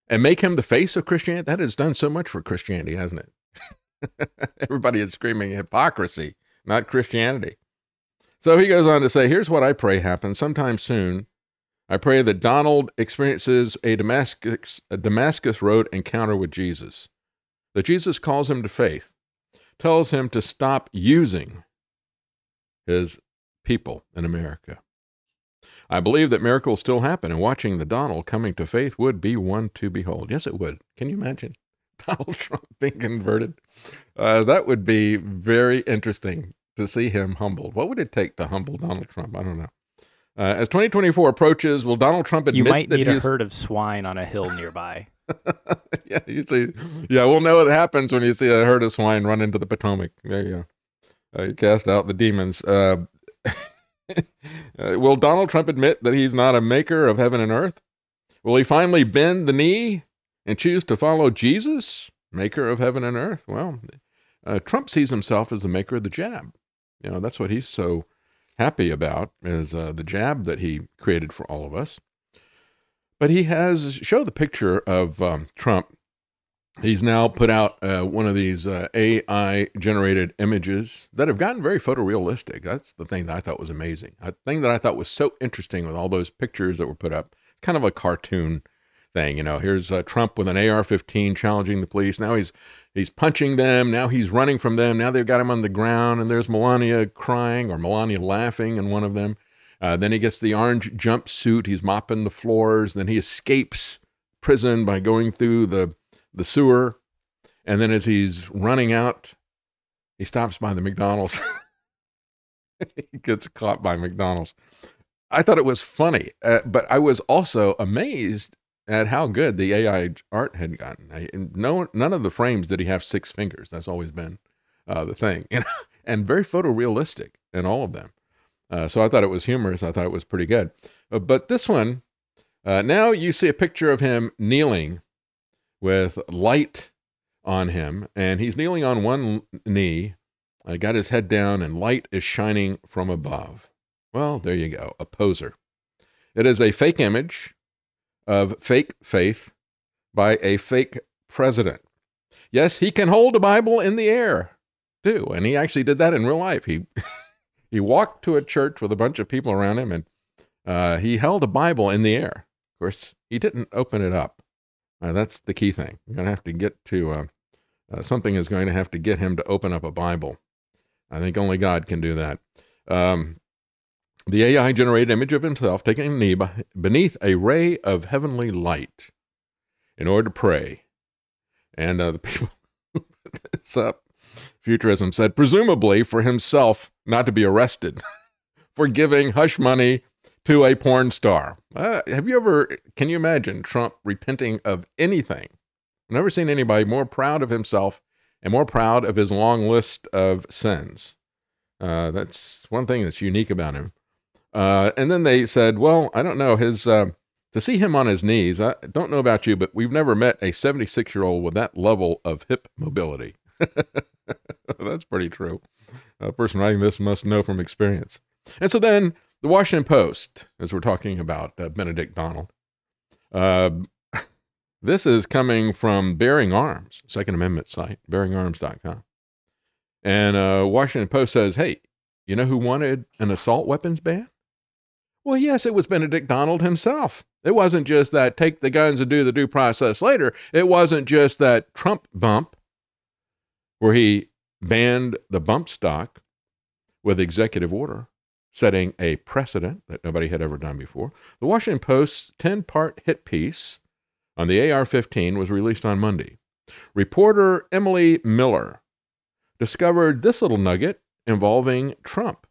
and make him the face of Christianity. That has done so much for Christianity, hasn't it? Everybody is screaming hypocrisy, not Christianity. So he goes on to say, Here's what I pray happens sometime soon. I pray that Donald experiences a Damascus, a Damascus Road encounter with Jesus, that Jesus calls him to faith, tells him to stop using his people in America. I believe that miracles still happen, and watching the Donald coming to faith would be one to behold. Yes, it would. Can you imagine Donald Trump being converted? Uh, that would be very interesting to see him humbled. What would it take to humble Donald Trump? I don't know. Uh, as 2024 approaches, will Donald Trump admit you might that need a herd of swine on a hill nearby. yeah, you see, yeah, we'll know what happens when you see a herd of swine run into the Potomac. There you go. Uh, you cast out the demons. Uh, uh, will Donald Trump admit that he's not a maker of heaven and earth? Will he finally bend the knee and choose to follow Jesus, maker of heaven and earth? Well, uh, Trump sees himself as the maker of the jab. You know, that's what he's so happy about is uh, the jab that he created for all of us. But he has show the picture of um, Trump. He's now put out uh, one of these uh, AI generated images that have gotten very photorealistic. That's the thing that I thought was amazing. A thing that I thought was so interesting with all those pictures that were put up. Kind of a cartoon thing, you know. Here's uh, Trump with an AR-15 challenging the police. Now he's he's punching them. Now he's running from them. Now they've got him on the ground, and there's Melania crying or Melania laughing in one of them. Uh, then he gets the orange jumpsuit. He's mopping the floors. Then he escapes prison by going through the the sewer. And then as he's running out, he stops by the McDonald's. he gets caught by McDonald's. I thought it was funny, uh, but I was also amazed at how good the AI art had gotten. I, no, none of the frames did he have six fingers. That's always been uh, the thing, and, and very photorealistic in all of them. Uh, so I thought it was humorous. I thought it was pretty good. Uh, but this one, uh, now you see a picture of him kneeling with light on him, and he's kneeling on one knee, I got his head down, and light is shining from above. Well, there you go, a poser. It is a fake image of fake faith by a fake president. Yes, he can hold a Bible in the air too, and he actually did that in real life. He he walked to a church with a bunch of people around him, and uh, he held a Bible in the air. Of course, he didn't open it up. Uh, that's the key thing. You're to have to get to uh, uh, something is going to have to get him to open up a Bible. I think only God can do that. Um, the AI generated image of himself taking a knee beneath a ray of heavenly light in order to pray. And uh, the people this up, Futurism said, presumably for himself not to be arrested for giving hush money to a porn star. Uh, have you ever, can you imagine Trump repenting of anything? I've never seen anybody more proud of himself and more proud of his long list of sins. Uh, that's one thing that's unique about him. Uh, and then they said, well, I don't know, his, uh, to see him on his knees, I don't know about you, but we've never met a 76 year old with that level of hip mobility. that's pretty true. A person writing this must know from experience. And so then the Washington Post, as we're talking about uh, Benedict Donald, uh, this is coming from Bearing Arms, Second Amendment site, bearingarms.com. And uh, Washington Post says, hey, you know who wanted an assault weapons ban? Well, yes, it was Benedict Donald himself. It wasn't just that take the guns and do the due process later. It wasn't just that Trump bump where he banned the bump stock with executive order, setting a precedent that nobody had ever done before. The Washington Post's 10 part hit piece on the AR 15 was released on Monday. Reporter Emily Miller discovered this little nugget involving Trump.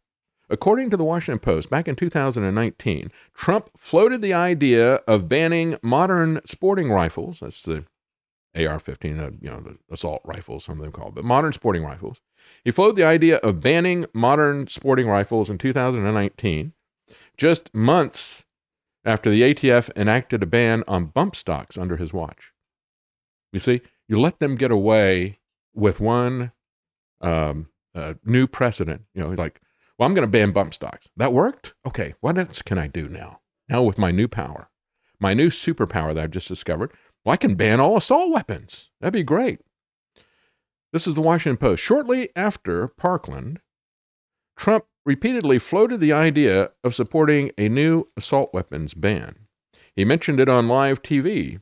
According to the Washington Post, back in 2019, Trump floated the idea of banning modern sporting rifles. That's the AR-15, uh, you know, the assault rifles, some of them call it, but modern sporting rifles. He floated the idea of banning modern sporting rifles in 2019, just months after the ATF enacted a ban on bump stocks under his watch. You see, you let them get away with one um, uh, new precedent. You know, like, well, I'm going to ban bump stocks. That worked. Okay, what else can I do now? Now with my new power, my new superpower that I've just discovered. Well, I can ban all assault weapons. That'd be great. This is the Washington Post. Shortly after Parkland, Trump repeatedly floated the idea of supporting a new assault weapons ban. He mentioned it on live TV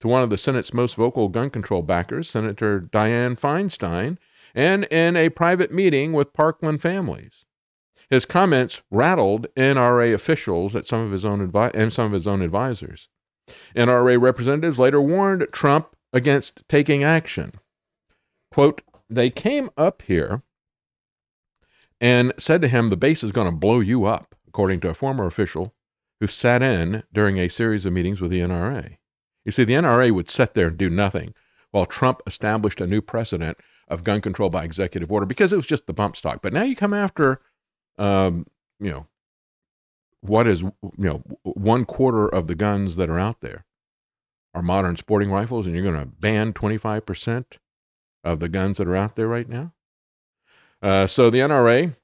to one of the Senate's most vocal gun control backers, Senator Dianne Feinstein, and in a private meeting with Parkland families. His comments rattled NRA officials at some of his own advi- and some of his own advisors. NRA representatives later warned Trump against taking action. Quote, they came up here and said to him, The base is going to blow you up, according to a former official who sat in during a series of meetings with the NRA. You see, the NRA would sit there and do nothing while Trump established a new precedent of gun control by executive order because it was just the bump stock. But now you come after, um, you know, what is, you know, one quarter of the guns that are out there are modern sporting rifles, and you're going to ban 25% of the guns that are out there right now? Uh, so the NRA,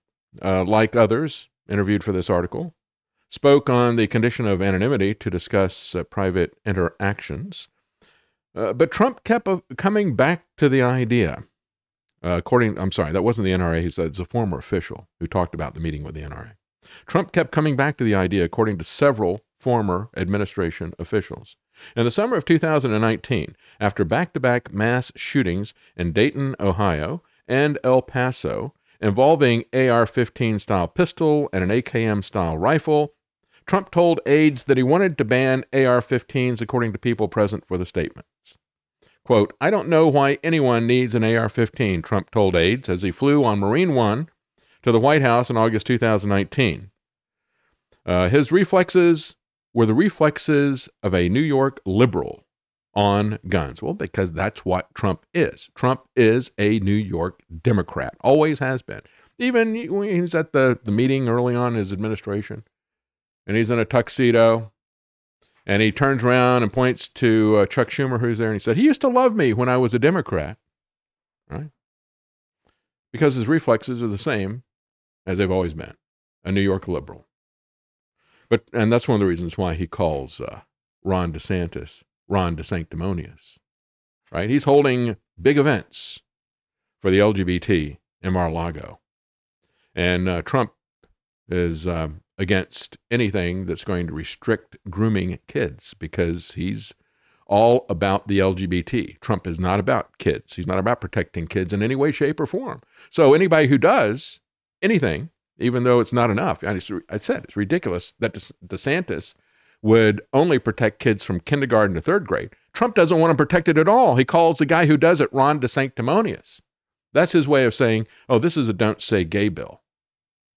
uh, like others interviewed for this article, spoke on the condition of anonymity to discuss uh, private interactions. Uh, but Trump kept uh, coming back to the idea. Uh, according, I'm sorry, that wasn't the NRA. He said it's a former official who talked about the meeting with the NRA. Trump kept coming back to the idea, according to several former administration officials. In the summer of 2019, after back to back mass shootings in Dayton, Ohio, and El Paso involving AR 15 style pistol and an AKM style rifle, Trump told aides that he wanted to ban AR 15s according to people present for the statements. Quote, I don't know why anyone needs an AR 15, Trump told aides as he flew on Marine One to the White House in August 2019. Uh, his reflexes were the reflexes of a New York liberal on guns. Well, because that's what Trump is. Trump is a New York Democrat, always has been. Even when he's at the, the meeting early on in his administration, and he's in a tuxedo, and he turns around and points to uh, Chuck Schumer, who's there, and he said, He used to love me when I was a Democrat, right? Because his reflexes are the same as they've always been a New York liberal. But, and that's one of the reasons why he calls uh, Ron DeSantis Ron DeSanctimonious, right? He's holding big events for the LGBT in Mar-a-Lago. And uh, Trump is uh, against anything that's going to restrict grooming kids because he's all about the LGBT. Trump is not about kids. He's not about protecting kids in any way, shape, or form. So anybody who does anything, even though it's not enough, I, I said it's ridiculous that DeSantis would only protect kids from kindergarten to third grade. Trump doesn't want them protected at all. He calls the guy who does it Ron DeSanctimonious. That's his way of saying, oh, this is a don't say gay bill,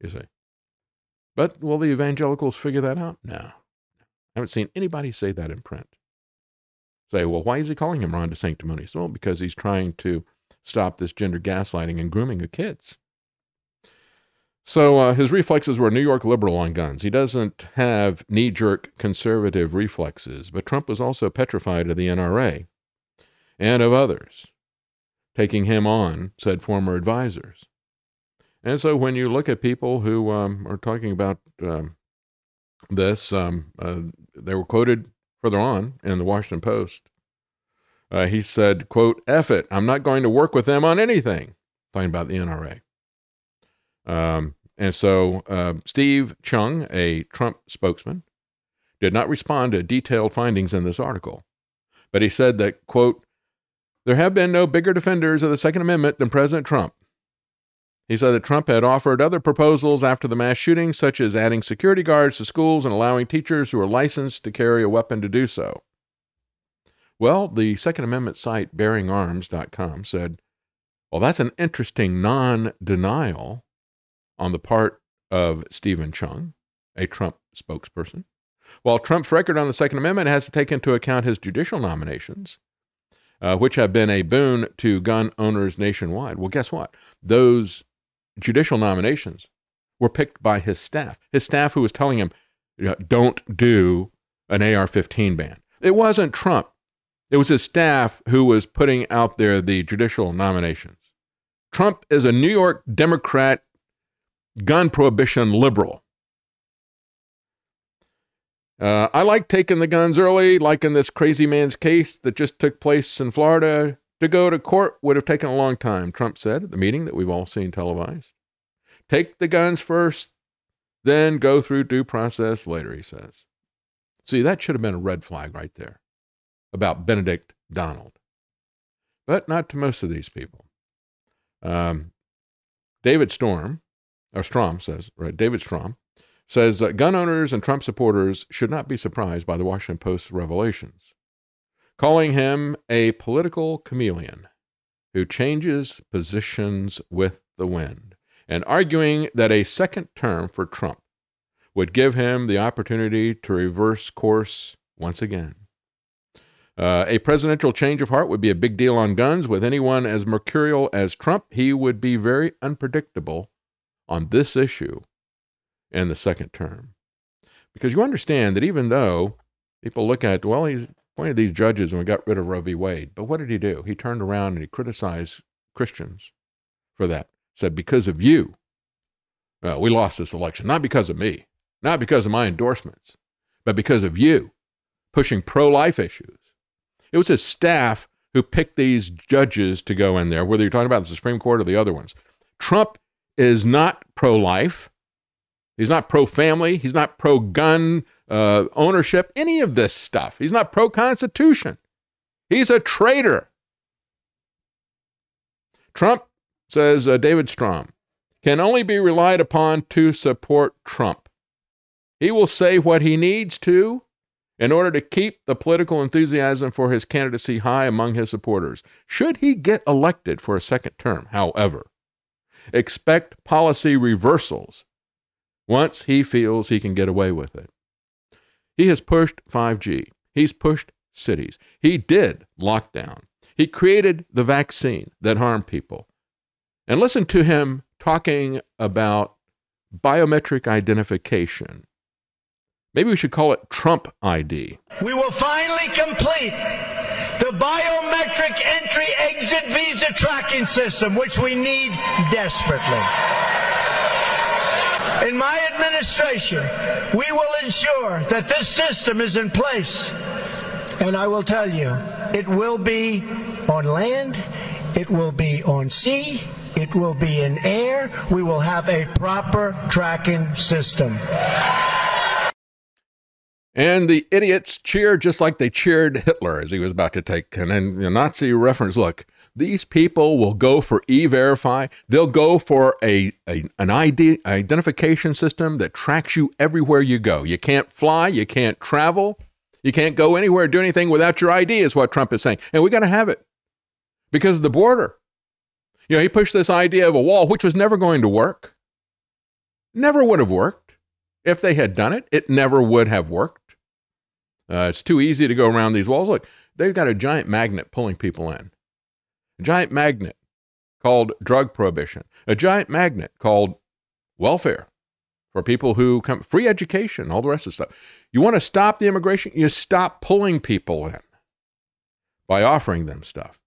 you see. But will the evangelicals figure that out? No. I haven't seen anybody say that in print. Say, well, why is he calling him Ron DeSanctimonious? Well, because he's trying to stop this gender gaslighting and grooming of kids. So uh, his reflexes were New York liberal on guns. He doesn't have knee jerk conservative reflexes, but Trump was also petrified of the NRA and of others taking him on, said former advisors. And so when you look at people who um, are talking about um, this, um, uh, they were quoted further on in the Washington Post. Uh, he said, quote, F it, I'm not going to work with them on anything, talking about the NRA. Um, and so uh, Steve Cheung, a Trump spokesman, did not respond to detailed findings in this article, but he said that, quote, there have been no bigger defenders of the Second Amendment than President Trump. He said that Trump had offered other proposals after the mass shootings, such as adding security guards to schools and allowing teachers who are licensed to carry a weapon to do so. Well, the Second Amendment site bearingarms.com said, well, that's an interesting non denial on the part of Steven Cheung, a Trump spokesperson. While Trump's record on the Second Amendment has to take into account his judicial nominations, uh, which have been a boon to gun owners nationwide. Well, guess what? Those judicial nominations were picked by his staff. His staff who was telling him, don't do an AR 15 ban. It wasn't Trump. It was his staff who was putting out there the judicial nominations. Trump is a New York Democrat gun prohibition liberal. Uh, I like taking the guns early, like in this crazy man's case that just took place in Florida. To go to court would have taken a long time, Trump said at the meeting that we've all seen televised. Take the guns first, then go through due process later, he says. See, that should have been a red flag right there about Benedict Donald, but not to most of these people. Um, David Storm, or Strom says, right? David Strom says uh, gun owners and Trump supporters should not be surprised by the Washington Post's revelations, calling him a political chameleon who changes positions with the wind, and arguing that a second term for Trump would give him the opportunity to reverse course once again. Uh, a presidential change of heart would be a big deal on guns. With anyone as mercurial as Trump, he would be very unpredictable on this issue in the second term. Because you understand that even though people look at, well, he's appointed these judges and we got rid of Roe v. Wade, but what did he do? He turned around and he criticized Christians for that. Said, because of you, uh, we lost this election. Not because of me, not because of my endorsements, but because of you pushing pro life issues. It was his staff who picked these judges to go in there, whether you're talking about the Supreme Court or the other ones. Trump is not pro life. He's not pro family. He's not pro gun uh, ownership, any of this stuff. He's not pro Constitution. He's a traitor. Trump, says uh, David Strom, can only be relied upon to support Trump. He will say what he needs to in order to keep the political enthusiasm for his candidacy high among his supporters. Should he get elected for a second term, however, expect policy reversals once he feels he can get away with it. He has pushed 5G. He's pushed cities. He did lockdown. He created the vaccine that harmed people. And listen to him talking about biometric identification. Maybe we should call it Trump ID. We will finally complete the biometric entry exit visa tracking system, which we need desperately. In my administration, we will ensure that this system is in place. And I will tell you, it will be on land, it will be on sea, it will be in air. We will have a proper tracking system. And the idiots cheer just like they cheered Hitler as he was about to take. The Nazi reference look, these people will go for e verify. They'll go for a, a, an ID identification system that tracks you everywhere you go. You can't fly, you can't travel, you can't go anywhere, do anything without your ID, is what Trump is saying. And we got to have it because of the border. You know, he pushed this idea of a wall, which was never going to work. Never would have worked. If they had done it, it never would have worked. Uh, it's too easy to go around these walls. Look, they've got a giant magnet pulling people in. A giant magnet called drug prohibition. A giant magnet called welfare for people who come, free education, all the rest of the stuff. You want to stop the immigration? You stop pulling people in by offering them stuff.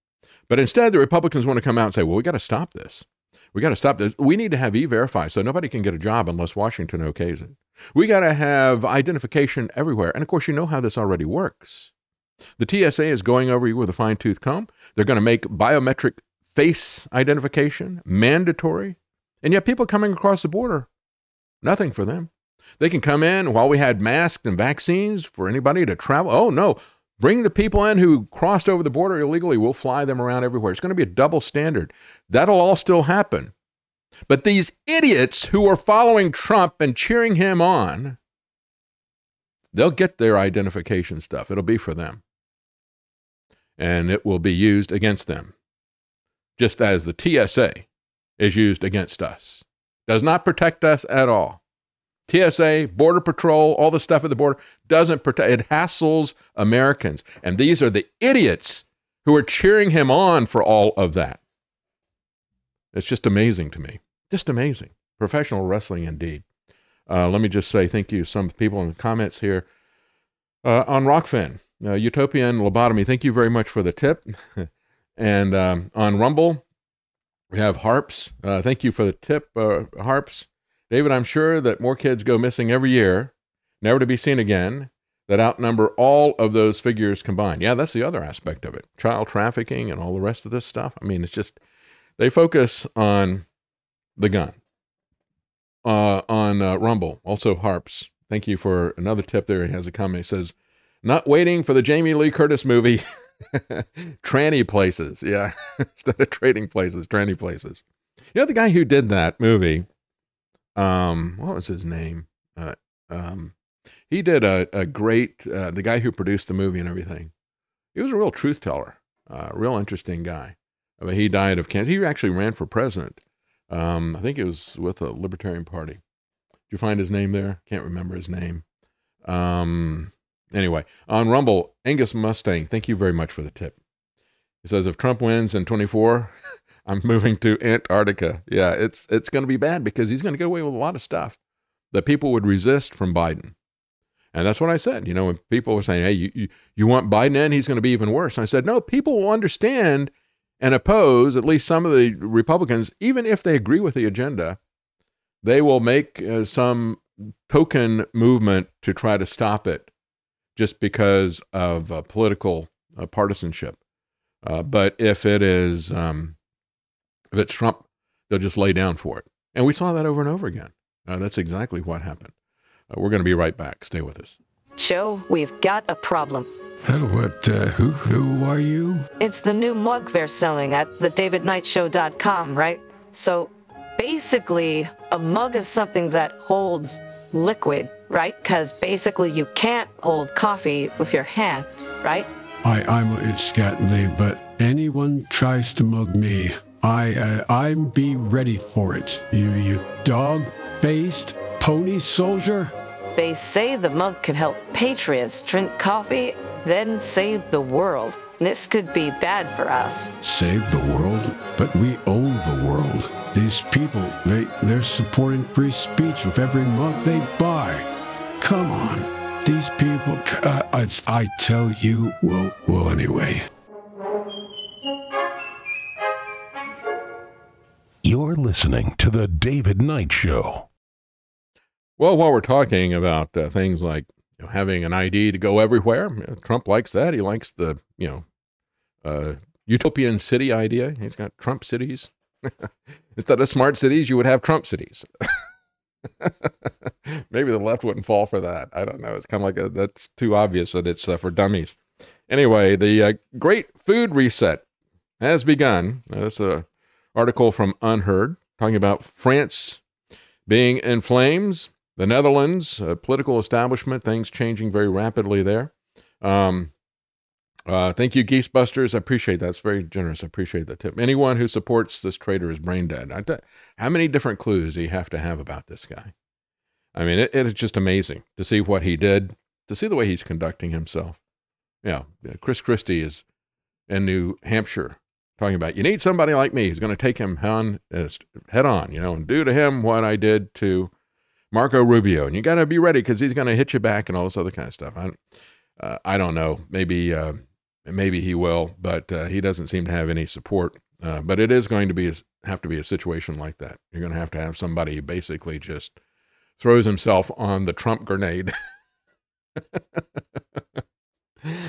But instead, the Republicans want to come out and say, well, we got to stop this. We got to stop this. We need to have e verify so nobody can get a job unless Washington okays it. We got to have identification everywhere. And of course, you know how this already works. The TSA is going over you with a fine tooth comb. They're going to make biometric face identification mandatory. And yet, people coming across the border, nothing for them. They can come in while we had masks and vaccines for anybody to travel. Oh, no. Bring the people in who crossed over the border illegally. We'll fly them around everywhere. It's going to be a double standard. That'll all still happen. But these idiots who are following Trump and cheering him on, they'll get their identification stuff. It'll be for them. And it will be used against them, just as the TSA is used against us. Does not protect us at all. TSA, Border Patrol, all the stuff at the border doesn't protect, it hassles Americans. And these are the idiots who are cheering him on for all of that. It's just amazing to me. Just amazing. Professional wrestling indeed. Uh, let me just say thank you some people in the comments here. Uh, on Rokfin, uh, Utopian Lobotomy, thank you very much for the tip. and um, on Rumble, we have Harps. Uh, thank you for the tip, uh, Harps. David, I'm sure that more kids go missing every year, never to be seen again. that outnumber all of those figures combined. Yeah, that's the other aspect of it child trafficking and all the rest of this stuff. I mean, it's just, they focus on the gun. Uh, on uh, Rumble, also Harps. Thank you for another tip there. He has a comment. He says, not waiting for the Jamie Lee Curtis movie, tranny places. Yeah, instead of trading places, tranny places. You know, the guy who did that movie, um, what was his name? Uh, um, he did a, a great, uh, the guy who produced the movie and everything. He was a real truth teller, a real interesting guy. I mean, he died of cancer. He actually ran for president. Um, I think it was with the Libertarian Party. Did you find his name there? Can't remember his name. Um, anyway, on Rumble, Angus Mustang, thank you very much for the tip. He says, if Trump wins in 24, I'm moving to Antarctica. Yeah, it's it's going to be bad because he's going to get away with a lot of stuff that people would resist from Biden. And that's what I said. You know, when people were saying, hey, you, you, you want Biden in, he's going to be even worse. And I said, no, people will understand and oppose, at least some of the Republicans, even if they agree with the agenda, they will make uh, some token movement to try to stop it just because of uh, political uh, partisanship. Uh, but if it is, um, if it's Trump, they'll just lay down for it. And we saw that over and over again. Uh, that's exactly what happened. Uh, we're going to be right back. Stay with us. Joe, we've got a problem. Oh, what, uh, who, who are you? It's the new mug they're selling at thedavidknightshow.com, right? So basically, a mug is something that holds liquid, right? Because basically you can't hold coffee with your hands, right? I, I'm, it's Scatney, but anyone tries to mug me, I, uh, I'm be ready for it. You, you dog-faced pony soldier. They say the mug can help patriots drink coffee, then save the world. This could be bad for us. Save the world? But we own the world. These people, they, they're supporting free speech with every mug they buy. Come on. These people, uh, I, I tell you, well, well, anyway. You're listening to The David Knight Show. Well, while we're talking about uh, things like you know, having an ID to go everywhere, know, Trump likes that. He likes the, you know, uh, utopian city idea. He's got Trump cities. Instead of smart cities, you would have Trump cities. Maybe the left wouldn't fall for that. I don't know. It's kind of like a, that's too obvious that it's uh, for dummies. Anyway, the uh, Great Food Reset has begun. Uh, that's a article from UnHerd talking about France being in flames, the Netherlands, political establishment, things changing very rapidly there. Um, uh, thank you, Geesebusters. I appreciate that. It's very generous. I appreciate that tip. Anyone who supports this trader is brain dead. How many different clues do you have to have about this guy? I mean, it, it is just amazing to see what he did, to see the way he's conducting himself. Yeah, Chris Christie is in New Hampshire talking about you need somebody like me who's going to take him on, uh, head on, you know, and do to him what I did to Marco Rubio. And you got to be ready because he's going to hit you back and all this other kind of stuff. I, uh, I don't know. Maybe uh, maybe he will, but uh, he doesn't seem to have any support. Uh, but it is going to be have to be a situation like that. You're going to have to have somebody who basically just throws himself on the Trump grenade.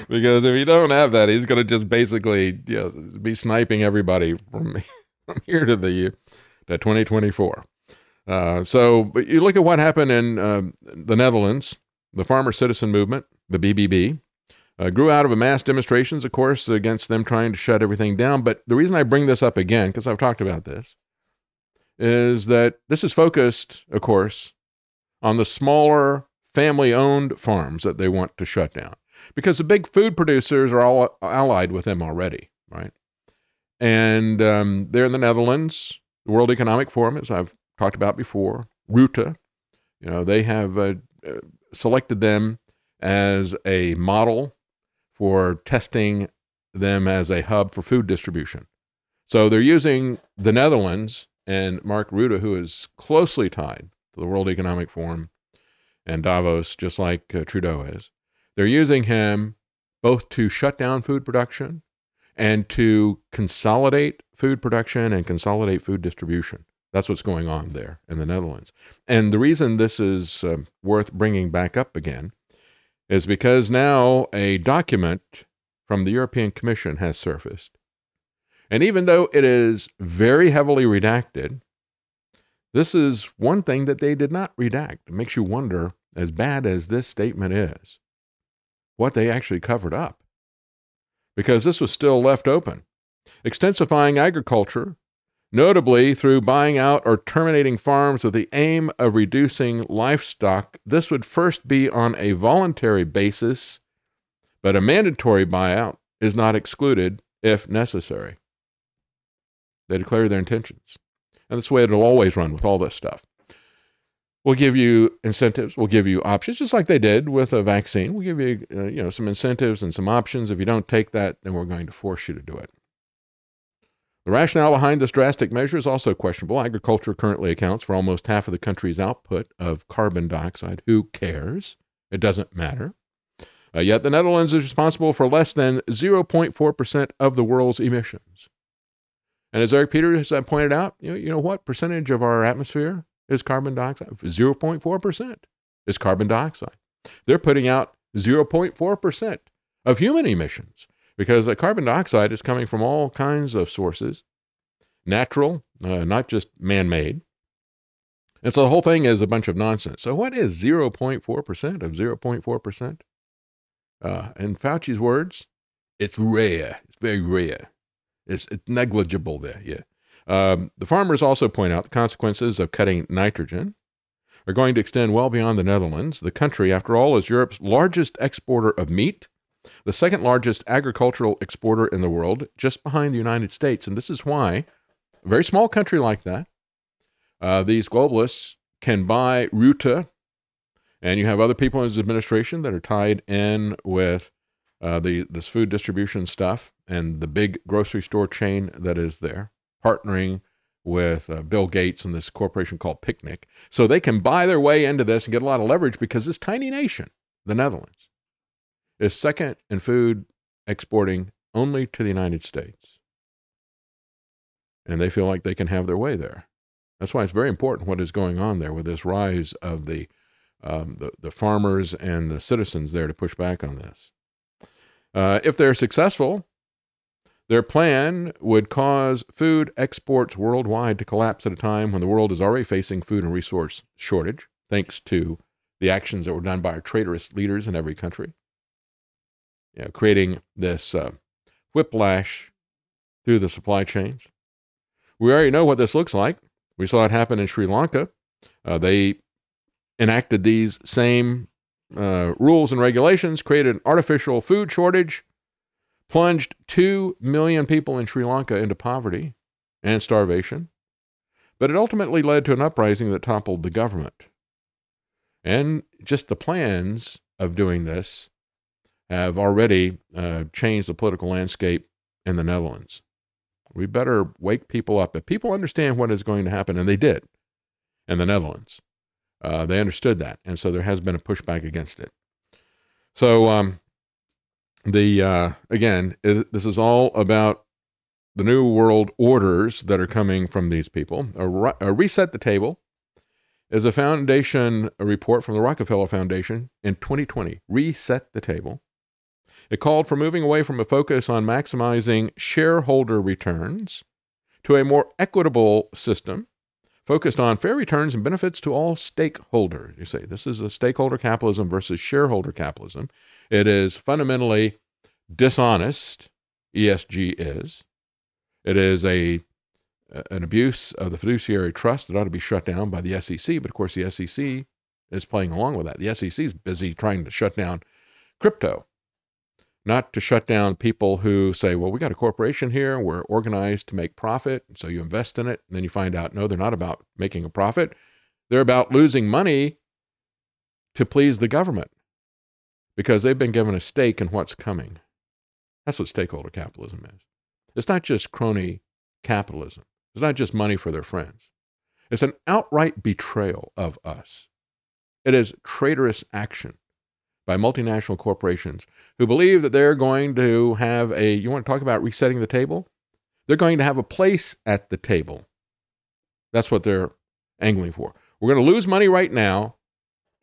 because if you don't have that, he's going to just basically you know, be sniping everybody from, from here to the to 2024. Uh, so, but you look at what happened in uh, the Netherlands, the Farmer Citizen Movement, the BBB, uh, grew out of a mass demonstrations, of course, against them trying to shut everything down. But the reason I bring this up again, because I've talked about this, is that this is focused, of course, on the smaller family owned farms that they want to shut down because the big food producers are all allied with them already, right? And um, they're in the Netherlands, the World Economic Forum, as I've talked about before, Rutte, you know, they have uh, selected them as a model for testing them as a hub for food distribution. So they're using the Netherlands and Mark Rutte, who is closely tied to the World Economic Forum and Davos, just like uh, Trudeau is. They're using him both to shut down food production and to consolidate food production and consolidate food distribution. That's what's going on there in the Netherlands. And the reason this is uh, worth bringing back up again is because now a document from the European Commission has surfaced. And even though it is very heavily redacted, this is one thing that they did not redact. It makes you wonder, as bad as this statement is, what they actually covered up. Because this was still left open. Extensifying agriculture, notably through buying out or terminating farms with the aim of reducing livestock, this would first be on a voluntary basis, but a mandatory buyout is not excluded if necessary. They declare their intentions. And that's the way it'll always run with all this stuff. We'll give you incentives. We'll give you options, just like they did with a vaccine. We'll give you, uh, you know, some incentives and some options. If you don't take that, then we're going to force you to do it. The rationale behind this drastic measure is also questionable. Agriculture currently accounts for almost half of the country's output of carbon dioxide. Who cares? It doesn't matter. Uh, yet the Netherlands is responsible for less than 0.4% of the world's emissions. And as Eric Peters has pointed out, you know, you know what percentage of our atmosphere is carbon dioxide? 0.4% is carbon dioxide. They're putting out 0.4% of human emissions because the carbon dioxide is coming from all kinds of sources, natural, uh, not just man made. And so the whole thing is a bunch of nonsense. So, what is 0.4% of 0.4%? Uh, in Fauci's words, it's rare. It's very rare. It's, it's negligible there, yeah. Um, the farmers also point out the consequences of cutting nitrogen are going to extend well beyond the Netherlands. The country, after all, is Europe's largest exporter of meat, the second largest agricultural exporter in the world, just behind the United States. And this is why a very small country like that, uh, these globalists can buy Rutte, and you have other people in his administration that are tied in with uh, the this food distribution stuff and the big grocery store chain that is there, partnering with uh, Bill Gates and this corporation called Picnic. So they can buy their way into this and get a lot of leverage because this tiny nation, the Netherlands, is second in food exporting only to the United States. And they feel like they can have their way there. That's why it's very important what is going on there with this rise of the, um, the, the farmers and the citizens there to push back on this. Uh, if they're successful, their plan would cause food exports worldwide to collapse at a time when the world is already facing food and resource shortage, thanks to the actions that were done by our traitorous leaders in every country. You know, creating this uh, whiplash through the supply chains. We already know what this looks like. We saw it happen in Sri Lanka. Uh, they enacted these same uh, rules and regulations, created an artificial food shortage, plunged 2 million people in Sri Lanka into poverty and starvation. But it ultimately led to an uprising that toppled the government. And just the plans of doing this have already uh, changed the political landscape in the Netherlands. We better wake people up. If people understand what is going to happen, and they did in the Netherlands, uh, they understood that, and so there has been a pushback against it. So, um, the uh, again, it, this is all about the new world orders that are coming from these people. A, a reset the table is a foundation a report from the Rockefeller Foundation in 2020. Reset the table. It called for moving away from a focus on maximizing shareholder returns to a more equitable system focused on fair returns and benefits to all stakeholders. You say this is a stakeholder capitalism versus shareholder capitalism. It is fundamentally dishonest. ESG is. It is a an abuse of the fiduciary trust that ought to be shut down by the SEC. But of course, the SEC is playing along with that. The SEC is busy trying to shut down crypto not to shut down people who say, well, we got a corporation here, we're organized to make profit. So you invest in it, and then you find out, no, they're not about making a profit. They're about losing money to please the government because they've been given a stake in what's coming. That's what stakeholder capitalism is. It's not just crony capitalism, it's not just money for their friends. It's an outright betrayal of us. It is traitorous action by multinational corporations who believe that they're going to have a, you want to talk about resetting the table? They're going to have a place at the table. That's what they're angling for. We're going to lose money right now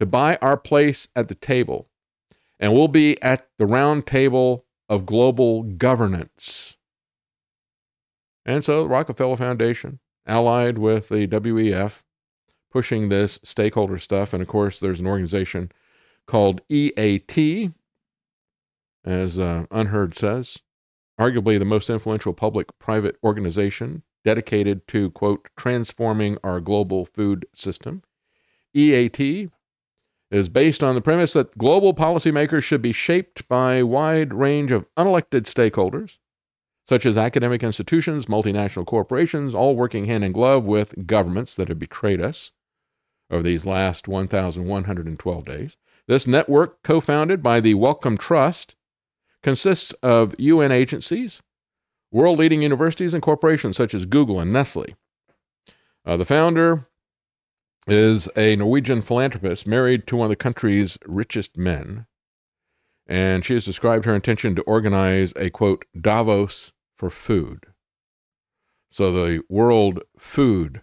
to buy our place at the table. and we'll be at the round table of global governance. And so the Rockefeller Foundation, allied with the WEF, pushing this stakeholder stuff. And of course, there's an organization called EAT, as uh, UnHerd says, arguably the most influential public private organization dedicated to, quote, transforming our global food system. EAT is based on the premise that global policymakers should be shaped by a wide range of unelected stakeholders, such as academic institutions, multinational corporations, all working hand in glove with governments that have betrayed us over these last 1,112 days. This network, co founded by the Wellcome Trust, consists of UN agencies, world leading universities, and corporations such as Google and Nestle. Uh, the founder is a Norwegian philanthropist married to one of the country's richest men. And she has described her intention to organize a quote, Davos for food. So the World Food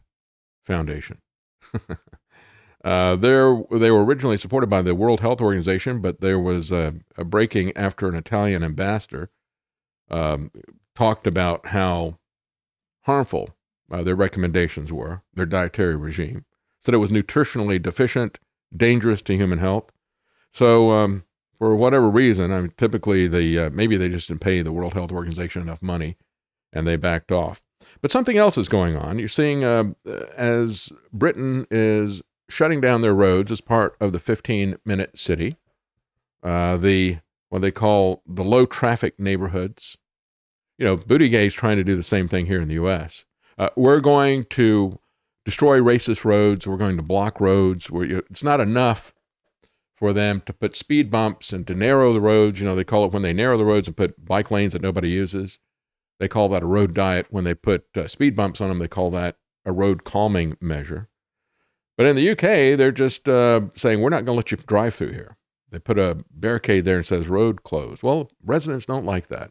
Foundation. uh, there, they were originally supported by the World Health Organization, but there was a, a breaking after an Italian ambassador um, talked about how harmful uh, their recommendations were, their dietary regime said it was nutritionally deficient, dangerous to human health. So, um, for whatever reason, I mean, typically the uh, maybe they just didn't pay the World Health Organization enough money, and they backed off. But something else is going on. You're seeing uh, as Britain is shutting down their roads as part of the 15-minute city, uh, the what they call the low traffic neighborhoods. You know, Buttigieg is trying to do the same thing here in the U.S. Uh, we're going to destroy racist roads. We're going to block roads. Where it's not enough for them to put speed bumps and to narrow the roads. You know, they call it when they narrow the roads and put bike lanes that nobody uses. They call that a road diet. When they put uh, speed bumps on them, they call that a road calming measure. But in the UK, they're just uh, saying, we're not going to let you drive through here. They put a barricade there and says road closed. Well, residents don't like that.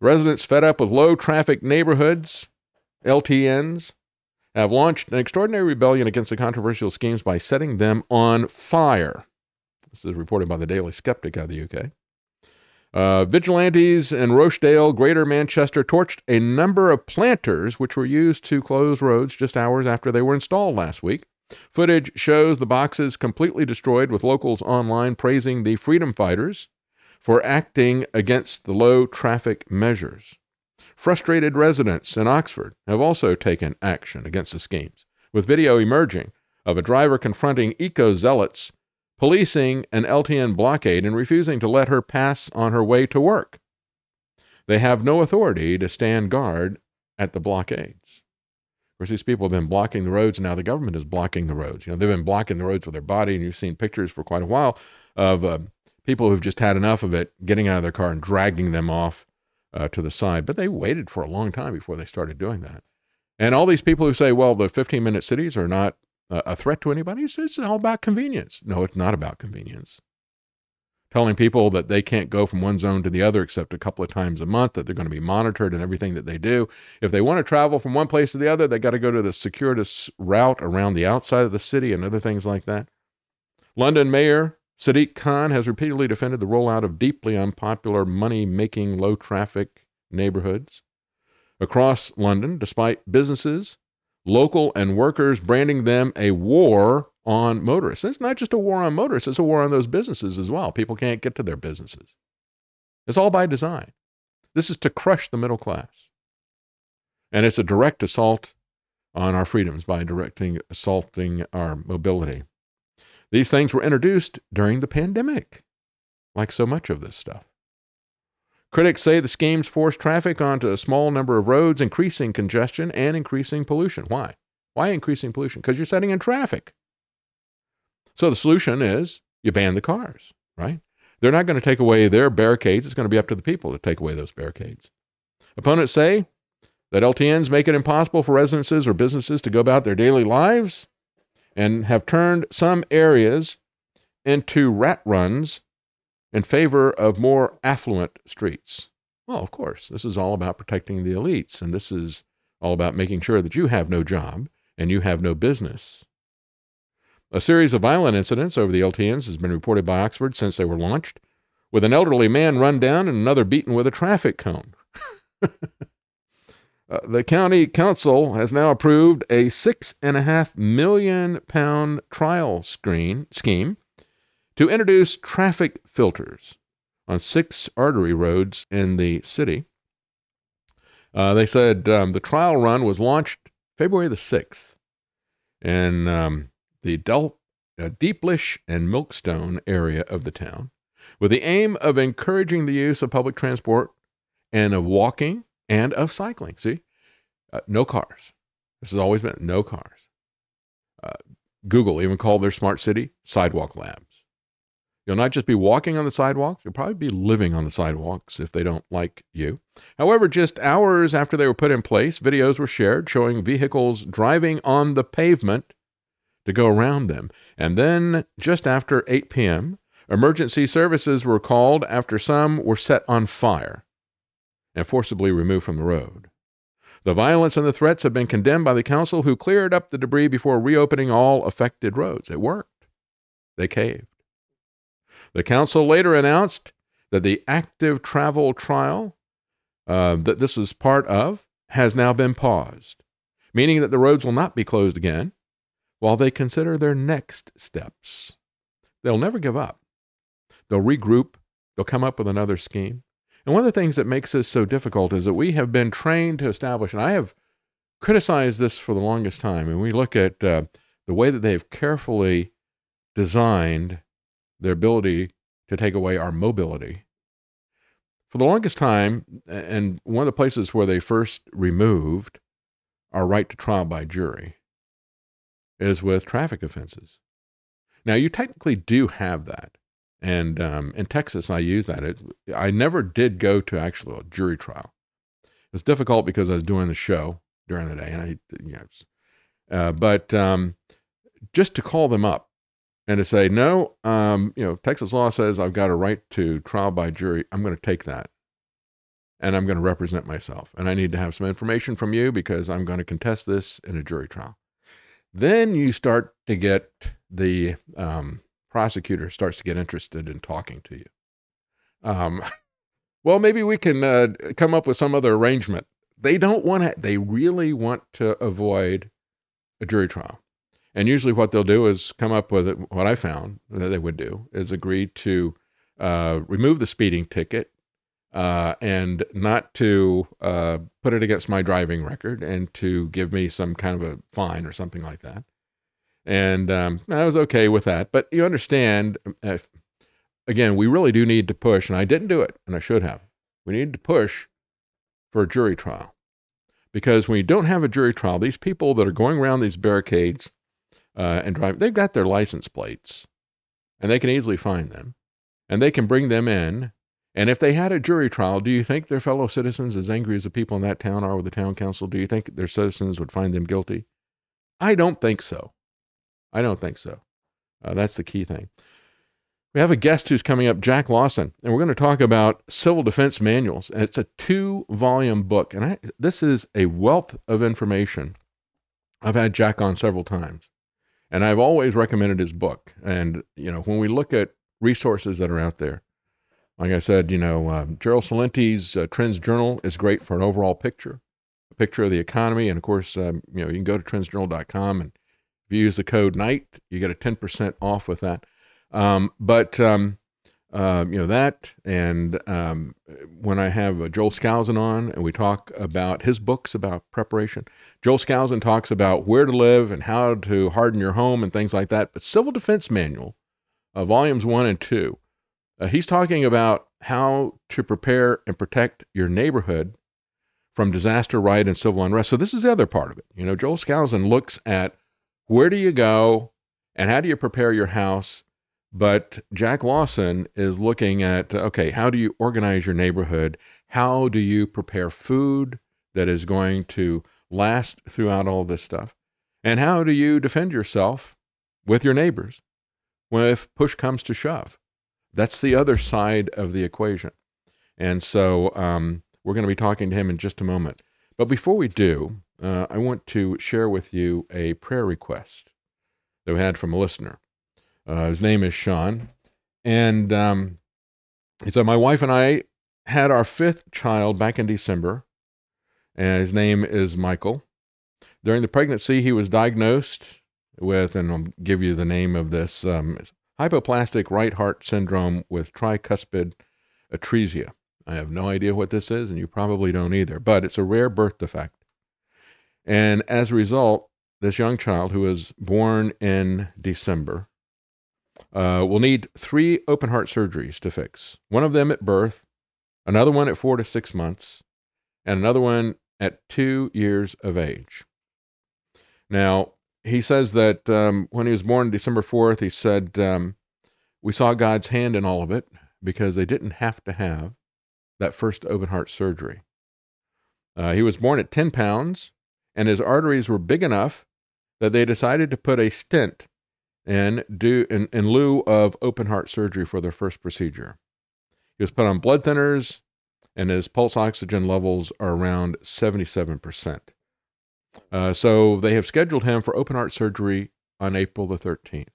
Residents fed up with low traffic neighborhoods, LTNs, have launched an extraordinary rebellion against the controversial schemes by setting them on fire. This is reported by the Daily Skeptic out of the UK. Uh, vigilantes in Rochdale, Greater Manchester, torched a number of planters which were used to close roads just hours after they were installed last week. Footage shows the boxes completely destroyed, with locals online praising the freedom fighters for acting against the low traffic measures. Frustrated residents in Oxford have also taken action against the schemes, with video emerging of a driver confronting eco zealots policing an LTN blockade and refusing to let her pass on her way to work. They have no authority to stand guard at the blockades. Of course, these people have been blocking the roads, now the government is blocking the roads. You know, they've been blocking the roads with their body, and you've seen pictures for quite a while of uh, people who've just had enough of it getting out of their car and dragging them off uh, to the side. But they waited for a long time before they started doing that. And all these people who say, well, the 15 minute cities are not a threat to anybody, it's, it's all about convenience. No, it's not about convenience. Telling people that they can't go from one zone to the other except a couple of times a month, that they're going to be monitored and everything that they do. If they want to travel from one place to the other, they got to go to the circuitous route around the outside of the city and other things like that. London Mayor Sadiq Khan has repeatedly defended the rollout of deeply unpopular money making low traffic neighborhoods across London, despite businesses, local, and workers branding them a war on motorists. And it's not just a war on motorists, it's a war on those businesses as well. People can't get to their businesses. It's all by design. This is to crush the middle class. And it's a direct assault on our freedoms by directing assaulting our mobility. These things were introduced during the pandemic, like so much of this stuff. Critics say the schemes force traffic onto a small number of roads, increasing congestion and increasing pollution. Why? Why increasing pollution? Because you're setting in traffic. So the solution is you ban the cars, right? They're not going to take away their barricades. It's going to be up to the people to take away those barricades. Opponents say that LTNs make it impossible for residences or businesses to go about their daily lives and have turned some areas into rat runs in favor of more affluent streets. Well, of course, this is all about protecting the elites, and this is all about making sure that you have no job and you have no business. A series of violent incidents over the LTNs has been reported by Oxford since they were launched, with an elderly man run down and another beaten with a traffic cone. Uh, the county council has now approved a six and a half million pound trial screen scheme to introduce traffic filters on six artery roads in the city. Uh, they said um, the trial run was launched February the 6th in um, the Del- uh, Deeplish and Milkstone area of the town with the aim of encouraging the use of public transport and of walking and of cycling. See, uh, no cars. This has always been no cars. Uh, Google even called their smart city Sidewalk Labs. You'll not just be walking on the sidewalks, you'll probably be living on the sidewalks if they don't like you. However, just hours after they were put in place, videos were shared showing vehicles driving on the pavement to go around them. And then, just after 8 p.m., emergency services were called after some were set on fire and forcibly removed from the road. The violence and the threats have been condemned by the council, who cleared up the debris before reopening all affected roads. It worked. They caved. The council later announced that the active travel trial uh, that this was part of has now been paused, meaning that the roads will not be closed again while they consider their next steps. They'll never give up. They'll regroup, they'll come up with another scheme. And one of the things that makes this so difficult is that we have been trained to establish, and I have criticized this for the longest time, and we look at uh, the way that they've carefully designed their ability to take away our mobility. For the longest time, and one of the places where they first removed our right to trial by jury is with traffic offenses. Now, you technically do have that. And um, in Texas, I use that. It, I never did go to actually a jury trial. It was difficult because I was doing the show during the day, and I, you know, uh, but um, just to call them up and to say no, um, you know, Texas law says I've got a right to trial by jury. I'm going to take that, and I'm going to represent myself, and I need to have some information from you because I'm going to contest this in a jury trial. Then you start to get the um, prosecutor starts to get interested in talking to you. Um, well, maybe we can uh, come up with some other arrangement. They don't want to, they really want to avoid a jury trial. And usually what they'll do is come up with it, what I found that they would do is agree to uh, remove the speeding ticket uh, and not to uh, put it against my driving record and to give me some kind of a fine or something like that. And um, I was okay with that. But you understand, if, again, we really do need to push, and I didn't do it, and I should have. We need to push for a jury trial. Because when you don't have a jury trial, these people that are going around these barricades uh, and drive. they've got their license plates, and they can easily find them, and they can bring them in. And if they had a jury trial, do you think their fellow citizens, as angry as the people in that town are with the town council, do you think their citizens would find them guilty? I don't think so. I don't think so. Uh, that's the key thing. We have a guest who's coming up, Jack Lawson, and we're going to talk about civil defense manuals. And it's a two volume book. And I, this is a wealth of information. I've had Jack on several times, and I've always recommended his book. And, you know, when we look at resources that are out there, like I said, you know, um, Gerald Celente's uh, Trends Journal is great for an overall picture, a picture of the economy. And of course, um, you know, you can go to trendsjournal.com and if you use the code NIGHT, you get a 10% off with that. Um, but, um, uh, you know, that, and um, when I have uh, Joel Skousen on and we talk about his books about preparation, Joel Skousen talks about where to live and how to harden your home and things like that. But Civil Defense Manual, uh, volumes one and two, uh, he's talking about how to prepare and protect your neighborhood from disaster, riot, and civil unrest. So this is the other part of it. You know, Joel Skousen looks at where do you go and how do you prepare your house? But Jack Lawson is looking at okay, how do you organize your neighborhood? How do you prepare food that is going to last throughout all this stuff? And how do you defend yourself with your neighbors if push comes to shove? That's the other side of the equation. And so um, we're going to be talking to him in just a moment. But before we do, uh, I want to share with you a prayer request that we had from a listener. Uh, his name is Sean. And um, he said, My wife and I had our fifth child back in December, and his name is Michael. During the pregnancy, he was diagnosed with, and I'll give you the name of this um, hypoplastic right heart syndrome with tricuspid atresia. I have no idea what this is, and you probably don't either, but it's a rare birth defect. And as a result, this young child who was born in December uh, will need three open heart surgeries to fix one of them at birth, another one at four to six months, and another one at two years of age. Now, he says that um, when he was born December 4th, he said, um, We saw God's hand in all of it because they didn't have to have that first open heart surgery. Uh, he was born at 10 pounds, and his arteries were big enough that they decided to put a stent in, do, in, in lieu of open heart surgery for their first procedure. He was put on blood thinners, and his pulse oxygen levels are around 77%. Uh, so they have scheduled him for open heart surgery on April the 13th.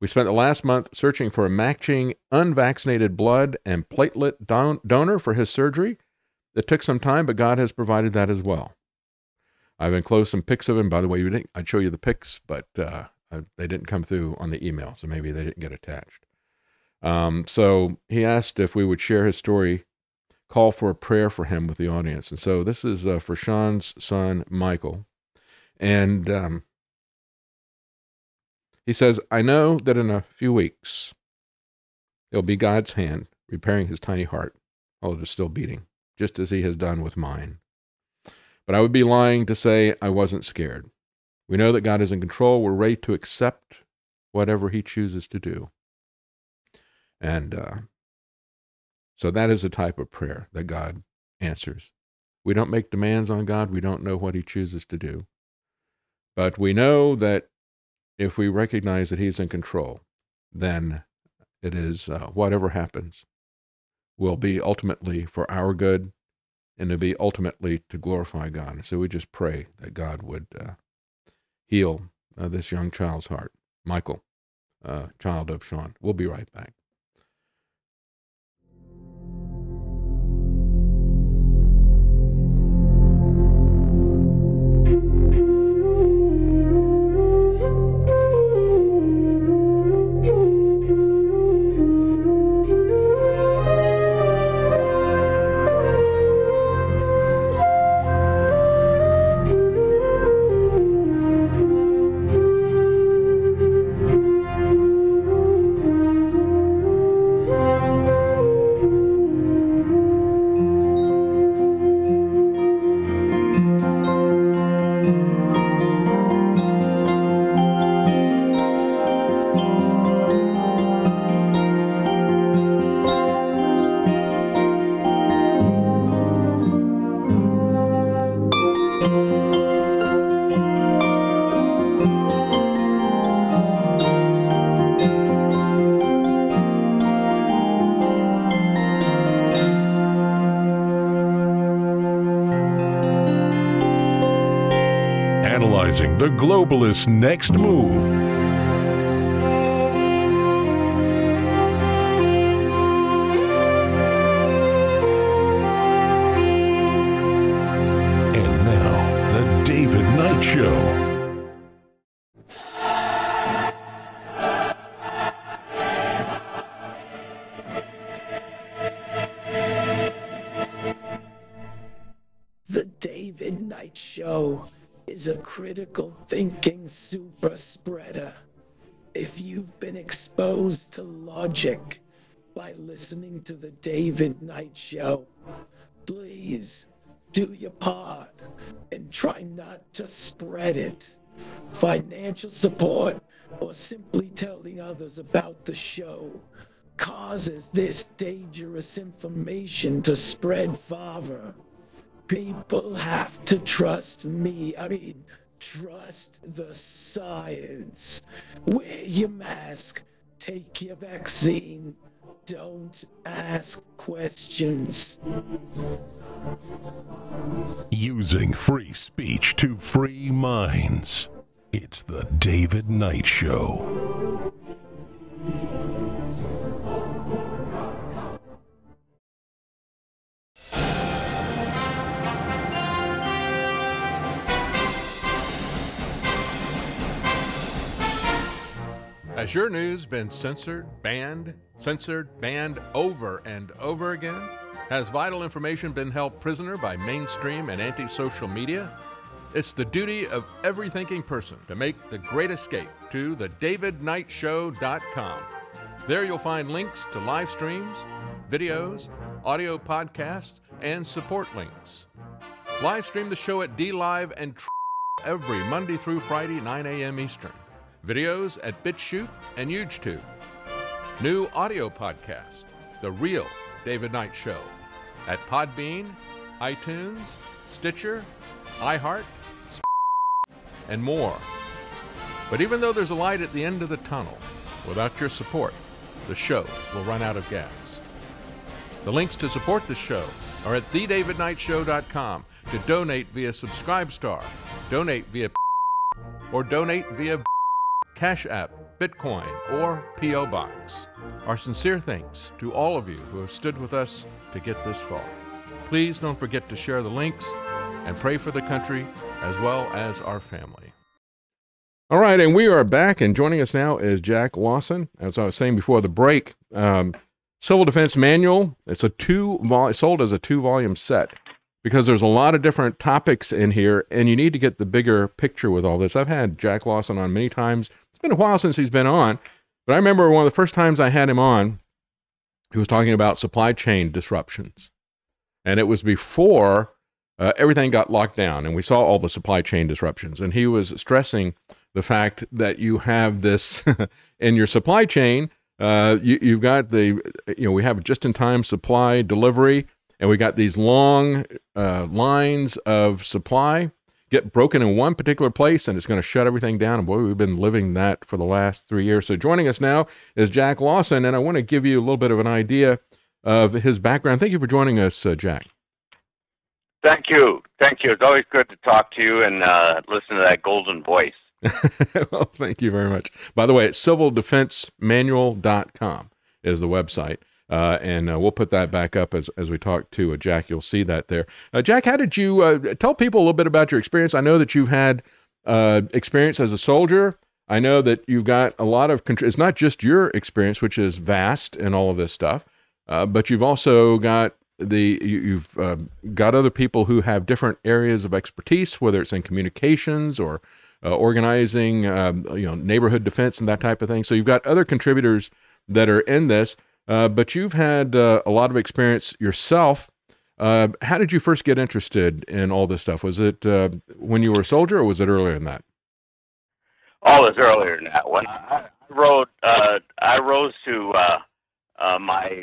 We spent the last month searching for a matching unvaccinated blood and platelet don- donor for his surgery. It took some time, but God has provided that as well. I've enclosed some pics of him. By the way, I'd show you the pics, but uh, they didn't come through on the email, so maybe they didn't get attached. Um, so he asked if we would share his story, call for a prayer for him with the audience. And so this is uh, for Sean's son, Michael. And um, he says, I know that in a few weeks, it'll be God's hand repairing his tiny heart while it is still beating, just as he has done with mine. But I would be lying to say I wasn't scared. We know that God is in control. We're ready to accept whatever he chooses to do. And uh, so that is a type of prayer that God answers. We don't make demands on God. We don't know what he chooses to do. But we know that if we recognize that He's in control, then it is uh, whatever happens will be ultimately for our good and to be ultimately to glorify God. So we just pray that God would uh, heal uh, this young child's heart. Michael, uh, child of Sean. We'll be right back. The globalists' next move. And now, The David Knight Show. The David Knight Show is a critical logic by listening to the David Knight Show, please do your part and try not to spread it. Financial support or simply telling others about the show causes this dangerous information to spread farther. People have to trust me. I mean, trust the science. Wear your mask. Take your vaccine. Don't ask questions. Using free speech to free minds. It's the David Knight Show. Has your news been censored, banned, censored, banned over and over again? Has vital information been held prisoner by mainstream and anti-social media? It's the duty of every thinking person to make the great escape to the davidknightshow.com. There you'll find links to live streams, videos, audio podcasts, and support links. Live stream the show at DLive and every Monday through Friday, 9 a.m. Eastern. Videos at BitChute and YouTube. New audio podcast, The Real David Knight Show, at Podbean, iTunes, Stitcher, iHeart, and more. But even though there's a light at the end of the tunnel, without your support, the show will run out of gas. The links to support the show are at thedavidknightshow.com to donate via Subscribestar, donate via or donate via Cash App, Bitcoin, or P.O. Box. Our sincere thanks to all of you who have stood with us to get this far. Please don't forget to share the links and pray for the country as well as our family. All right, and we are back, and joining us now is Jack Lawson. As I was saying before the break, um, Civil Defense Manual. It's a two vol- sold as a two volume set because there's a lot of different topics in here, and you need to get the bigger picture with all this. I've had Jack Lawson on many times. It's been a while since he's been on, but I remember one of the first times I had him on, he was talking about supply chain disruptions, and it was before uh, everything got locked down, and we saw all the supply chain disruptions, and he was stressing the fact that you have this in your supply chain. Uh, you, you've got the, you know, we have just in time supply delivery, and we got these long uh, lines of supply get broken in one particular place and it's going to shut everything down. And boy, we've been living that for the last three years. So joining us now is Jack Lawson, and I want to give you a little bit of an idea of his background. Thank you for joining us, uh, Jack. Thank you. Thank you. It's always good to talk to you and uh, listen to that golden voice. well, thank you very much. By the way, it's civildefensemanual.com is the website. Uh, and uh, we'll put that back up as, as we talk to uh, Jack. You'll see that there. Uh, Jack, how did you uh, tell people a little bit about your experience? I know that you've had uh, experience as a soldier. I know that you've got a lot of. Contr- it's not just your experience, which is vast and all of this stuff, but you've also got the you, have got other people who have different areas of expertise, whether it's in communications or organizing, um, you know, neighborhood defense and that type of thing. So you've got other contributors that are in this. Uh, but you've had uh, a lot of experience yourself. Uh, how did you first get interested in all this stuff? Was it uh, when you were a soldier, or was it earlier than that? Oh, it was earlier than that. When I rode, uh, I rose to my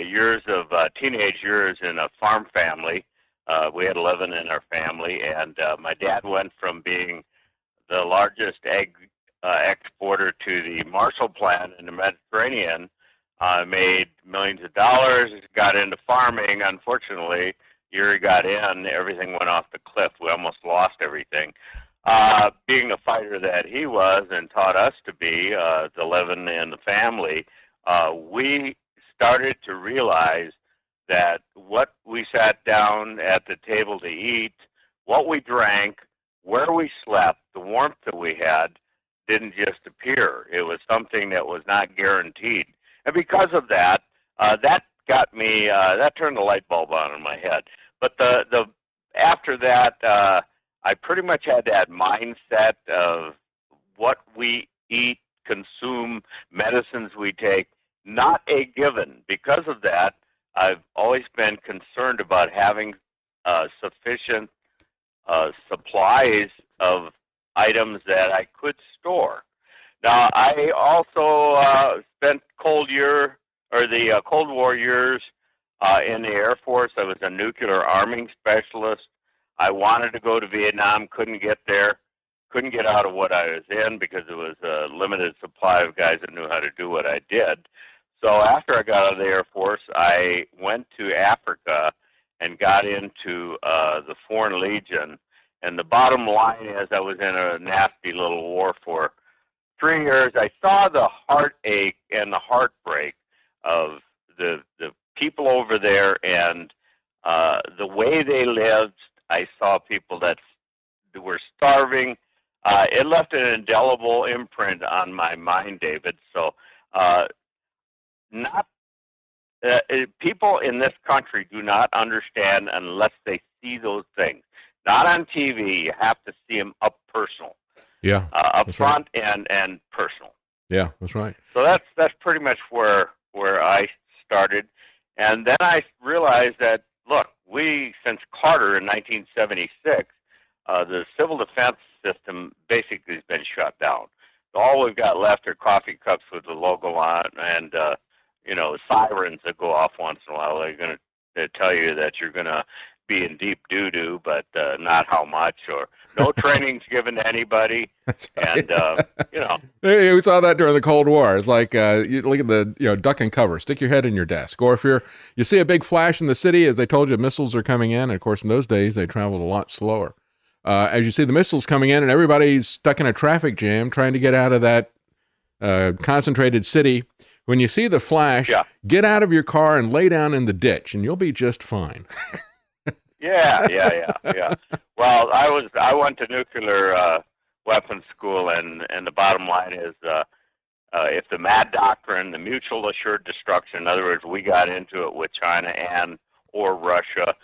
years of teenage years in a farm family. we had 11 in our family, and my dad went from being the largest egg exporter to the Marshall Plan in the Mediterranean uh, made millions of dollars, got into farming. Unfortunately, he got in, everything went off the cliff. We almost lost everything. Uh, being a fighter that he was and taught us to be, uh, the Levin and the family, uh, we started to realize that what we sat down at the table to eat, what we drank, where we slept, the warmth that we had, didn't just appear. It was something that was not guaranteed and because of that, uh, that got me. Uh, that turned the light bulb on in my head. But the the after that, uh, I pretty much had that mindset of what we eat, consume, medicines we take, not a given. Because of that, I've always been concerned about having uh, sufficient uh, supplies of items that I could store. Now, I also uh, spent Cold Year or the uh, Cold War years uh, in the Air Force. I was a nuclear arming specialist. I wanted to go to Vietnam, couldn't get there, couldn't get out of what I was in because it was a limited supply of guys that knew how to do what I did. So after I got out of the Air Force, I went to Africa and got into uh, the Foreign Legion And the bottom line is, I was in a nasty little war for three years. I saw the heartache and the heartbreak of the the people over there and uh, the way they lived. I saw people that were starving. Uh, it left an indelible imprint on my mind, David. So, uh, not uh, uh, people in this country do not understand unless they see those things. Not on TV. You have to see them up personal. Yeah, uh, up front and and personal. Yeah, that's right. So that's that's pretty much where where I started, and then I realized that look, we since Carter in 1976, uh, the civil defense system basically has been shut down. All we've got left are coffee cups with the logo on, and uh, you know sirens that go off once in a while. They're going to tell you that you're going to be in deep doo doo, but uh, not how much, or no training's given to anybody, and uh, you know. We saw that during the Cold War. It's like uh, you look at the you know duck and cover, stick your head in your desk, or if you're you see a big flash in the city, as they told you, missiles are coming in. And of course, in those days, they traveled a lot slower. Uh, as you see the missiles coming in, and everybody's stuck in a traffic jam trying to get out of that uh, concentrated city. When you see the flash, Yeah. get out of your car and lay down in the ditch, and you'll be just fine. Yeah, yeah, yeah, yeah. Well, I was I went to nuclear uh, weapons school, and and the bottom line is, uh, uh, if the MAD doctrine, the mutual assured destruction, in other words, we got into it with China and or Russia,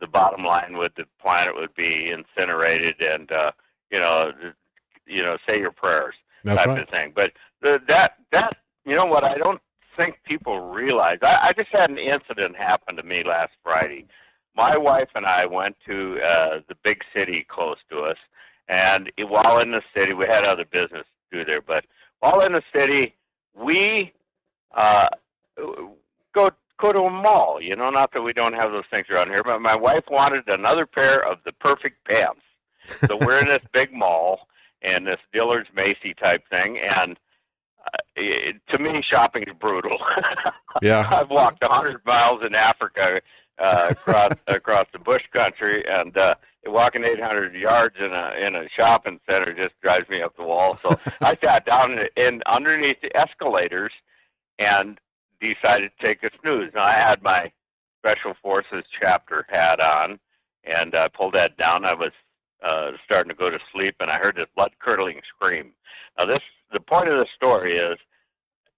the bottom line would the planet would be incinerated, and uh, you know, you know, say your prayers That's type right. of thing. But the, that that you know what I don't think people realize. I, I just had an incident happen to me last Friday my wife and I went to uh, the big city close to us, and while in the city, we had other business to do there. But while in the city, we uh, go go to a mall. You know, not that we don't have those things around here, but my wife wanted another pair of the perfect pants. So we're in this big mall and this Dillard's Macy type thing, and uh, it, to me, shopping is brutal. Yeah. I've walked 100 miles in Africa uh, across across the bush country, and uh, walking 800 yards in a in a shopping center just drives me up the wall. So I sat down in, in underneath the escalators and decided to take a snooze. Now I had my special forces chapter hat on, and I pulled that down. I was uh, starting to go to sleep, and I heard this blood curdling scream. Now this the point of the story is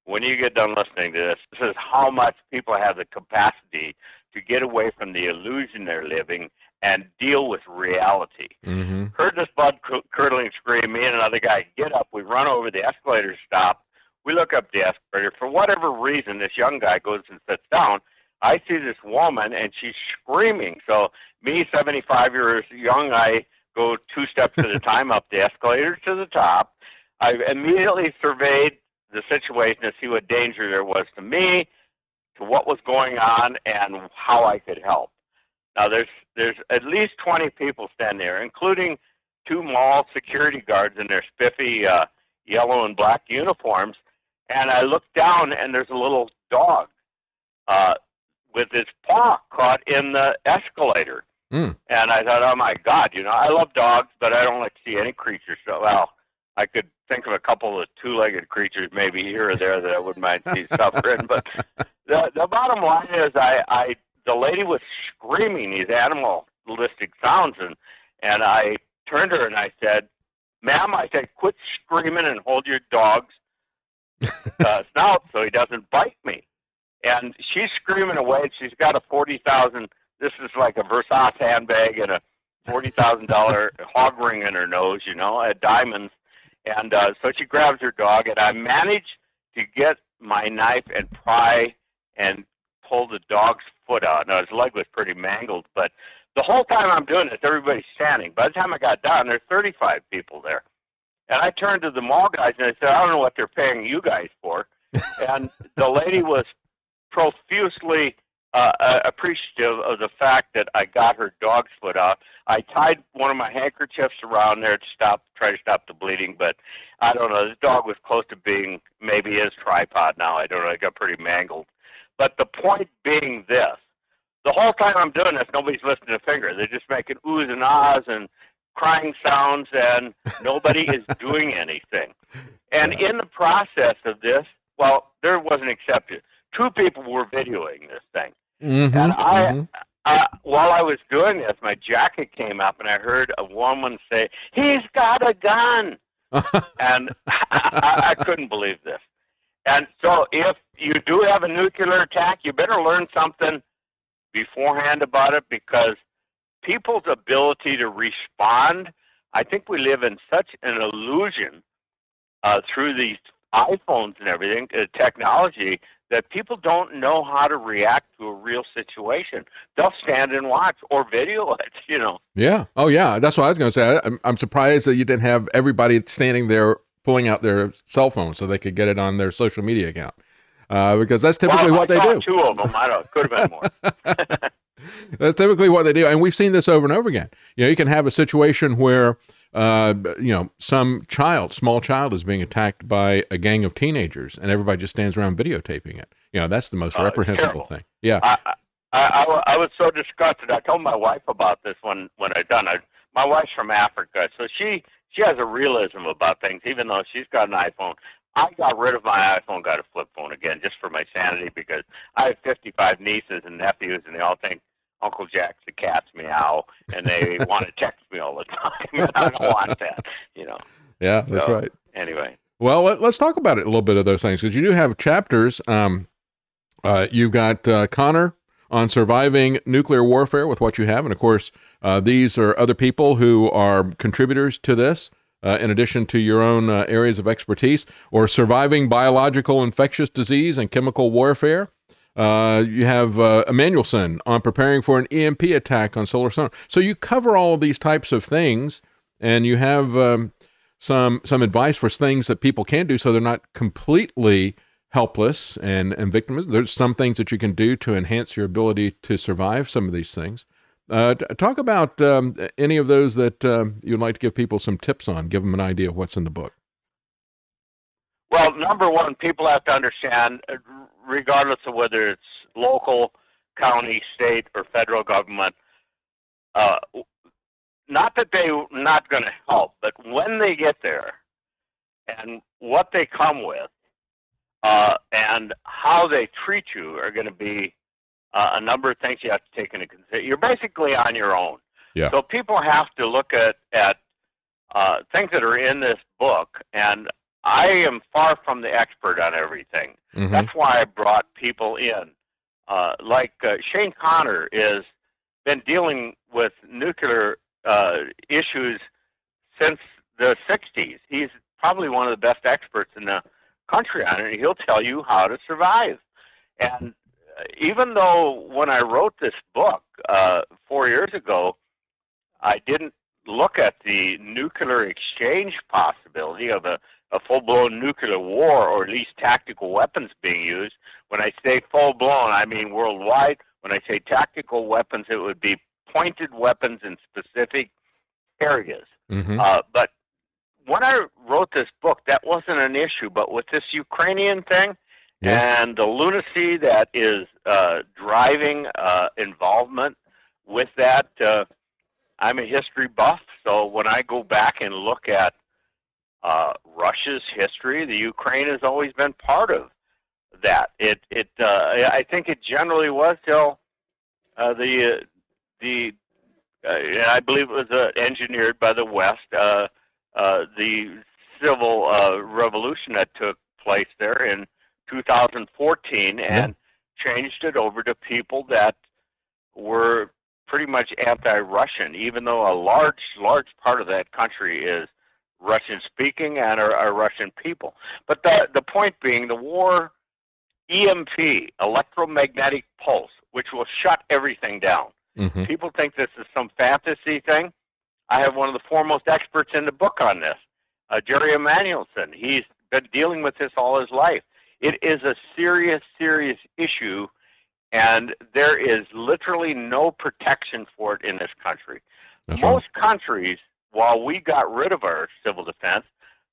when you get done listening to this, this is how much people have the capacity to get away from the illusion they're living and deal with reality. Mm-hmm. Heard this blood curdling scream. Me and another guy get up. We run over. The escalator stop. We look up the escalator. For whatever reason, this young guy goes and sits down. I see this woman, and she's screaming. So me, 75 years young, I go two steps at a time up the escalator to the top. I immediately surveyed the situation to see what danger there was to me, to what was going on, and how I could help. Now there's there's at least 20 people standing there, including two mall security guards in their spiffy uh, yellow and black uniforms. And I look down, and there's a little dog uh, with his paw caught in the escalator. Mm. And I thought, oh my God, you know, I love dogs, but I don't like to see any creatures. So, well, I could think of a couple of two-legged creatures maybe here or there that I wouldn't mind seeing suffering. But the the bottom line is, I, I the lady was screaming these animalistic sounds, and and I turned her and I said, "Ma'am," I said, "quit screaming and hold your dog's uh, snout so he doesn't bite me." And she's screaming away. She's got a forty thousand. This is like a Versace handbag and a forty thousand dollar hog ring in her nose. You know, at diamonds. And uh, so she grabs her dog, and I managed to get my knife and pry and pull the dog's foot out. Now his leg was pretty mangled, but the whole time I'm doing this, everybody's standing. By the time I got down, there's 35 people there. And I turned to the mall guys and I said, I don't know what they're paying you guys for. and the lady was profusely uh, uh, appreciative of the fact that I got her dog's foot out. I tied one of my handkerchiefs around there to stop, try to stop the bleeding, but I don't know. This dog was close to being maybe his tripod now. I don't know. It got pretty mangled. But the point being this: the whole time I'm doing this, nobody's lifting a finger. They're just making oohs and ahs and crying sounds, and nobody is doing anything. And in the process of this, well, there was an exception. Two people were videoing this thing. Mhm, And I, mhm. uh, while I was doing this, my jacket came up, and I heard a woman say, "He's got a gun," and I, I couldn't believe this. And so, if you do have a nuclear attack, you better learn something beforehand about it because people's ability to respond. I think we live in such an illusion uh, through these iPhones and everything, uh, technology, that people don't know how to react to a real situation. They'll stand and watch or video it, you know. Yeah. Oh, yeah. That's what I was going to say. I'm, I'm surprised that you didn't have everybody standing there pulling out their cell phone so they could get it on their social media account. Uh, because that's typically well, what they do. Two of them. I don't. Could have been more. That's typically what they do, and we've seen this over and over again. You know, you can have a situation where, uh, you know, some child, small child, is being attacked by a gang of teenagers, and everybody just stands around videotaping it. You know, that's the most Uh, reprehensible terrible. thing. Yeah. I, I, I, I was so disgusted. I told my wife about this when when I done. I, my wife's from Africa, so she she has a realism about things, even though she's got an iPhone. I got rid of my iPhone, got a flip phone again, just for my sanity, because I have 55 nieces and nephews, and they all think Uncle Jack's the cat's meow, and they want to text me all the time. I don't want that, you know. Yeah, that's So, right. Anyway. Well, let, us talk about it a little bit of those things because you do have chapters. Um, uh, you've got uh, Connor on surviving nuclear warfare with what you have, and of course, uh, these are other people who are contributors to this. Uh, in addition to your own uh, areas of expertise, or surviving biological infectious disease and chemical warfare. Uh, you have uh, Emanuelson on preparing for an EMP attack on solar sun. So you cover all these types of things, and you have um, some some advice for things that people can do so they're not completely helpless and and victims. There's some things that you can do to enhance your ability to survive some of these things. Uh, t- talk about um, any of those that um, you'd like to give people some tips on. Give them an idea of what's in the book. Well, number one, people have to understand, uh, regardless of whether it's local, county, state, or federal government, uh, not that they're not going to help, but when they get there and what they come with uh, and how they treat you are going to be uh, a number of things you have to take into consideration. You're basically on your own. Yeah. So people have to look at at uh, things that are in this book, and I am far from the expert on everything. Mhm. That's why I brought people in, uh, like uh, Shane Connor is been dealing with nuclear uh, issues since the '60s. He's probably one of the best experts in the country on it. He'll tell you how to survive. And uh, even though when I wrote this book uh, four years ago, I didn't look at the nuclear exchange possibility of a, a full blown nuclear war or at least tactical weapons being used. When I say full blown, I mean worldwide. When I say tactical weapons, it would be pointed weapons in specific areas. Mhm. Uh, but when I wrote this book, that wasn't an issue. But with this Ukrainian thing and the lunacy that is uh, driving uh, involvement with that, uh, I'm a history buff. So when I go back and look at uh, Russia's history, the Ukraine has always been part of that. It, it, uh, I think it generally was till uh, the, uh, the, uh, I believe it was uh, engineered by the West. Uh, uh, the civil uh, revolution that took place there in 2014 and changed it over to people that were pretty much anti-Russian, even though a large, large part of that country is Russian-speaking and are, are Russian people. But the the point being, the war EMP, electromagnetic pulse, which will shut everything down. Mhm. People think this is some fantasy thing. I have one of the foremost experts in the book on this, uh, Jerry Emanuelson. He's been dealing with this all his life. It is a serious, serious issue, and there is literally no protection for it in this country. That's right. Most countries, while we got rid of our civil defense,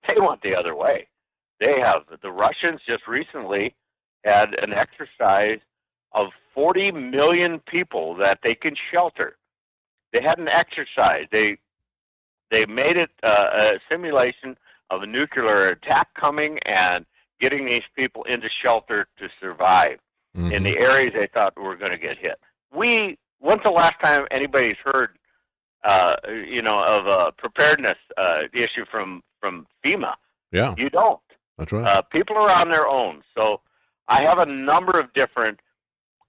they went the other way. They have the Russians just recently had an exercise of 40 million people that they can shelter. They had an exercise. They They made it uh, a simulation of a nuclear attack coming and getting these people into shelter to survive Mm-hmm. in the areas they thought were going to get hit. We when's the last time anybody's heard, uh, you know, of a preparedness uh, issue from from FEMA? Yeah, You don't. that's right. Uh, people are on their own. So I have a number of different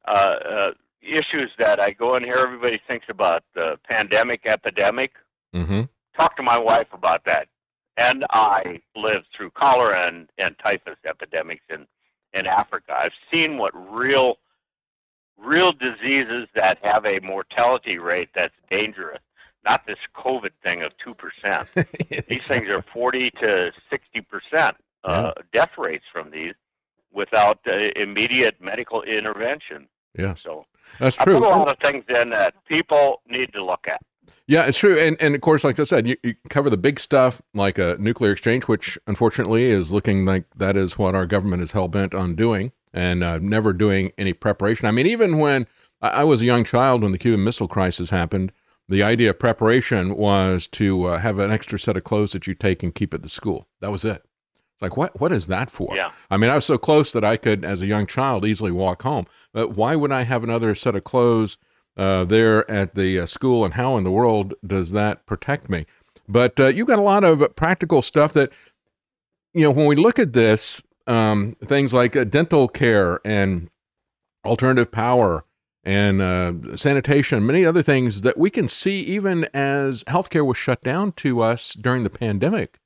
uh, uh, issues that I go and hear everybody thinks about the pandemic, epidemic. mm-hmm. Talk to my wife about that. And I lived through cholera and, and typhus epidemics in, in Africa. I've seen what real real diseases that have a mortality rate that's dangerous, not this COVID thing of 2%. These things are 40 to 60% uh, death rates from these without uh, immediate medical intervention. Yeah. So that's I true. put a lot of things in that people need to look at. Yeah, it's true, and and of course, like I said, you, you cover the big stuff like a nuclear exchange, which unfortunately is looking like that is what our government is hell bent on doing, and uh, never doing any preparation. I mean, even when I, I was a young child when the Cuban Missile Crisis happened, the idea of preparation was to uh, have an extra set of clothes that you take and keep at the school. That was it. It's like what what is that for? Yeah. I mean, I was so close that I could, as a young child, easily walk home. But why would I have another set of clothes uh, there at the uh, school, and how in the world does that protect me? But uh, you've got a lot of practical stuff that, you know, when we look at this, um, things like uh, dental care and alternative power and uh, sanitation, many other things that we can see even as healthcare was shut down to us during the pandemic.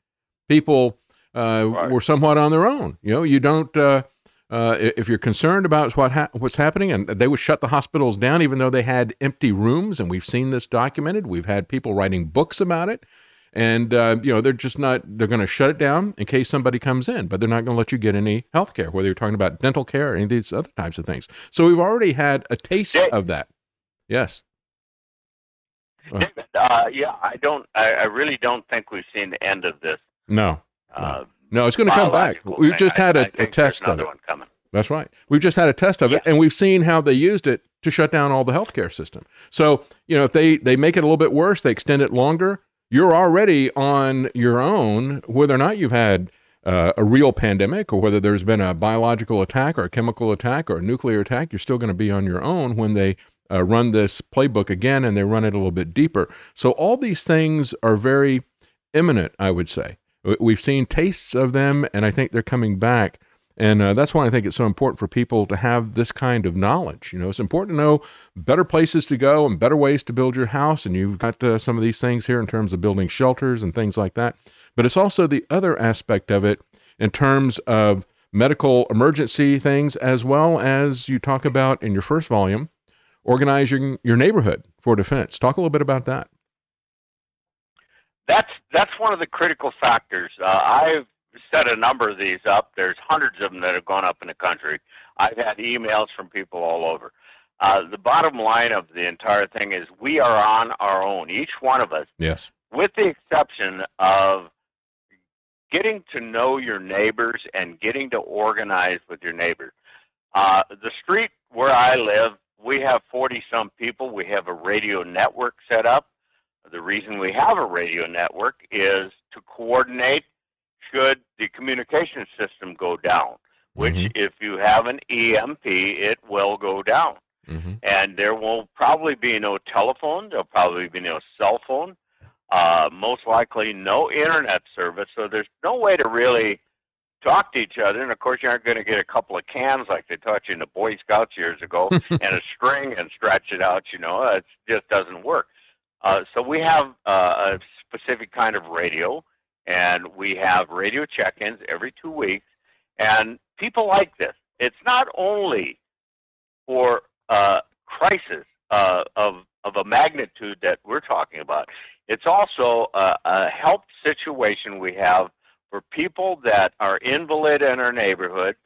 People uh, were somewhat on their own. You know, you don't. Uh, uh, if you're concerned about what ha- what's happening, and they would shut the hospitals down, even though they had empty rooms, and we've seen this documented. We've had people writing books about it, and uh, you know they're just not. They're going to shut it down in case somebody comes in, but they're not going to let you get any health care, whether you're talking about dental care or any of these other types of things. So we've already had a taste of that. Yes. Uh, yeah, I don't. I, I really don't think we've seen the end of this. No. Uh, No, it's going to come back. We've thing. just had I a, a think there's test of it. That's right. We've just had a test of it, and we've seen how they used it to shut down all the healthcare system. So, you know, if they they make it a little bit worse, they extend it longer. You're already on your own, whether or not you've had uh, a real pandemic or whether there's been a biological attack or a chemical attack or a nuclear attack. You're still going to be on your own when they uh, run this playbook again and they run it a little bit deeper. So all these things are very imminent, I would say. We- We've seen tastes of them, and I think they're coming back. And uh, that's why I think it's so important for people to have this kind of knowledge. You know, it's important to know better places to go and better ways to build your house. And you've got uh, some of these things here in terms of building shelters and things like that. But it's also the other aspect of it in terms of medical emergency things, as well as you talk about in your first volume, organizing your neighborhood for defense. Talk a little bit about that. That's that's one of the critical factors. Uh, I've set a number of these up. There's hundreds of them that have gone up in the country. I've had emails from people all over. Uh, the bottom line of the entire thing is we are on our own, each one of us, Yes. with the exception of getting to know your neighbors and getting to organize with your neighbors. Uh, the street where I live, we have 40 some people. We have a radio network set up. The reason we have a radio network is to coordinate should the communication system go down, which, if you have an EMP, it will go down. And there will probably be no telephone, there'll probably be no cell phone, uh, most likely no internet service. So there's no way to really talk to each other. And of course, you aren't going to get a couple of cans like they taught you in the Boy Scouts years ago and a string and stretch it out. You know, it just doesn't work. Uh, so we have uh, a specific kind of radio, and we have radio check-ins every two weeks. And people like this. It's not only for uh, crisis uh, of of a magnitude that we're talking about. It's also a, a help situation we have for people that are invalid in our neighborhood.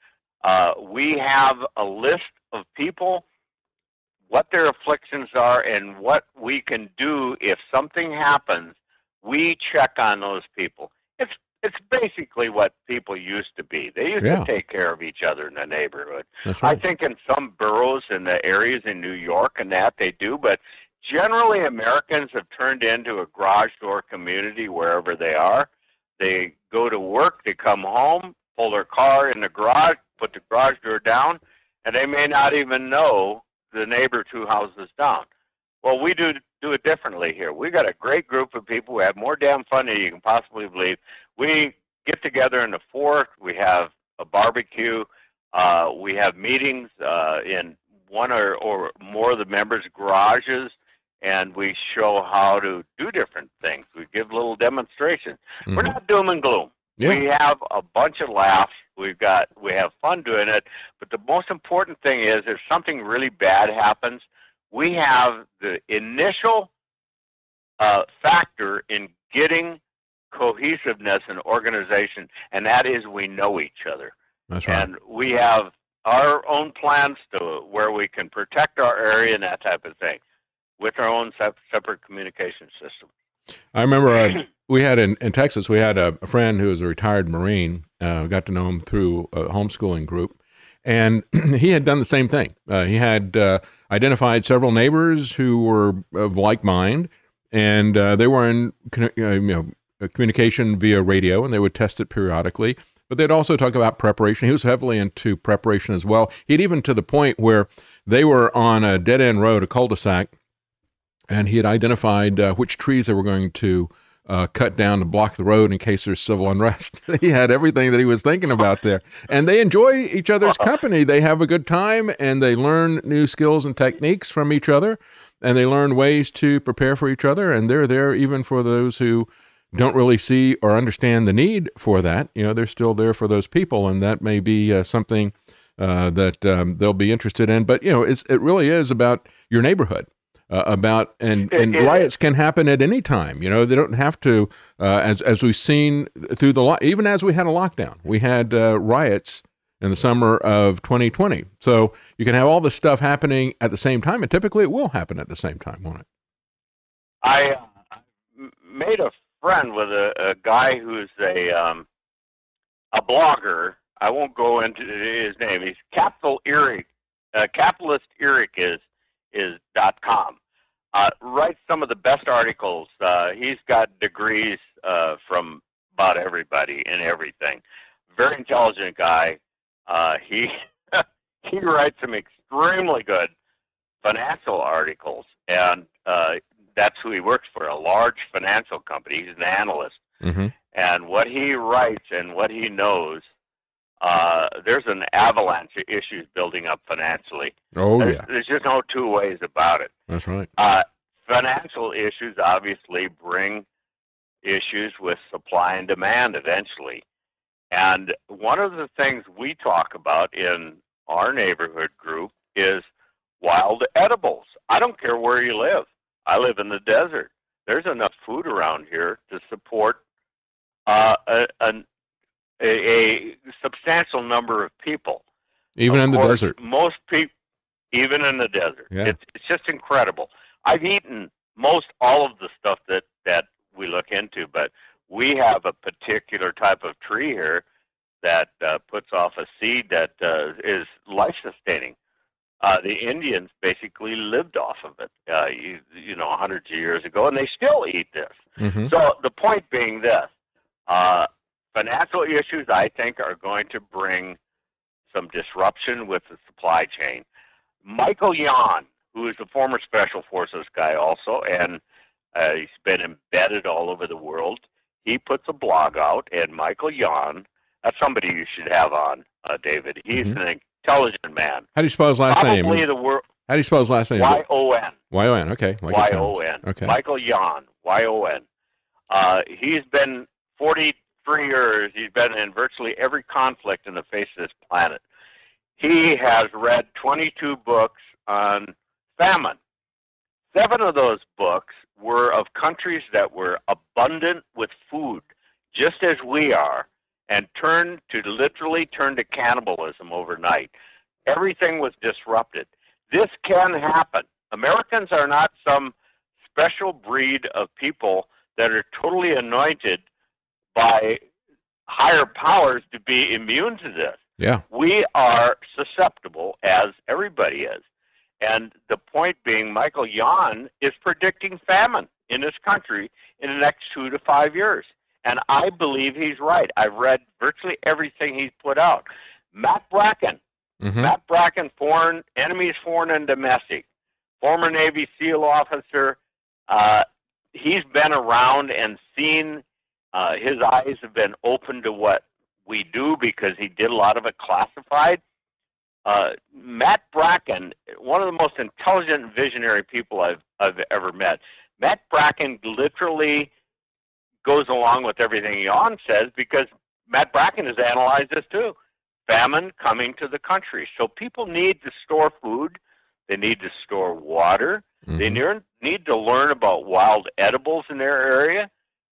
Uh, we have a list of people, what their afflictions are, and what we can do if something happens. We check on those people. It's it's basically what people used to be. They used Yeah. to take care of each other in the neighborhood. That's I think in some boroughs in the areas in New York and that they do, but generally Americans have turned into a garage door community wherever they are. They go to work, they come home, pull their car in the garage, put the garage door down, and they may not even know the neighbor two houses down. Well, we do do it differently here. We got a great group of people who have more damn fun than you can possibly believe. We get together in the fourth. We have a barbecue. Uh, we have meetings uh, in one or, or more of the members' garages, and we show how to do different things. We give little demonstrations. We're not doom and gloom. Yeah. We have a bunch of laughs. We've got we have fun doing it. But the most important thing is if something really bad happens, we have the initial uh, factor in getting cohesiveness and organization, and that is we know each other. That's right. And we have our own plans to where we can protect our area and that type of thing with our own sep- separate communication system. I remember uh, we had in, in Texas, we had a, a friend who was a retired Marine. Uh, got to know him through a homeschooling group. And he had done the same thing. Uh, he had uh, identified several neighbors who were of like mind, and uh, they were in uh, you know, communication via radio, and they would test it periodically. But they'd also talk about preparation. He was heavily into preparation as well. He'd even to the point where they were on a dead end road, a cul-de-sac, and he had identified uh, which trees they were going to uh, cut down to block the road in case there's civil unrest. he had everything that he was thinking about there, and they enjoy each other's company. They have a good time, and they learn new skills and techniques from each other, and they learn ways to prepare for each other. And they're there even for those who don't really see or understand the need for that. You know, they're still there for those people, and that may be uh, something uh, that um, they'll be interested in. But you know, it's, it really is about your neighborhood. Uh, about and, and riots can happen at any time. You know they don't have to. Uh, as as we've seen through the lo- even as we had a lockdown, we had uh, riots in the summer of 2020. So you can have all this stuff happening at the same time, and typically it will happen at the same time, won't it? I uh, made a friend with a, a guy who's a um, a blogger. I won't go into his name. He's Capital Eric. Uh, Capitalist Eric is is dot com. Uh, writes some of the best articles. Uh, he's got degrees uh, from about everybody and everything. Very intelligent guy. Uh, he he writes some extremely good financial articles, and uh, that's who he works for, a large financial company. He's an analyst, Mm-hmm. and what he writes and what he knows, uh, there's an avalanche of issues building up financially. Oh There's, yeah, there's just no two ways about it. that's right. Uh, financial issues obviously bring issues with supply and demand eventually. And one of the things we talk about in our neighborhood group is wild edibles. I don't care where you live. I live in the desert. There's enough food around here to support uh, a, an- a, a substantial number of people. Even Of in the desert. Most people, even in the desert, Yeah. it's, it's just incredible. I've eaten most all of the stuff that that we look into, but we have a particular type of tree here that uh, puts off a seed that uh, is life sustaining. Uh, the Indians basically lived off of it, uh, you, you know, hundreds of years ago, and they still eat this. Mhm. So the point being this: uh, financial issues, I think, are going to bring some disruption with the supply chain. Michael Yon, who is a former Special Forces guy also, and uh, he's been embedded all over the world. He puts a blog out, and Michael Yon, that's somebody you should have on, uh, David. He's an intelligent man. How do you spell his last name? Probably the world. How do you spell his last name? Y O N. Y O N. Okay. like Y. O N. Okay. Michael Yon. Y O N. Uh, he's been 43 years. He's been in virtually every conflict in the face of this planet. He has read 22 books on famine. Seven of those books were of countries that were abundant with food, just as we are, and turned to literally turn to cannibalism overnight. Everything was disrupted. This can happen. Americans are not some special breed of people that are totally anointed by higher powers to be immune to this. Yeah. We are susceptible, as everybody is. And the point being, Michael Yon is predicting famine in this country in the next two to five years. And I believe he's right. I've read virtually everything he's put out. Matt Bracken, Mm-hmm. Matt Bracken, foreign enemies, foreign and domestic, former Navy SEAL officer. Uh, he's been around and seen. Uh, his eyes have been open to what we do because he did a lot of it classified. Uh, Matt Bracken, one of the most intelligent, and visionary people I've I've ever met. Matt Bracken literally goes along with everything Jan says because Matt Bracken has analyzed this too. Famine coming to the country, so people need to store food. They need to store water. They ne- need to learn about wild edibles in their area,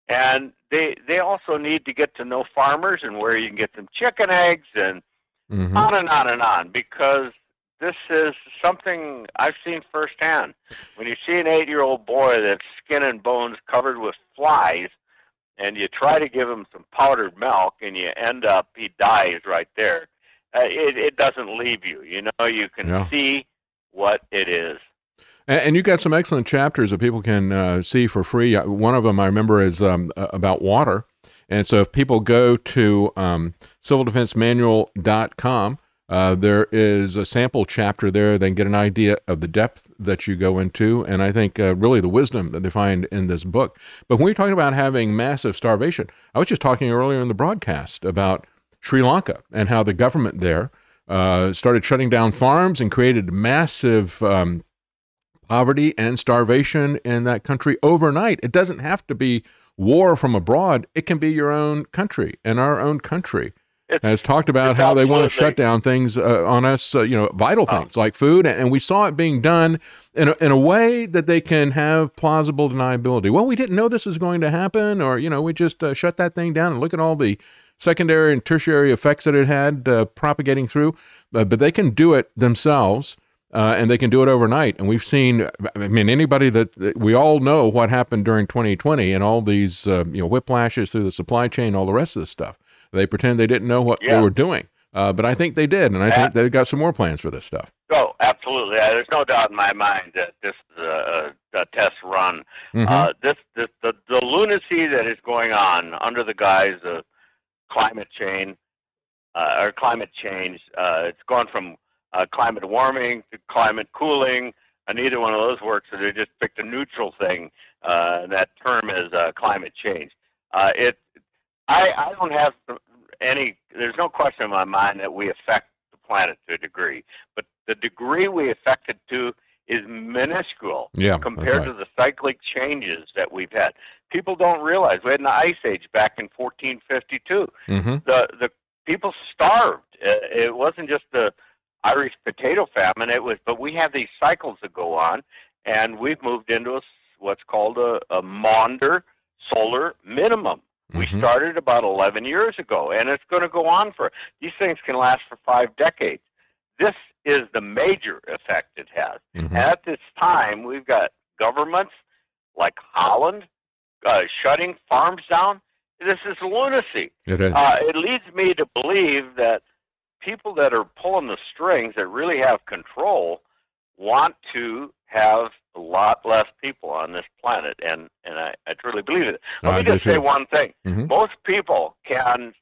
and they they also need to get to know farmers and where you can get some chicken eggs and Mm-hmm. on and on and on because this is something I've seen firsthand. When you see an eight year old boy that's skin and bones covered with flies, and you try to give him some powdered milk, and you end up he dies right there. Uh, it it doesn't leave you. You know, you can Yeah. see what it is. And, you got some excellent chapters that people can uh, see for free. Uh, One of them I remember is um, about water. And so if people go to um, civildefensemanual.com, uh, there is a sample chapter there. They can get an idea of the depth that you go into, and I think uh, really the wisdom that they find in this book. But when you're talking about having massive starvation, I was just talking earlier in the broadcast about Sri Lanka and how the government there uh, started shutting down farms and created massive um, poverty and starvation in that country overnight. It doesn't have to be war from abroad, it can be your own country. And our own country has talked about how they want to shut down things uh, on us, uh, you know, vital things like food. And we saw it being done in a, in a way that they can have plausible deniability. Well, we didn't know this was going to happen, or, you know, we just uh, shut that thing down and look at all the secondary and tertiary effects that it had uh, propagating through. Uh, but they can do it themselves uh, and they can do it overnight. And we've seen, I mean, anybody that we all know what happened during 2020 and all these, uh, you know, whiplashes through the supply chain, all the rest of this stuff. They pretend they didn't know what Yeah. they were doing, uh, but I think they did, and I think they've got some more plans for this stuff. Oh, absolutely. Uh, There's no doubt in my mind that this is a, a, test run. Mhm. Uh, this, this the, the lunacy that is going on under the guise of climate change uh, or climate change. Uh, it's gone from uh, climate warming to climate cooling. And neither one of those works, so they just picked a neutral thing. Uh, and that term is uh, climate change. Uh, it, I, I don't have any. There's no question in my mind that we affect the planet to a degree, but the degree we affect it to is minuscule Yeah, compared right. to the cyclic changes that we've had. People don't realize we had an ice age back in 1452 Mhm. the the people starved. It wasn't just the Irish potato famine. It was, but we have these cycles that go on, and we've moved into a, what's called a, a Maunder solar minimum. We Mm-hmm. started about 11 years ago, and it's going to go on for. These things can last for five decades. This is the major effect it has. Mm-hmm. At this time, we've got governments like Holland uh, shutting farms down. This is lunacy. It is. Uh, it leads me to believe that people that are pulling the strings that really have control want to have a lot less people on this planet, and and I, I truly believe it. Let I me just say too. one thing: Mhm. most people can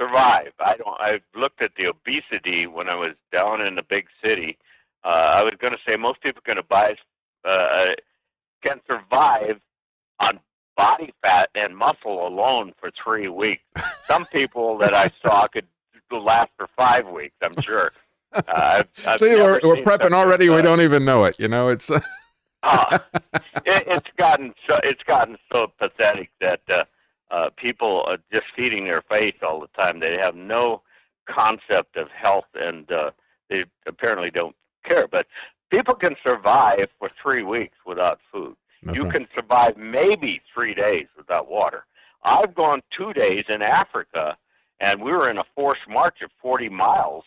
survive. I don't. I've looked at the obesity when I was down in the big city. Uh, I was going to say most people can buy uh, can survive on body fat and muscle alone for three weeks. Some people that I saw could last for five weeks. I'm sure. Uh, I've, I've See, we're, we're prepping already. We don't even know it. You know, it's. uh, it, it's gotten so it's gotten so pathetic that uh, uh, people are just feeding their face all the time. They have no concept of health, and uh, they apparently don't care. But people can survive for three weeks without food. That's you can survive maybe three days without water. I've gone two days in Africa, and we were in a forced march of 40 miles,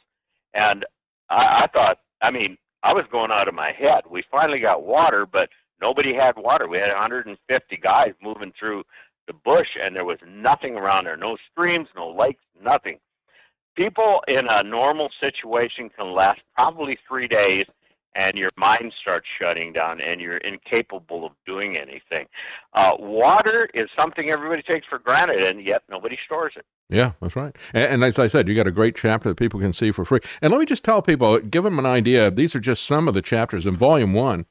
and I, I thought, I mean, I was going out of my head. We finally got water, but nobody had water. We had 150 guys moving through the bush, and there was nothing around there no streams, no lakes, nothing. People in a normal situation can last probably three days, and your mind starts shutting down and you're incapable of doing anything. Uh, water is something everybody takes for granted, and yet nobody stores it. Yeah, that's right. And, and, as I said, you got a great chapter that people can see for free. And let me just tell people, give them an idea. These are just some of the chapters in Volume One.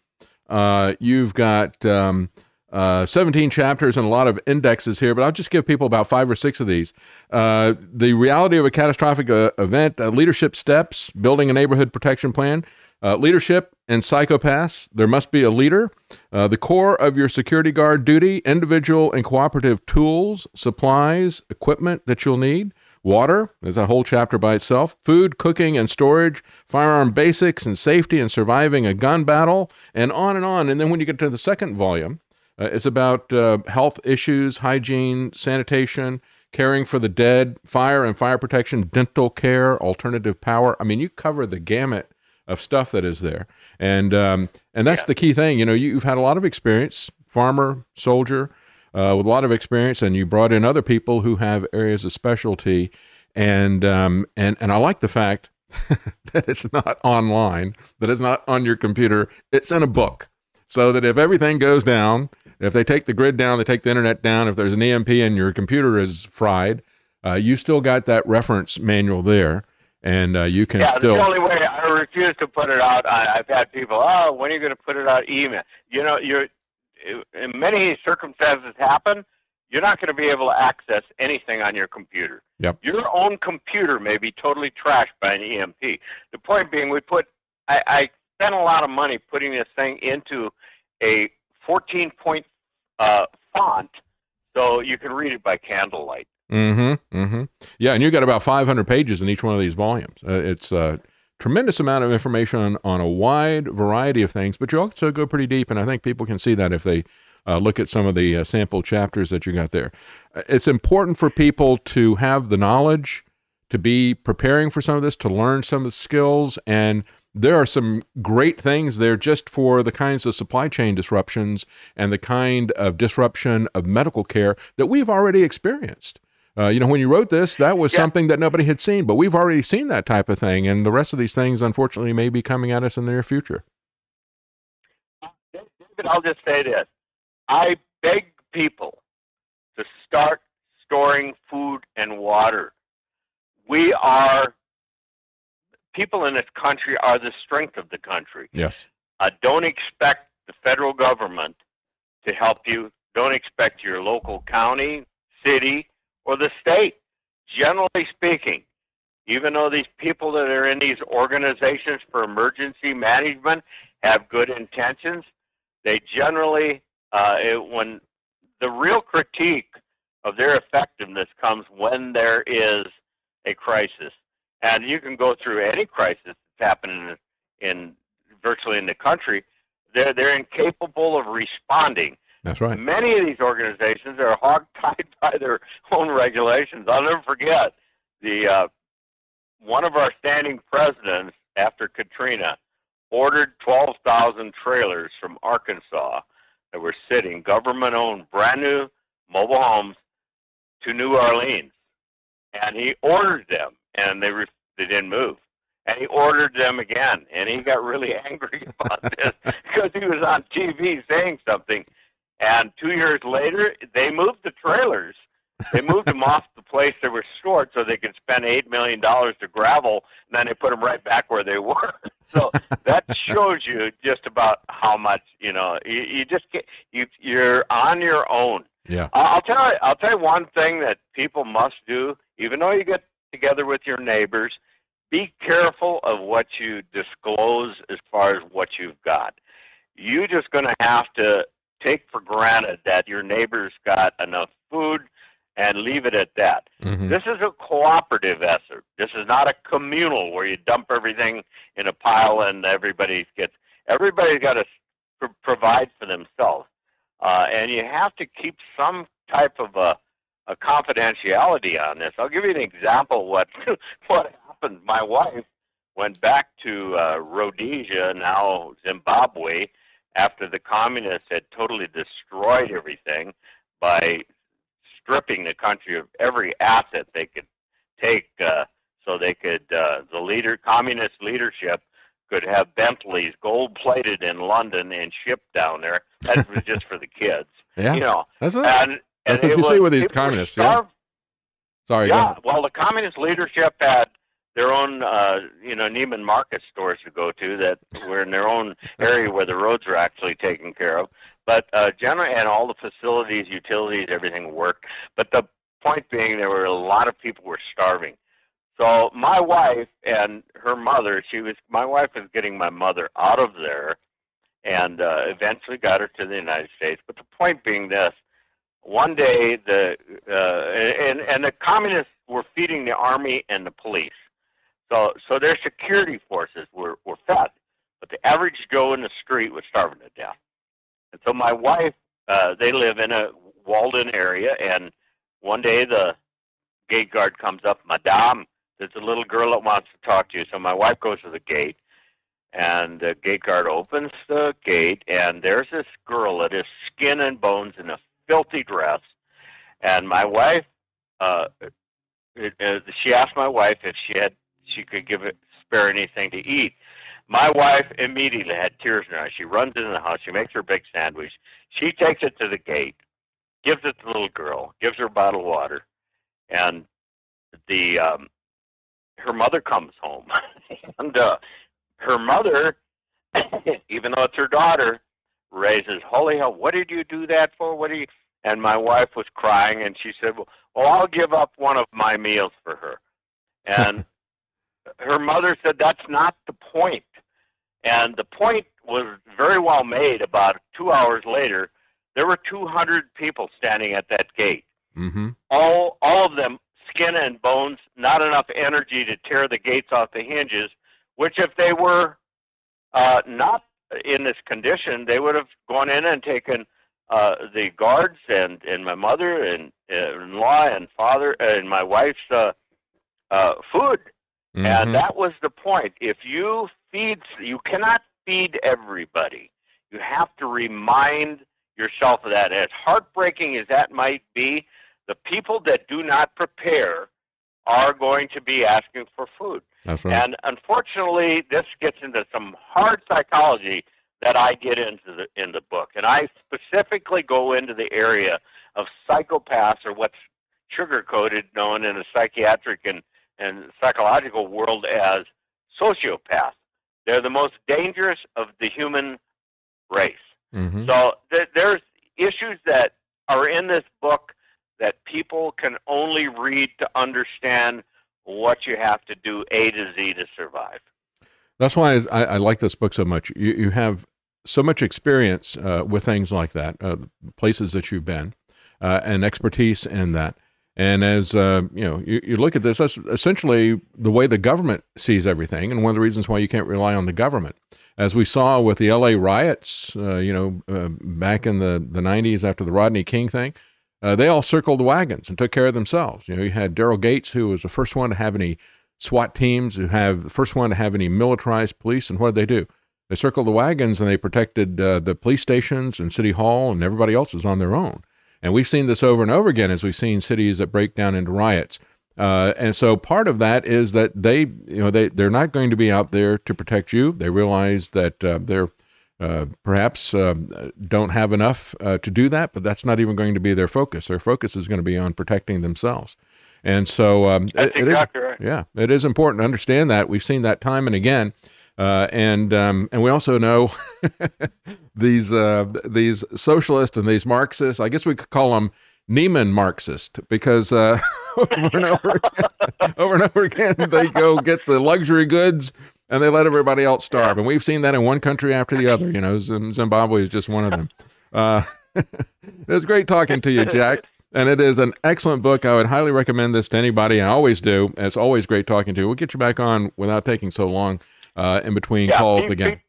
Uh, you've got um, uh, 17 chapters and a lot of indexes here, but I'll just give people about five or six of these. Uh, the reality of a catastrophic uh, event, uh, leadership steps, building a neighborhood protection plan, uh, leadership and psychopaths. There must be a leader. Uh, the core of your security guard duty, individual and cooperative tools, supplies, equipment that you'll need. Water, there's a whole chapter by itself. Food, cooking, and storage, firearm basics and safety and surviving a gun battle, and on and on. And then when you get to the second volume, uh, it's about uh, health issues, hygiene, sanitation, caring for the dead, fire and fire protection, dental care, alternative power. I mean, you cover the gamut of stuff that is there, and um, and that's yeah. the key thing. You know, you, have had a lot of experience, farmer, soldier, uh, with a lot of experience, and you brought in other people who have areas of specialty, and um, and and I like the fact that it's not online, that it's not on your computer, it's in a book, so that if everything goes down if they take the grid down, they take the internet down. If there's an EMP and your computer is fried, uh, you still got that reference manual there, and uh, you can yeah, still. the only way I refuse to put it out. I, I've had people, oh, when are you going to put it out? Email. You know, you're in many circumstances happen. You're not going to be able to access anything on your computer. Yep. Your own computer may be totally trashed by an EMP. The point being, we put. I, I spent a lot of money putting this thing into a 14 point uh, font so you can read it by candlelight. Mm-hmm. Mm-hmm. Yeah, and you've got about 500 pages in each one of these volumes. Uh, it's a tremendous amount of information on, on, a wide variety of things, but you also go pretty deep, and I think people can see that if they uh, look at some of the uh, sample chapters that you got there. Uh, it's important for people to have the knowledge, to be preparing for some of this, to learn some of the skills, and there are some great things there just for the kinds of supply chain disruptions and the kind of disruption of medical care that we've already experienced. Uh, you know, when you wrote this, that was yeah. something that nobody had seen, but we've already seen that type of thing, and the rest of these things, unfortunately, may be coming at us in the near future. David, I'll just say this: I beg people to start storing food and water. We are people in this country are the strength of the country. Yes. Uh, don't expect the federal government to help you. Don't expect your local county, city, or the state. Generally speaking, even though these people that are in these organizations for emergency management have good intentions, they generally, uh, it, when the real critique of their effectiveness comes when there is a crisis. And you can go through any crisis that's happening in, in virtually in the country. They're they're incapable of responding. That's right. Many of these organizations are hog-tied by their own regulations. I'll never forget the uh, one of our standing presidents after Katrina ordered 12,000 trailers from Arkansas that were sitting government-owned, brand new mobile homes to New Orleans, and he ordered them and they re- they didn't move. And he ordered them again, and he got really angry about this because he was on TV saying something. And two years later, they moved the trailers. They moved them off the place they were stored so they could spend eight million dollars to gravel, and then they put them right back where they were. so that shows you just about how much you know. You, you just get you you're on your own. Yeah. I'll tell you. I'll tell you one thing that people must do, even though you get together with your neighbors. Be careful of what you disclose as far as what you've got. You're just going to have to take for granted that your neighbor's got enough food and leave it at that. Mm-hmm. This is a cooperative effort. This is not a communal where you dump everything in a pile and everybody gets. Everybody's got to pr- provide for themselves, uh, and you have to keep some type of a a confidentiality on this. I'll give you an example. What what happened? My wife went back to uh, Rhodesia, now Zimbabwe, after the communists had totally destroyed everything by stripping the country of every asset they could take, uh, so they could uh, the leader communist leadership could have Bentleys gold plated in London and shipped down there. That was just for the kids. Yeah, You know, that's and, and That's what you see was- with these communists. Yeah. Sorry. yeah, well, the communist leadership had their own, uh, you know, Neiman Marcus stores to go to that were in their own area where the roads are actually taken care of. But uh, generally, and all the facilities, utilities, everything worked. But the point being, there were a lot of people were starving. So my wife and her mother, she was my wife was getting my mother out of there, and uh, eventually got her to the United States. But the point being this: one day the uh, and and the communists were feeding the army and the police, so so their security forces were were fed, but the average Joe in the street was starving to death. And so my wife, uh, they live in a Walden area, and one day the gate guard comes up, Madame, there's a little girl that wants to talk to you. So my wife goes to the gate, and the gate guard opens the gate, and there's this girl that is skin and bones in a filthy dress. And my wife, uh, it, uh, she asked my wife if she had, she could give it, spare anything to eat. My wife immediately had tears in her eyes. She runs into the house. She makes her big sandwich. She takes it to the gate, gives it to the little girl, gives her a bottle of water, and the um, her mother comes home, and uh, her mother, even though it's her daughter, raises, "Holy hell! What did you do that for? What do you?" And my wife was crying, and she said, "Well, well I'll give up one of my meals for her." And her mother said, "That's not the point." And the point was very well made. About two hours later, there were 200 people standing at that gate Mm-hmm. all all of them skin and bones, not enough energy to tear the gates off the hinges. Which, if they were uh, not in this condition, they would have gone in and taken uh, the guards and and my mother and uh, in-law and father and my wife's uh, uh, food. Mhm. And that was the point. If you feed, you cannot feed everybody. You have to remind yourself of that. As heartbreaking as that might be, the people that do not prepare are going to be asking for food. Right. And unfortunately, this gets into some hard psychology that I get into the in the book, and I specifically go into the area of psychopaths or what's sugar coated, known in the psychiatric and and psychological world as sociopaths. They're the most dangerous of the human race. Mm-hmm. So th- there's issues that are in this book that people can only read to understand what you have to do A to Z to survive. That's why I, I like this book so much. You, you have so much experience uh, with things like that, uh, places that you've been, uh, and expertise in that. And as uh, you know, you, you look at this, that's essentially the way the government sees everything, and one of the reasons why you can't rely on the government. As we saw with the L.A. riots, uh, you know, uh, back in the the '90s after the Rodney King thing, uh, they all circled the wagons and took care of themselves. You know, you had Daryl Gates, who was the first one to have any SWAT teams, who have the first one to have any militarized police, and what did they do? They circled the wagons and they protected uh, the police stations and city hall, and everybody else was on their own. And we've seen this over and over again as we've seen cities that break down into riots. Uh, and so part of that is that they, you know, they they're not going to be out there to protect you. They realize that uh, they're uh, perhaps um, don't have enough uh, to do that, but that's not even going to be their focus. Their focus is going to be on protecting themselves. And so, um, it- it is- right. yeah, it is important to understand that. We've seen that time and again, uh, and um, and we also know these uh, these socialists and these Marxists. I guess we could call them Neiman Marxist because uh, over and over, over and over again they go get the luxury goods and they let everybody else starve. And we've seen that in one country after the other. You know, Zimbabwe is just one of them. Uh, it's great talking to you, Jack. And it is an excellent book. I would highly recommend this to anybody. I always do. It's always great talking to you. We'll get you back on without taking so long uh, in between Yeah, calls pe- again. pe-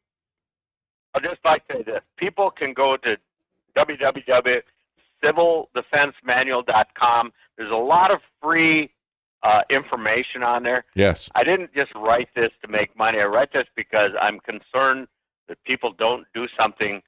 I'll just like to say this: people can go to www.civildefensemanual.com. There's a lot of free uh, information on there. Yes. I didn't just write this to make money. I write this because I'm concerned that people don't do something.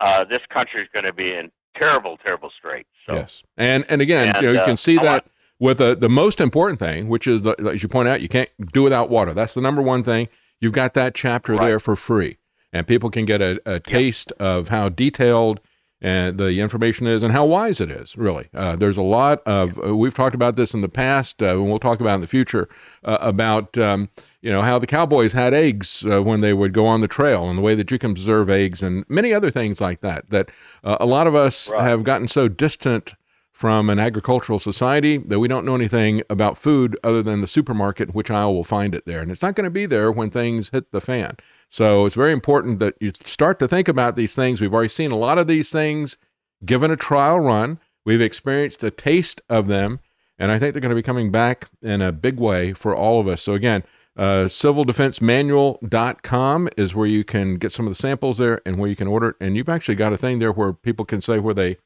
Uh, this country is going to be in terrible, terrible straits. So, Yes. And and again, And, you know, you uh, can see that with the the most important thing, which is the, as you point out, you can't do without water. That's the number one thing. You've got that chapter right. there for free, and people can get a, a taste yeah. of how detailed and the information is and how wise it is really uh, there's a lot of uh, we've talked about this in the past uh, and we'll talk about in the future uh, about um, you know how the cowboys had eggs uh, when they would go on the trail and the way that you can preserve eggs and many other things like that that uh, a lot of us right. have gotten so distant from an agricultural society that we don't know anything about food other than the supermarket which aisle will find it there and it's not going to be there when things hit the fan so it's very important that you start to think about these things. We've already seen a lot of these things given a trial run. We've experienced a taste of them, and I think they're going to be coming back in a big way for all of us. So again, uh, civildefensemanual.com is where you can get some of the samples there and where you can order it. And you've actually got a thing there where people can say where they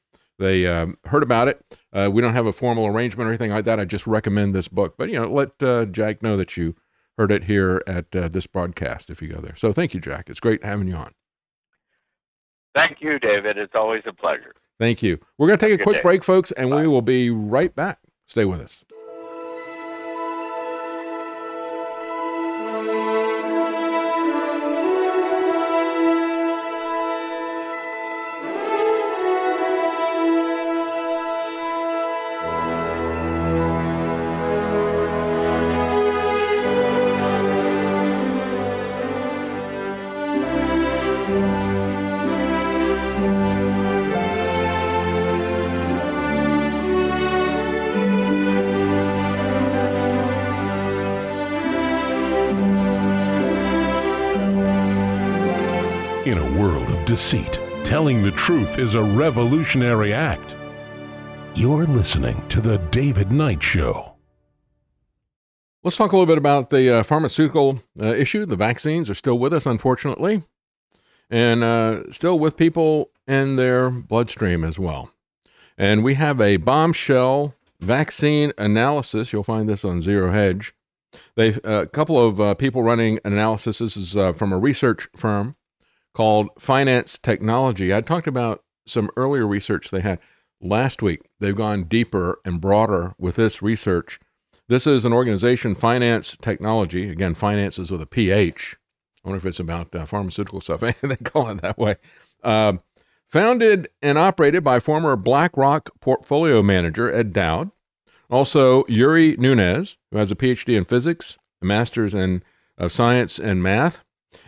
they um, heard about it. Uh, we don't have a formal arrangement or anything like that. I just recommend this book. But you know, let uh, Jack know that you heard it here at uh, this broadcast if you go there. So thank you, Jack. It's great having you on. Thank you, David. It's always a pleasure. Thank you. We're going to take a quick day. break, folks, and Bye. we will be right back. Stay with us. Deceit. Telling the truth is a revolutionary act. You're listening to The David Knight Show. Let's talk a little bit about the uh, pharmaceutical uh, issue. The vaccines are still with us, unfortunately, and uh, still with people in their bloodstream as well. And we have a bombshell vaccine analysis. You'll find this on Zero Hedge. They uh, a couple of uh, people running an analysis. This is uh, from a research firm called Phinance Technology. I talked about some earlier research they had last week. They've gone deeper and broader with this research. This is an organization, Phinance Technology. Again, finances with a PH. I wonder if it's about uh, pharmaceutical stuff. they call it that way. Uh, founded and operated by former BlackRock portfolio manager Ed Dowd. Also, Yuri Nunez, who has a PhD in physics, a master's in of science and math,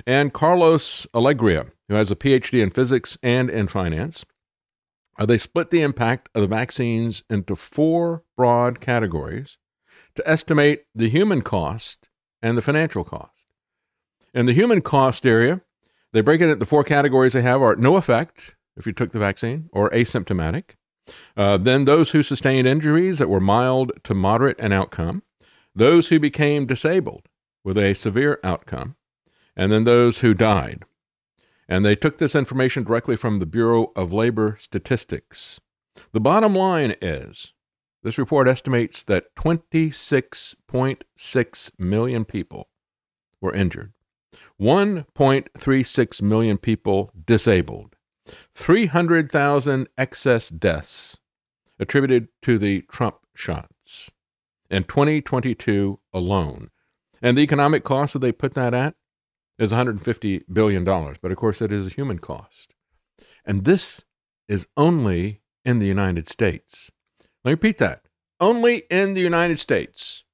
and Carlos Alegria, who has a PhD in physics and in finance. Uh, they split the impact of the vaccines into four broad categories to estimate the human cost and the financial cost. In the human cost area, they break it into four categories they have are no effect if you took the vaccine or asymptomatic. Uh, then those who sustained injuries that were mild to moderate in outcome, those who became disabled with a severe outcome, and then those who died. And they took this information directly from the Bureau of Labor Statistics. The bottom line is this report estimates that 26.6 million people were injured, 1.36 million people disabled, 300,000 excess deaths attributed to the Trump shots in 2022 alone. And the economic cost that they put that at is $150 billion. But of course, it is a human cost. And this is only in the United States. Let me repeat that only in the United States.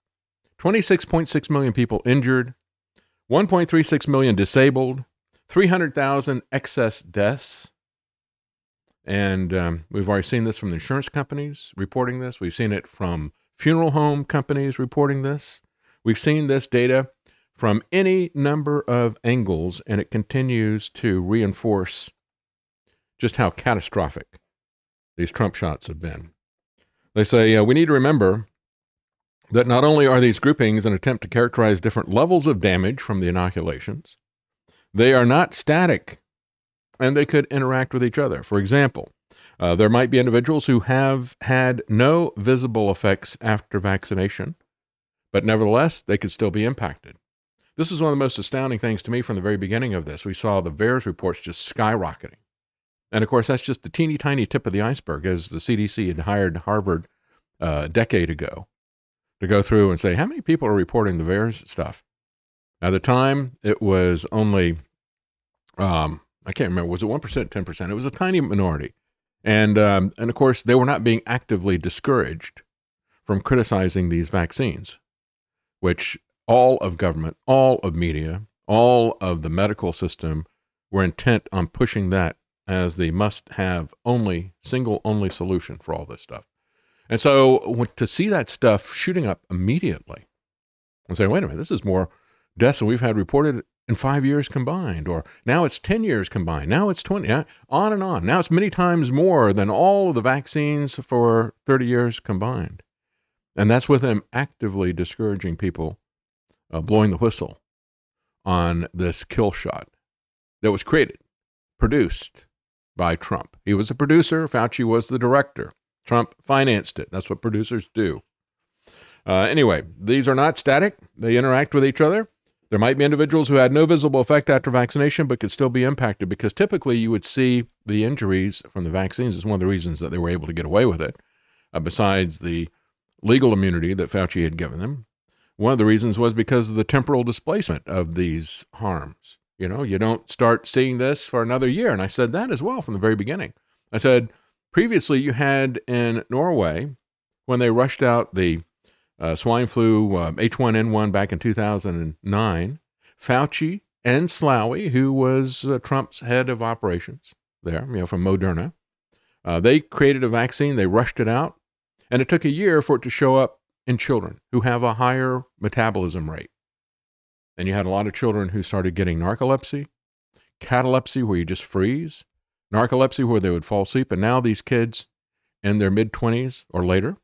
26.6 million people injured, 1.36 million disabled, 300,000 excess deaths. And um, we've already seen this from the insurance companies reporting this. We've seen it from funeral home companies reporting this. We've seen this data from any number of angles, and it continues to reinforce just how catastrophic these Trump shots have been. They say uh, we need to remember that not only are these groupings an attempt to characterize different levels of damage from the inoculations, they are not static and they could interact with each other. For example, uh, there might be individuals who have had no visible effects after vaccination, but nevertheless, they could still be impacted. This is one of the most astounding things to me from the very beginning of this. We saw the VAERS reports just skyrocketing. And of course, that's just the teeny tiny tip of the iceberg, as the CDC had hired Harvard uh, a decade ago to go through and say, how many people are reporting the VAERS stuff? At the time, it was only, um, I can't remember, was it 1%, 10%? It was a tiny minority. And, um, and of course, they were not being actively discouraged from criticizing these vaccines, which all of government, all of media, all of the medical system were intent on pushing that as the must have only, single only solution for all this stuff. And so to see that stuff shooting up immediately and say, wait a minute, this is more deaths than we've had reported in five years combined, or now it's 10 years combined, now it's 20, on and on. Now it's many times more than all of the vaccines for 30 years combined. And that's with them actively discouraging people, uh, blowing the whistle on this kill shot that was created, produced by Trump. He was a producer, Fauci was the director. Trump financed it. That's what producers do. Uh, anyway, these are not static, they interact with each other. There might be individuals who had no visible effect after vaccination but could still be impacted because typically you would see the injuries from the vaccines is one of the reasons that they were able to get away with it, uh, besides the legal immunity that Fauci had given them. One of the reasons was because of the temporal displacement of these harms. You know, you don't start seeing this for another year. And I said that as well from the very beginning. I said, previously you had in Norway, when they rushed out the uh, swine flu uh, H1N1 back in 2009, Fauci and Slaoui, who was uh, Trump's head of operations there, you know, from Moderna, uh, they created a vaccine, they rushed it out, and it took a year for it to show up in children who have a higher metabolism rate. And you had a lot of children who started getting narcolepsy, catalepsy, where you just freeze, narcolepsy, where they would fall asleep. And now these kids in their mid 20s or later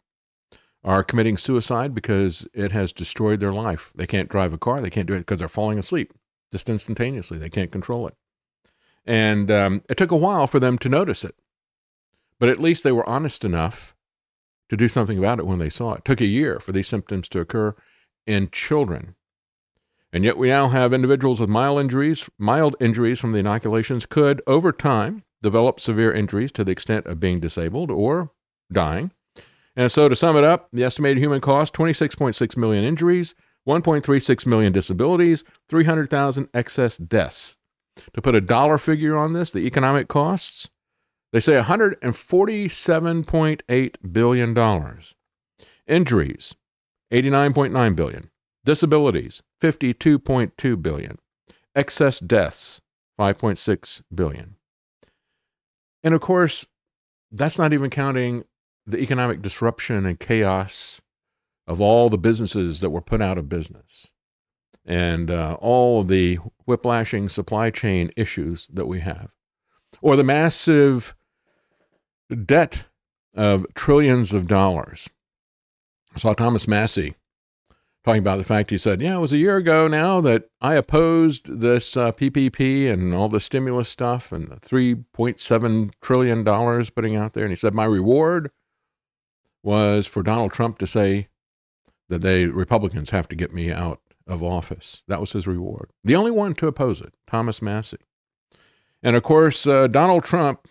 are committing suicide because it has destroyed their life. They can't drive a car, they can't do it because they're falling asleep just instantaneously. They can't control it. And um, it took a while for them to notice it. But at least they were honest enough to do something about it when they saw it. It took a year for these symptoms to occur in children. And yet we now have individuals with mild injuries, mild injuries from the inoculations could over time develop severe injuries to the extent of being disabled or dying. And so to sum it up, the estimated human cost 26.6 million injuries, 1.36 million disabilities, 300,000 excess deaths. To put a dollar figure on this, the economic costs, they say 147.8 billion dollars. Injuries, 89.9 billion. Disabilities, 52.2 billion. Excess deaths, 5.6 billion. And of course, that's not even counting the economic disruption and chaos of all the businesses that were put out of business and uh, all of the whiplashing supply chain issues that we have, or the massive debt of trillions of dollars. I saw Thomas Massie talking about the fact he said, Yeah, it was a year ago now that I opposed this uh, PPP and all the stimulus stuff and the $3.7 trillion putting out there. And he said, My reward was for Donald Trump to say that they Republicans have to get me out of office. That was his reward. The only one to oppose it, Thomas Massie. And of course, uh, Donald Trump.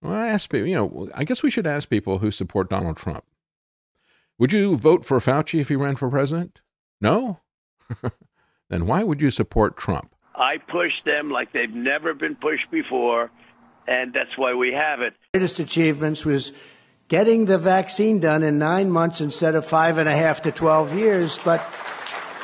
Well, I ask people, you know, I guess we should ask people who support Donald Trump. Would you vote for Fauci if he ran for president? No? then why would you support Trump? I push them like they've never been pushed before, and that's why we have it. Greatest achievements was getting the vaccine done in nine months instead of five and a half to 12 years. But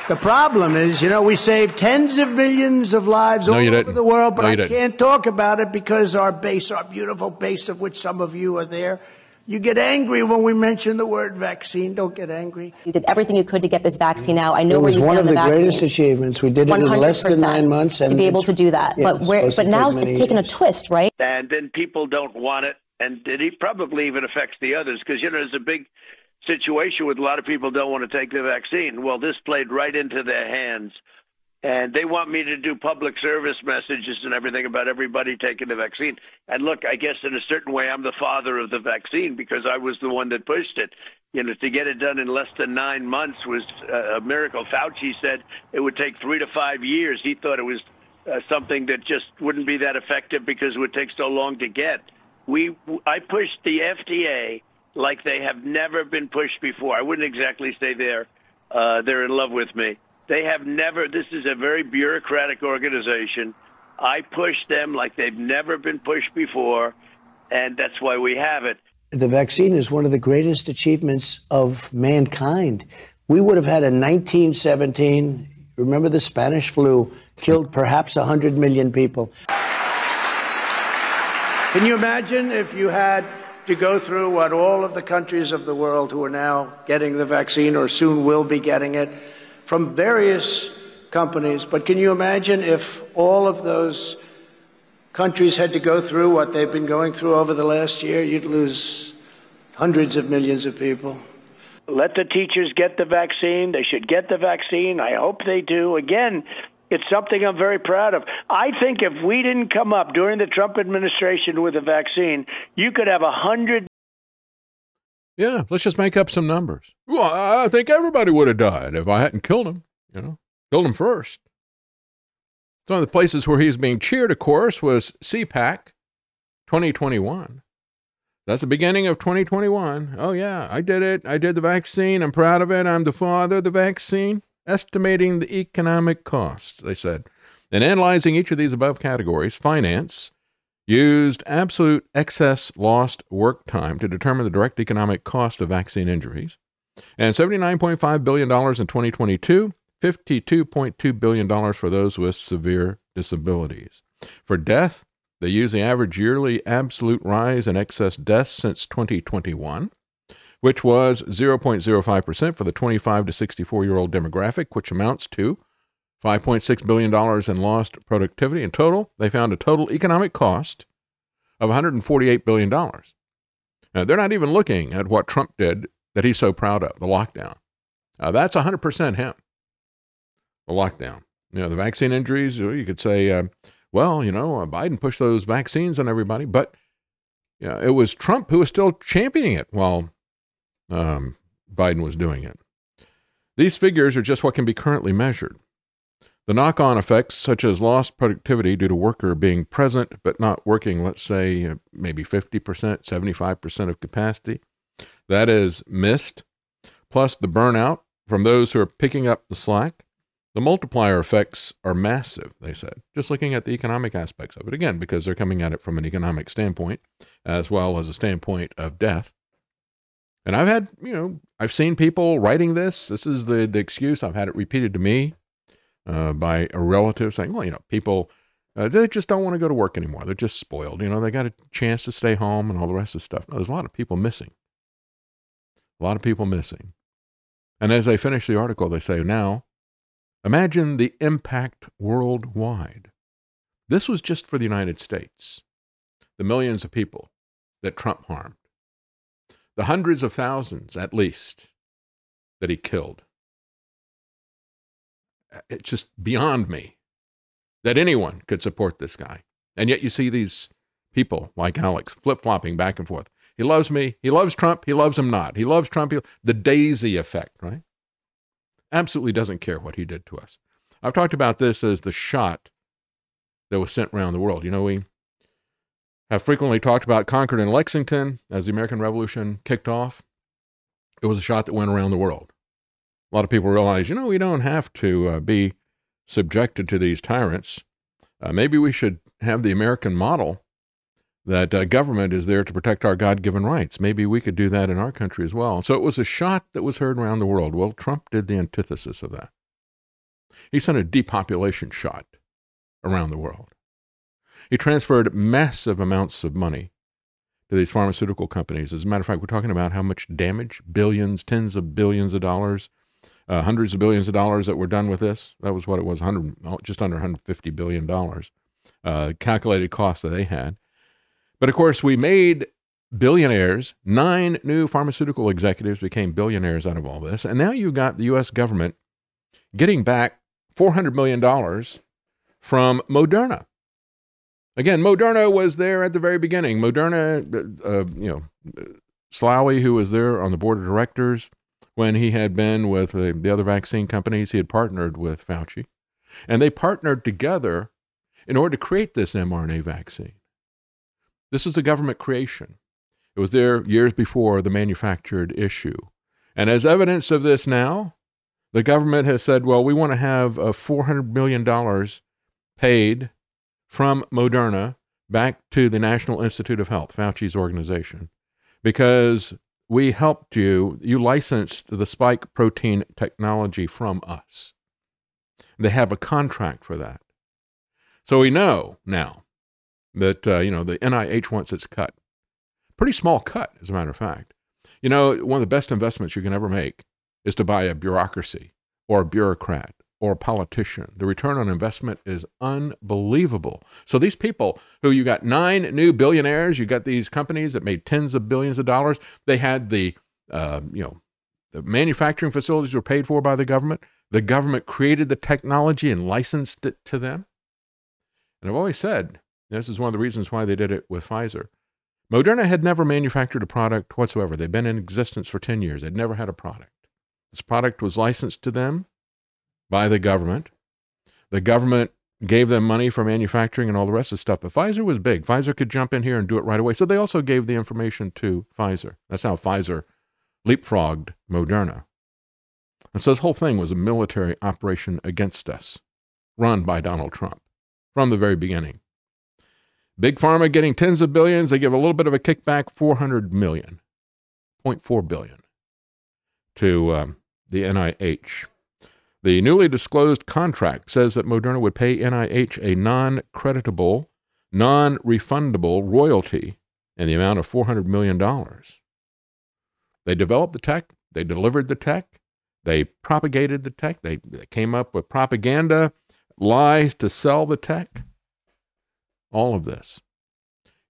the problem is, you know, we saved tens of millions of lives no, all over didn't. the world, but no, I didn't. can't talk about it because our base, our beautiful base of which some of you are there, you get angry when we mention the word vaccine. Don't get angry. You did everything you could to get this vaccine out. I know it where was you one stand of on the, the, vaccine. greatest achievements. We did it in less than 100% nine months. to be able to do that. yeah, but it's where, but now it's many taken a twist, right? and then people don't want it, and it probably even affects the others because you know there's a big situation with a lot of people don't want to take the vaccine. Well, this played right into their hands, and they want me to do public service messages and everything about everybody taking the vaccine. And look, I guess in a certain way, I'm the father of the vaccine because I was the one that pushed it. You know, to get it done in less than nine months was uh, a miracle. Fauci said it would take three to five years. He thought it was uh, something that just wouldn't be that effective because it would take so long to get. We, I pushed the FDA like they have never been pushed before. I wouldn't exactly say they're uh, they're in love with me, They have never, this is a very bureaucratic organization. I push them like they've never been pushed before, and that's why we have it. The vaccine is one of the greatest achievements of mankind. We would have had a 1917, remember the Spanish flu, killed perhaps 100 million people. Can you imagine if you had to go through what all of the countries of the world who are now getting the vaccine or soon will be getting it from various companies? But can you imagine if all of those countries had to go through what they've been going through over the last year? You'd lose hundreds of millions of people. Let the teachers get the vaccine. They should get the vaccine. I hope they do. Again, it's something I'm very proud of. I think if we didn't come up during the Trump administration with a vaccine, you could have a hundred. Yeah, let's just make up some numbers. Well, I think everybody would have died if I hadn't killed him, you know, killed him first. Some of the places where he was being cheered, of course, was CPAC 2021. That's the beginning of 2021. Oh, yeah, I did it. I did the vaccine. I'm proud of it. I'm the father of the vaccine. Estimating the economic costs, they said. In analyzing each of these above categories, Phinance used absolute excess lost work time to determine the direct economic cost of vaccine injuries. And $79.5 billion in 2022, $52.2 billion for those with severe disabilities. For death, they use the average yearly absolute rise in excess deaths since 2021, which was 0.05% for the 25 to 64 year old demographic, which amounts to $5.6 billion in lost productivity. In total, they found a total economic cost of $148 billion. Now, they're not even looking at what Trump did that he's so proud of, the lockdown. Uh, that's 100% him, the lockdown. You know, the vaccine injuries, you could say, uh, well, you know, uh, Biden pushed those vaccines on everybody, but you know, it was Trump who was still championing it while um, Biden was doing it. These figures are just what can be currently measured. The knock on effects, such as lost productivity due to worker being present but not working, let's say uh, maybe 50%, 75% of capacity, that is missed, plus the burnout from those who are picking up the slack, the multiplier effects are massive, they said, just looking at the economic aspects of it. Again, because they're coming at it from an economic standpoint as well as a standpoint of death. And I've had, you know, I've seen people writing this. This is the, the excuse. I've had it repeated to me uh, by a relative saying, well, you know, people, uh, they just don't want to go to work anymore. They're just spoiled. You know, they got a chance to stay home and all the rest of the stuff. No, there's a lot of people missing. A lot of people missing. And as they finish the article, they say, now, Imagine the impact worldwide. This was just for the United States, the millions of people that Trump harmed, the hundreds of thousands at least that he killed. Uh, it's just beyond me that anyone could support this guy. And yet you see these people like Alex flip flopping back and forth. He loves me. He loves Trump. He loves him not. He loves Trump. He, the daisy effect, right? absolutely doesn't care what he did to us. I've talked about this as the shot that was sent around the world. You know, we have frequently talked about Concord and Lexington as the American Revolution kicked off. It was a shot that went around the world. A lot of people realize, you know, we don't have to uh, be subjected to these tyrants. Uh, maybe we should have the American model that uh, government is there to protect our God given rights. Maybe we could do that in our country as well. So it was a shot that was heard around the world. Well, Trump did the antithesis of that. He sent a depopulation shot around the world. He transferred massive amounts of money to these pharmaceutical companies. As a matter of fact, we're talking about how much damage billions, tens of billions of dollars, uh, hundreds of billions of dollars that were done with this. That was what it was, 100, just under $150 billion uh, calculated cost that they had. But of course, we made billionaires. Nine new pharmaceutical executives became billionaires out of all this. And now you've got the U.S. government getting back $400 million from Moderna. Again, Moderna was there at the very beginning. Moderna, uh, uh you know, Slaoui, who was there on the board of directors when he had been with uh, the other vaccine companies, he had partnered with Fauci. And they partnered together in order to create this mRNA vaccine. This was a government creation. It was there years before the manufactured issue. And as evidence of this now, The government has said, well, we want to have uh, $400 million paid from Moderna back to the National Institute of Health, Fauci's organization, because we helped you, you licensed the spike protein technology from us. They have a contract for that. So we know now that, uh, you know, the NIH wants its cut. Pretty small cut, as a matter of fact. You know, one of the best investments you can ever make is to buy a bureaucracy or a bureaucrat or a politician. The return on investment is unbelievable. So these people who you got nine new billionaires, you got these companies that made tens of billions of dollars. They had the, uh, you know, the manufacturing facilities were paid for by the government. The government created the technology and licensed it to them. And I've always said, this is one of the reasons why they did it with Pfizer. Moderna had never manufactured a product whatsoever. They'd been in existence for 10 years. They'd never had a product. This product was licensed to them by the government. The government gave them money for manufacturing and all the rest of the stuff. But Pfizer was big. Pfizer could jump in here and do it right away. So they also gave the information to Pfizer. That's how Pfizer leapfrogged Moderna. And so this whole thing was a military operation against us, run by Donald Trump from the very beginning. Big Pharma getting tens of billions. They give a little bit of a kickback, 400 million, 0.4 billion to um, the NIH. The newly disclosed contract says that Moderna would pay NIH a non creditable, non refundable royalty in the amount of $400 million. They developed the tech, they delivered the tech, they propagated the tech, they, they came up with propaganda, lies to sell the tech. All of this.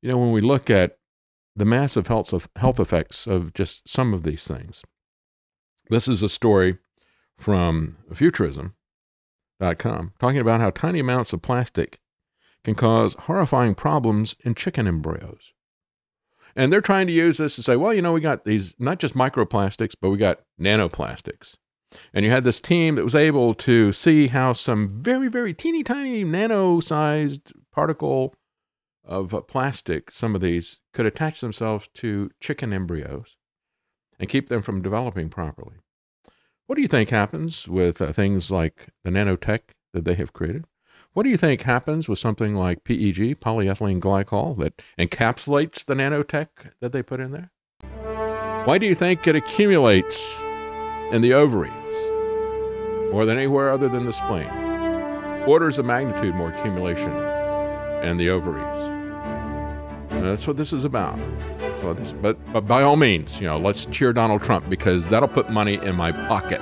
You know, when we look at the massive health, health effects of just some of these things, this is a story from futurism.com talking about how tiny amounts of plastic can cause horrifying problems in chicken embryos. And they're trying to use this to say, well, you know, we got these not just microplastics, but we got nanoplastics. And you had this team that was able to see how some very, very teeny tiny nano sized particle of plastic, some of these, could attach themselves to chicken embryos and keep them from developing properly. What do you think happens with uh, things like the nanotech that they have created? What do you think happens with something like PEG, polyethylene glycol, that encapsulates the nanotech that they put in there? Why do you think it accumulates in the ovaries more than anywhere other than the spleen? Orders of magnitude more accumulation in the ovaries. That's what this is about. So this, but, but by all means, you know, let's cheer Donald Trump because that'll put money in my pocket.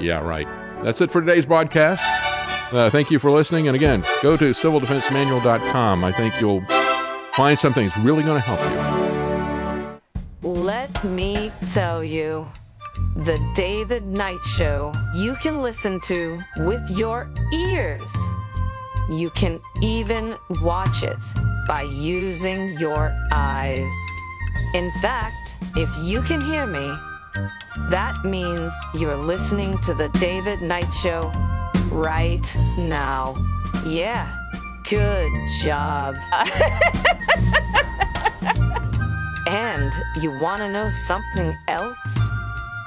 Yeah, right. That's it for today's broadcast. Uh, thank you for listening. And again, go to civildefensemanual.com. I think you'll find something that's really going to help you. Let me tell you the David Knight Show you can listen to with your ears. You can even watch it by using your eyes. In fact, if you can hear me, that means you're listening to The David Knight Show right now. Yeah, good job. and you want to know something else?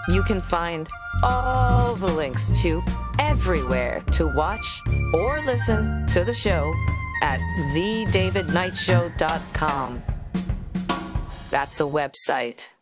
You can find all the links to everywhere to watch or listen to the show at thedavidknightshow.com. That's a website.